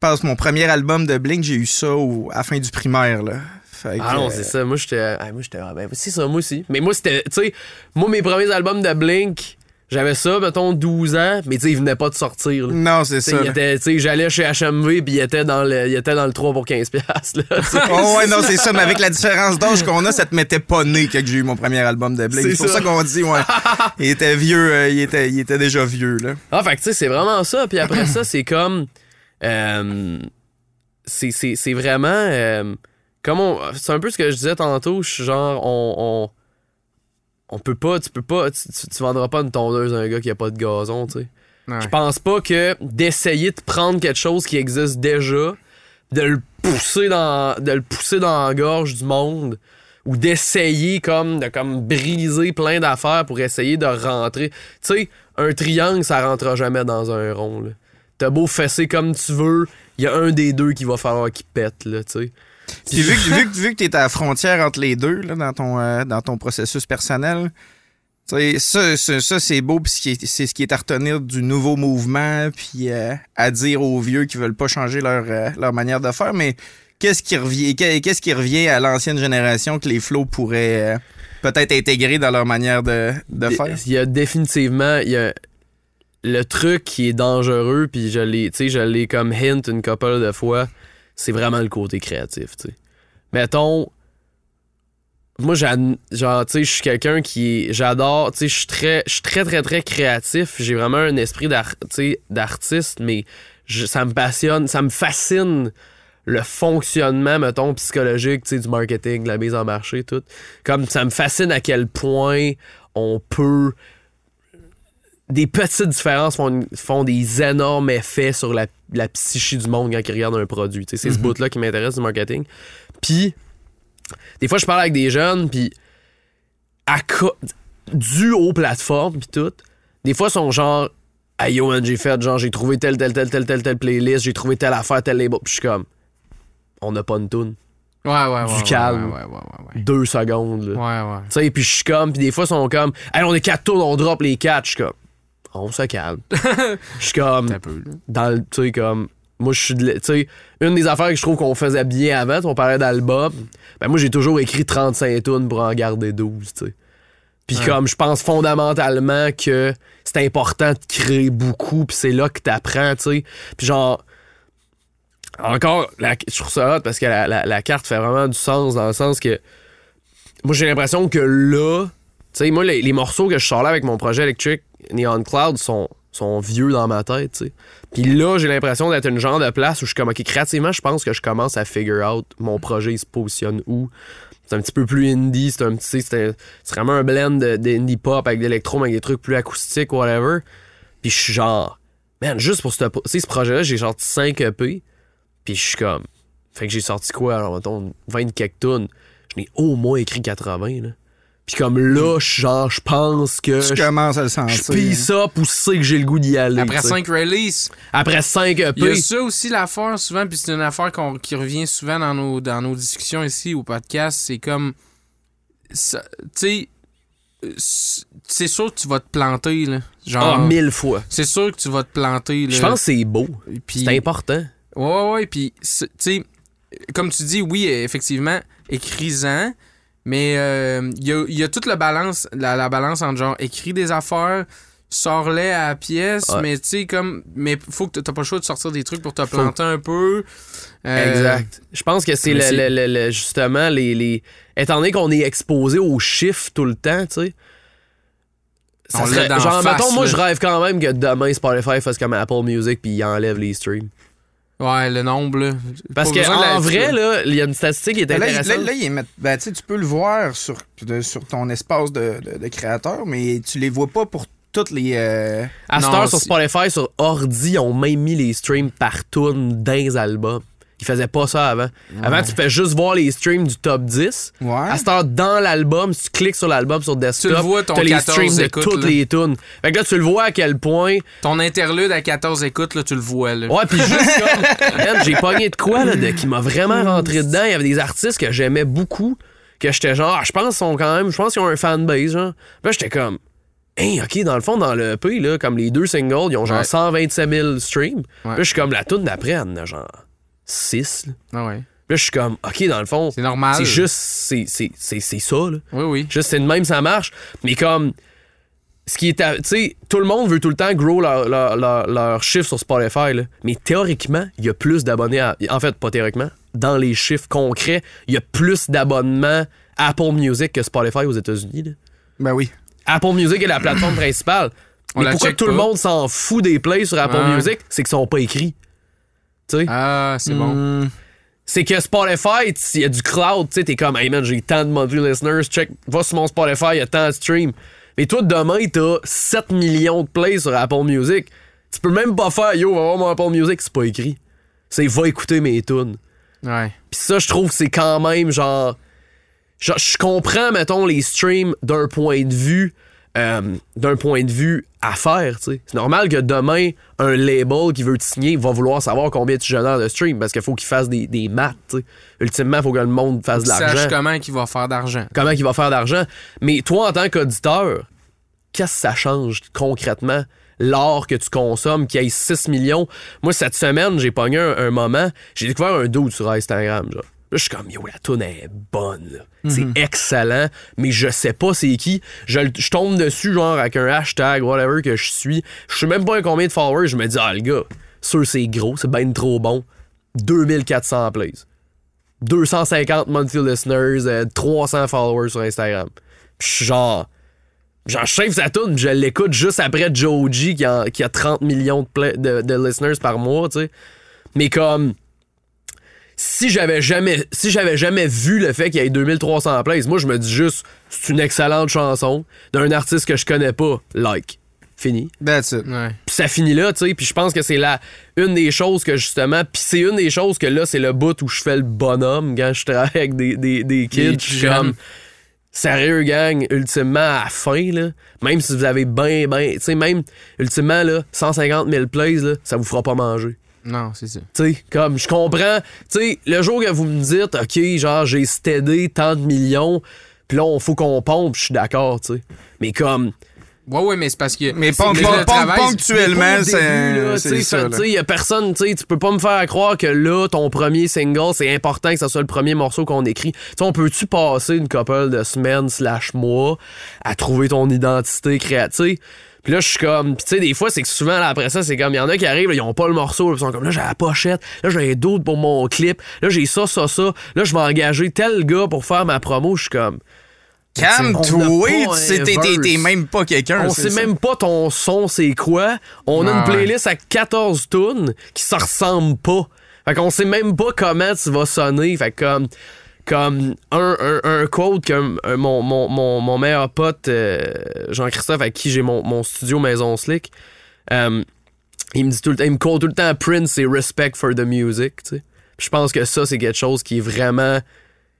pense que mon premier album de Blink, j'ai eu ça au- à la fin du primaire. Là. Fait Ah que, non, euh, c'est ça. Moi, j'étais. ah, moi, j'étais. ah, ben, c'est ça, moi aussi. Mais moi, c'était. Tu sais, moi, mes premiers albums de Blink, j'avais ça, mettons, 12 ans, mais tu sais, ils venaient pas de sortir, là. Non, c'est ça. il tu sais, j'allais chez HMV puis il était dans le, il était dans le 3 pour 15 piastres. Oh ouais, non, c'est ça, mais avec la différence d'âge qu'on a, ça te mettait pas né quand j'ai eu mon premier album de Blink. C'est C'est pour ça. ça, qu'on dit, ouais. il était vieux, euh, il, était, il était déjà vieux, là. Ah, fait que tu sais, c'est vraiment ça. Puis après ça, c'est comme. Euh, c'est, vraiment. euh, comme c'est un peu ce que je disais tantôt. Je suis genre, on, on. on peut pas. Tu peux pas. Tu, tu- tu vendras pas une tondeuse à un gars qui a pas de gazon, tu sais. Ouais. Je pense pas que d'essayer de prendre quelque chose qui existe déjà, de le pousser dans, de le pousser dans la gorge du monde, ou d'essayer comme de comme briser plein d'affaires pour essayer de rentrer. Tu sais, un triangle, ça rentrera jamais dans un rond. là. T'as beau fesser comme tu veux, il y a un des deux qui va falloir qu'il pète, là, tu sais. Puis vu que, vu que, vu que t'es à la frontière entre les deux, là, dans ton, euh, dans ton processus personnel, tu sais, ça, ça, ça, c'est beau, puis c'est ce qui est à retenir du nouveau mouvement, puis euh, à dire aux vieux qui veulent pas changer leur, euh, leur manière de faire, mais qu'est-ce qui revient, qu'est- qu'est-ce qui revient à l'ancienne génération que les flows pourraient peut-être intégrer dans leur manière de, de faire? Il y a définitivement il y a le truc qui est dangereux puis je l'ai comme hint une couple de fois, c'est vraiment le côté créatif. Mettons moi genre je suis quelqu'un qui j'adore je suis très très très très créatif, j'ai vraiment un esprit d'artiste mais ça me passionne, ça me fascine le fonctionnement, mettons, psychologique, du marketing, de la mise en marché, tout. Comme ça me fascine à quel point on peut. Des petites différences font, font des énormes effets sur la, la psyché du monde quand ils regardent un produit. Tu sais, c'est ce bout-là qui m'intéresse du marketing. Puis, des fois, je parle avec des jeunes, puis à dû aux plateformes, puis tout, des fois, ils sont genre, hey yo, man, j'ai fait, genre, j'ai trouvé telle, telle, telle, telle, telle, telle playlist, j'ai trouvé telle affaire, tel label, puis je suis comme, on n'a pas une toune. Ouais, ouais, ouais. Du ouais, calme. Ouais, ouais, ouais, ouais. Deux secondes, là. Ouais, ouais. Tu sais, puis je suis comme, puis des fois, ils sont comme, hey, on est quatre tours, on drop les quatre. Je suis comme, on se calme. Je suis comme, Un peu, dans le, tu sais, comme, moi, je suis de, tu sais, une des affaires que je trouve qu'on faisait bien avant, on parlait d'album, ben moi, j'ai toujours écrit 35 tunes pour en garder 12, tu sais. Puis Ouais. comme, je pense fondamentalement que c'est important de créer beaucoup, puis c'est là que t'apprends, tu sais. Puis genre, encore, la- je trouve ça hot parce que la, la- la carte fait vraiment du sens dans le sens que moi j'ai l'impression que là, tu sais, moi les, les morceaux que je sors là avec mon projet électrique Neon Cloud sont, sont vieux dans ma tête. Puis là, j'ai l'impression d'être une genre de place où je suis comme, ok, créativement, je pense que je commence à figure out mon projet, il se positionne où. C'est un petit peu plus indie, c'est un petit, c'est vraiment un blend d'indie pop avec d'électro, avec des trucs plus acoustiques, whatever. Puis je suis genre, man, juste pour ce, ce projet-là, j'ai sorti 5 EP. Puis je suis comme. Fait que j'ai sorti quoi, alors, mettons, 20 quelques tunes. Je n'ai au moins écrit 80, là. Puis comme là, je- genre, je pense que. Tu Je commences à le je sentir. pisse up ou sais que j'ai le goût d'y aller. Après tu sais. 5 releases, Après 5 il y a EP. ça aussi l'affaire souvent, puis c'est une affaire qu'on- qui revient souvent dans nos, dans nos discussions ici au podcast. C'est comme. ça- Tu sais. euh, c'est- C'est sûr que tu vas te planter, là. Genre. Ah, mille fois. C'est sûr que tu vas te planter, là. Je pense que c'est beau. Puis- C'est important. Ouais, ouais, puis, c'est- tu sais, comme tu dis, oui, effectivement, écris-en, mais euh, il y, a, il y a toute la balance, la, la balance entre genre, écris des affaires, sors-les à la pièce, Ouais. mais tu sais, comme, mais faut que t'as pas le choix de sortir des trucs pour te planter un peu. Euh, Exact. Je pense que c'est le, le- le- justement les, les. Étant donné qu'on est exposé aux chiffres tout le temps, tu sais. ça serait- genre, face, mettons, moi, je rêve quand même que demain Spotify fasse comme Apple Music puis il enlève les streams. Ouais, le nombre, là. Parce Pas que besoin de la- en vrai, là, il y a une statistique qui est Ben là, là, intéressante. là, il est met- ben, tu sais, tu peux le voir sur, de- sur ton espace de, de, de créateur, mais tu les vois pas pour toutes les. euh, À cette Non, heure, sur Spotify, sur Ordi, ils ont même mis les streams par tune dans les Ils faisaient pas ça avant. Avant, tu fais juste voir les streams du top 10. Ouais. À cette heure, dans l'album, si tu cliques sur l'album sur desktop, Tu le vois, ton t'as les 14 streams de écoutes, toutes là. les tunes. Fait que là, tu le vois à quel point. Ton interlude à 14 écoutes, là, tu le vois, là. Ouais, puis juste comme. J'ai pogné de quoi, là, de, qui m'a vraiment rentré dedans. Il y avait des artistes que j'aimais beaucoup, que j'étais genre, ah, je pense qu'ils sont quand même, je pense qu'ils ont un fanbase, genre. Puis là, j'étais comme. Hey, ok, dans le fond, dans le EP, là, comme les deux singles, ils ont genre Ouais. 127 000 streams. Puis là, je suis comme, la tune d'après, genre 6. Là. Ah ouais. là, je suis comme, ok, dans le fond, C'est normal. c'est juste, c'est c'est- c'est- c'est ça, là. Oui, oui. Juste, c'est de même, ça marche. Mais comme, ce qui est. à- Tu sais, tout le monde veut tout le temps grow leur, leur, leur, leur chiffre sur Spotify, là. Mais théoriquement, il y a plus d'abonnés. à- En fait, pas théoriquement. Dans les chiffres concrets, il y a plus d'abonnements Apple Music que Spotify aux États-Unis. là. Ben oui. Apple Music est la plateforme principale. On Mais la pourquoi check tout le pas. monde s'en fout des plays sur Apple Ouais. Music? C'est qu'ils sont pas écrits. Tu sais? Ah, c'est bon. Hmm. c'est que Spotify, il y a du cloud, tu sais, t'es comme, hey man, j'ai tant de monthly listeners, check, va sur mon Spotify, il y a tant de streams. Mais toi, demain, t'as 7 millions de plays sur Apple Music. Tu peux même pas faire, yo, va voir mon Apple Music, c'est pas écrit. C'est va écouter mes tunes. Ouais. Pis ça, je trouve que c'est quand même genre. genre, je comprends, mettons, les streams d'un point de vue. Euh, d'un point de vue affaire. C'est normal que demain, un label qui veut te signer va vouloir savoir combien tu génères de streams parce qu'il faut qu'il fasse des, des maths. Ultimement, il faut que le monde fasse de Sache l'argent. comment il va faire d'argent. Comment il va faire d'argent. Mais toi, en tant qu'auditeur, qu'est-ce que ça change concrètement? L'art que tu consommes, qui ait 6 millions? Moi, cette semaine, j'ai pogné un, un moment, j'ai découvert un doute sur Instagram. Genre. Là, je suis comme, yo, la tune est bonne. C'est excellent, mais je sais pas c'est qui. Je, tombe dessus, genre, avec un hashtag, whatever, que je suis. Je sais même pas combien de followers. Je me dis, ah, le gars, sûr, c'est gros, c'est ben trop bon. 2400 plays. 250 monthly listeners, euh, 300 followers sur Instagram. Puis genre. Genre, je save sa tune, je l'écoute juste après Joe G qui a, qui a 30 millions de, de listeners par mois, tu sais. Mais comme. Si j'avais jamais si j'avais jamais vu le fait qu'il y ait 2300 plays, moi je me dis juste c'est une excellente chanson d'un artiste que je connais pas, like. Fini. That's it. Ouais. Puis ça finit là, tu sais. Puis je pense que c'est la une des choses que justement. Puis c'est une des choses que là, c'est le bout où je fais le bonhomme quand je travaille avec des, des, des kids. Des Je suis comme. Sérieux, gang, ultimement, à la fin, là, même si vous avez ben, ben. Tu sais, même, ultimement, là, 150 000 plays, là, ça vous fera pas manger. Non, c'est ça. Tu sais, comme, je comprends. Tu sais, le jour que vous me dites, OK, genre, j'ai stédé tant de millions, puis là, on faut qu'on pompe, je suis d'accord, tu sais. Mais comme. Ouais, ouais, mais c'est parce que. Mais le pon- pon- travail, ponctuellement, c'est tu sais, c'est ça. fait- là. tu sais, y a personne, tu sais, tu peux pas me faire croire que là, ton premier single, c'est important que ça soit le premier morceau qu'on écrit. Tu sais, on peut-tu passer une couple de semaines slash mois à trouver ton identité créative? Puis là, je suis comme. Tu sais, des fois, c'est que souvent, là, après ça, c'est comme. Il y en a qui arrivent, là, ils ont pas le morceau. là, Ils sont comme là, j'ai la pochette. Là, j'ai d'autres pour mon clip. Là, j'ai ça, ça, ça. Là, je vais engager tel gars pour faire ma promo. Je suis comme. Calme-toi, t'es- même pas quelqu'un. On sait ça. même pas ton son, c'est quoi. On a une playlist à 14 tunes qui se ressemblent pas. Fait qu'on sait même pas comment tu vas sonner. Fait que comme, comme un, un, que un- mon, mon, mon, mon meilleur pote, euh, Jean-Christophe, avec qui j'ai mon, mon studio Maison Slick, euh, il me dit tout le temps, il me quote tout le temps Prince et Respect for the Music, Je pense que ça, c'est quelque chose qui est vraiment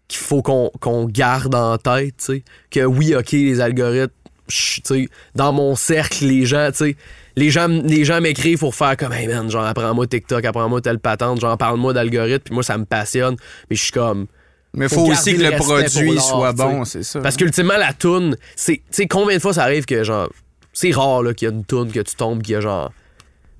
qu'il faut qu'on garde en tête. Que oui, ok, les algorithmes, dans mon cercle, les gens, les gens, les gens m'écrivent pour faire comme, hey man, genre, apprends-moi TikTok, apprends-moi telle patente, genre, parle-moi d'algorithme, puis moi, ça me passionne. Mais je suis comme. Mais Faut faut, aussi que le produit soit tu bon, c'est ça. Parce qu'ultimement, la toune, c'est. Tu sais, combien de fois ça arrive que, genre, c'est rare, là, qu'il y a une toune que tu tombes, qui a, genre,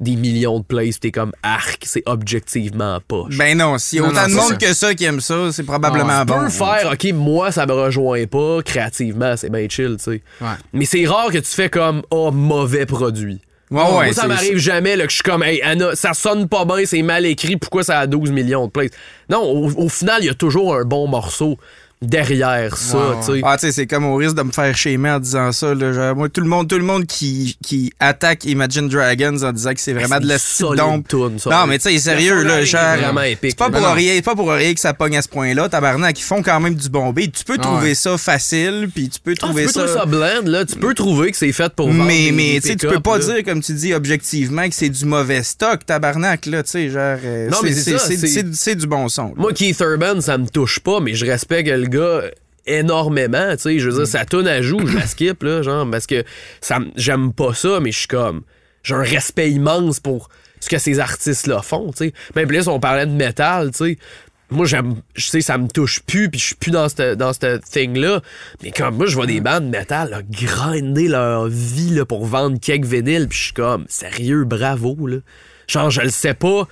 des millions de plays, pis t'es comme, arc, c'est objectivement pas. Ben non, s'il y a Non, autant non, de monde ça. que ça qui aime ça, c'est probablement Tu bon. peux faire, ok, moi ça me rejoint pas créativement, c'est bien chill, tu sais. Ouais. Mais c'est rare que tu fais comme, oh, mauvais produit. Ouais, moi, ouais, ça c'est- m'arrive jamais là, que je suis comme, hey, Anna, ça sonne pas bien, c'est mal écrit, pourquoi ça a 12 millions de plays? Non, au, au final, il y a toujours un bon morceau derrière ça, Ouais, tu sais. Ah, tu c'est comme au risque de me faire shamer en disant ça. Là, genre, moi, tout le monde, tout le monde qui, qui attaque Imagine Dragons en disant que c'est vraiment C'est de la solide ça. Non, mais tu sais, sérieux, là, genre. est vraiment épique. C'est pas pour rien, c'est pas pour rien que ça pogne à ce point-là, tabarnak. Ils font quand même du bon beat. Tu peux Ah trouver ouais. ça facile, puis tu peux Ah, tu trouver peux ça. trouver ça blend, là. Tu peux trouver que c'est fait pour vendre mais mais tu tu peux pas là. dire, comme tu dis, objectivement, que c'est du mauvais stock, tabarnak, là, tu sais, genre. euh, Non, mais c'est du bon son. Moi, Keith Urban, ça me touche pas, mais je respecte le gars énormément, tu sais. Je veux dire, sa tune à joue, je la skip, là, genre, parce que ça, j'aime pas ça, mais je suis comme. J'ai un respect immense pour ce que ces artistes-là font, tu sais. Même plus, on parlait de métal, tu sais. Moi, j'aime. Je sais, ça me touche plus, puis je suis plus dans cette, dans thing-là. Mais comme moi, je vois des bandes de métal, là, grinder leur vie, là, pour vendre quelques vinyles, puis je suis comme, sérieux, bravo, là. Genre, je le sais pas.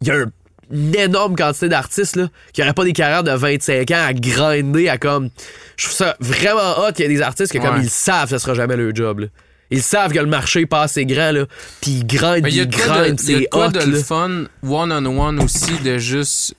Il y a un- une énorme quantité d'artistes là, qui n'auraient pas des carrières de 25 ans à grinder, à comme. Je trouve ça vraiment hot qu'il y a des artistes que, comme Ouais. ils savent que ce sera jamais leur job. Là. Ils savent que le marché est pas assez grand, là, puis ils grindent, Mais il y a ils grindent, il y a de c'est quoi hot. de le fun one-on-one aussi de juste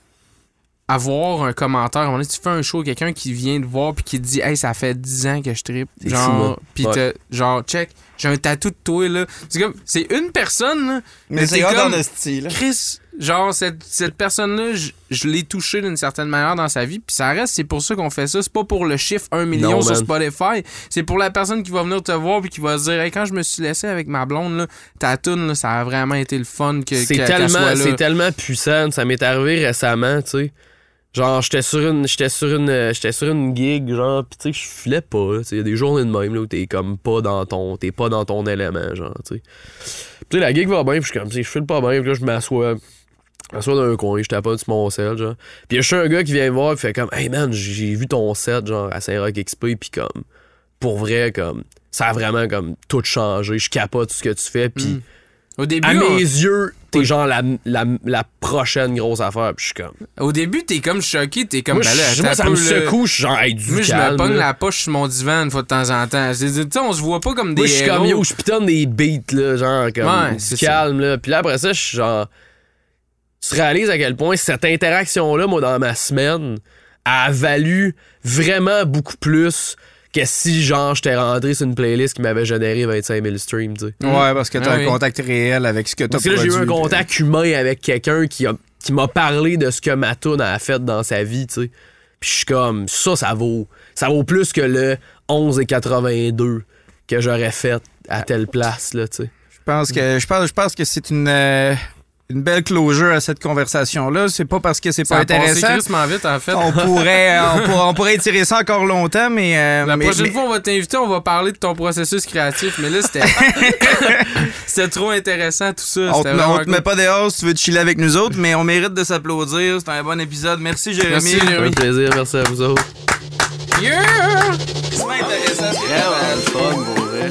avoir un commentaire. À un moment donné, tu fais un show, quelqu'un qui vient te voir puis qui te dit Hey, ça fait 10 ans que je fou, Genre, hein? puis Ouais. t'as- genre, check, j'ai un tatou de toi là. C'est comme, c'est une personne là. Mais c'est comme, en esti, là. Chris, genre, cette, cette personne-là, je, je l'ai touché d'une certaine manière dans sa vie, puis ça reste, c'est pour ça qu'on fait ça. C'est pas pour le chiffre 1 million Non, sur man. Spotify. C'est pour la personne qui va venir te voir puis qui va se dire, hey, quand je me suis laissé avec ma blonde, là, ta toune, là, ça a vraiment été le fun que, C'est qu'elle- qu'elle soit tellement, là. c'est tellement puissant. Ça m'est arrivé récemment, tu sais. Genre, j'étais sur une, j'étais sur une, euh, j'étais sur une gig, genre, pis tu sais, je filais pas. là, tu sais, Il y a des journées de même là, où t'es comme pas dans ton, t'es pas dans ton élément, genre, tu sais. Pis tu sais, la gig va bien, pis je suis comme, tu sais, je file pas bien, pis là, je m'assois, je m'assois dans un coin, je tape sur mon sel, genre. Y a juste un gars qui vient me voir, pis fait comme, hey man, j'ai vu ton set, genre, à Saint-Roch XP, pis comme, pour vrai, comme, ça a vraiment comme tout changé. Je capote ce que tu fais, pis Mm. Au début, à on- mes yeux, t'es genre la, la, la prochaine grosse affaire. Puis je suis comme. au début, t'es comme choqué, t'es comme, Moi, ben là, je- moi, ça me secoue, je suis genre, hey, du Moi, je me pogne la poche sur mon divan une fois de temps en temps. Tu sais, on se voit pas comme des Moi, je suis comme yo, je pitonne des beats, là, genre, comme Ouais, du c'est ça. calme, là. Puis là, après ça, je suis genre. Tu réalises à quel point cette interaction-là, moi, dans ma semaine, a valu vraiment beaucoup plus que si, genre, j'étais rentré sur une playlist qui m'avait généré 25 000 streams, tu sais. Ouais, parce que t'as Ah un oui. contact réel avec ce que t'as Parce que là, j'ai eu un produit, contact humain avec quelqu'un qui, a- qui m'a parlé de ce que ma tune a fait dans sa vie, tu sais. Puis je suis comme, ça, ça vaut, ça vaut plus que le 11,82 que j'aurais fait à telle place, là, tu sais. Je pense que je pense, je pense que c'est une euh, une belle closure à cette conversation-là. C'est pas parce que c'est pas intéressant. crissement vite, en fait. On pourrait, euh, on pourrait, on pourrait étirer ça encore longtemps, mais euh, La mais- prochaine mais- fois, on va t'inviter, on va parler de ton processus créatif. Mais là, c'était. c'était trop intéressant, tout ça. on te, C'était met- vraiment on te cool. met pas dehors si tu veux te chiller avec nous autres, mais on mérite de s'applaudir. C'est un bon épisode. Merci Jérémy. Merci, Jérémy. plaisir, merci à vous autres. Yeah! C'est intéressant. dire. fun, pour vrai.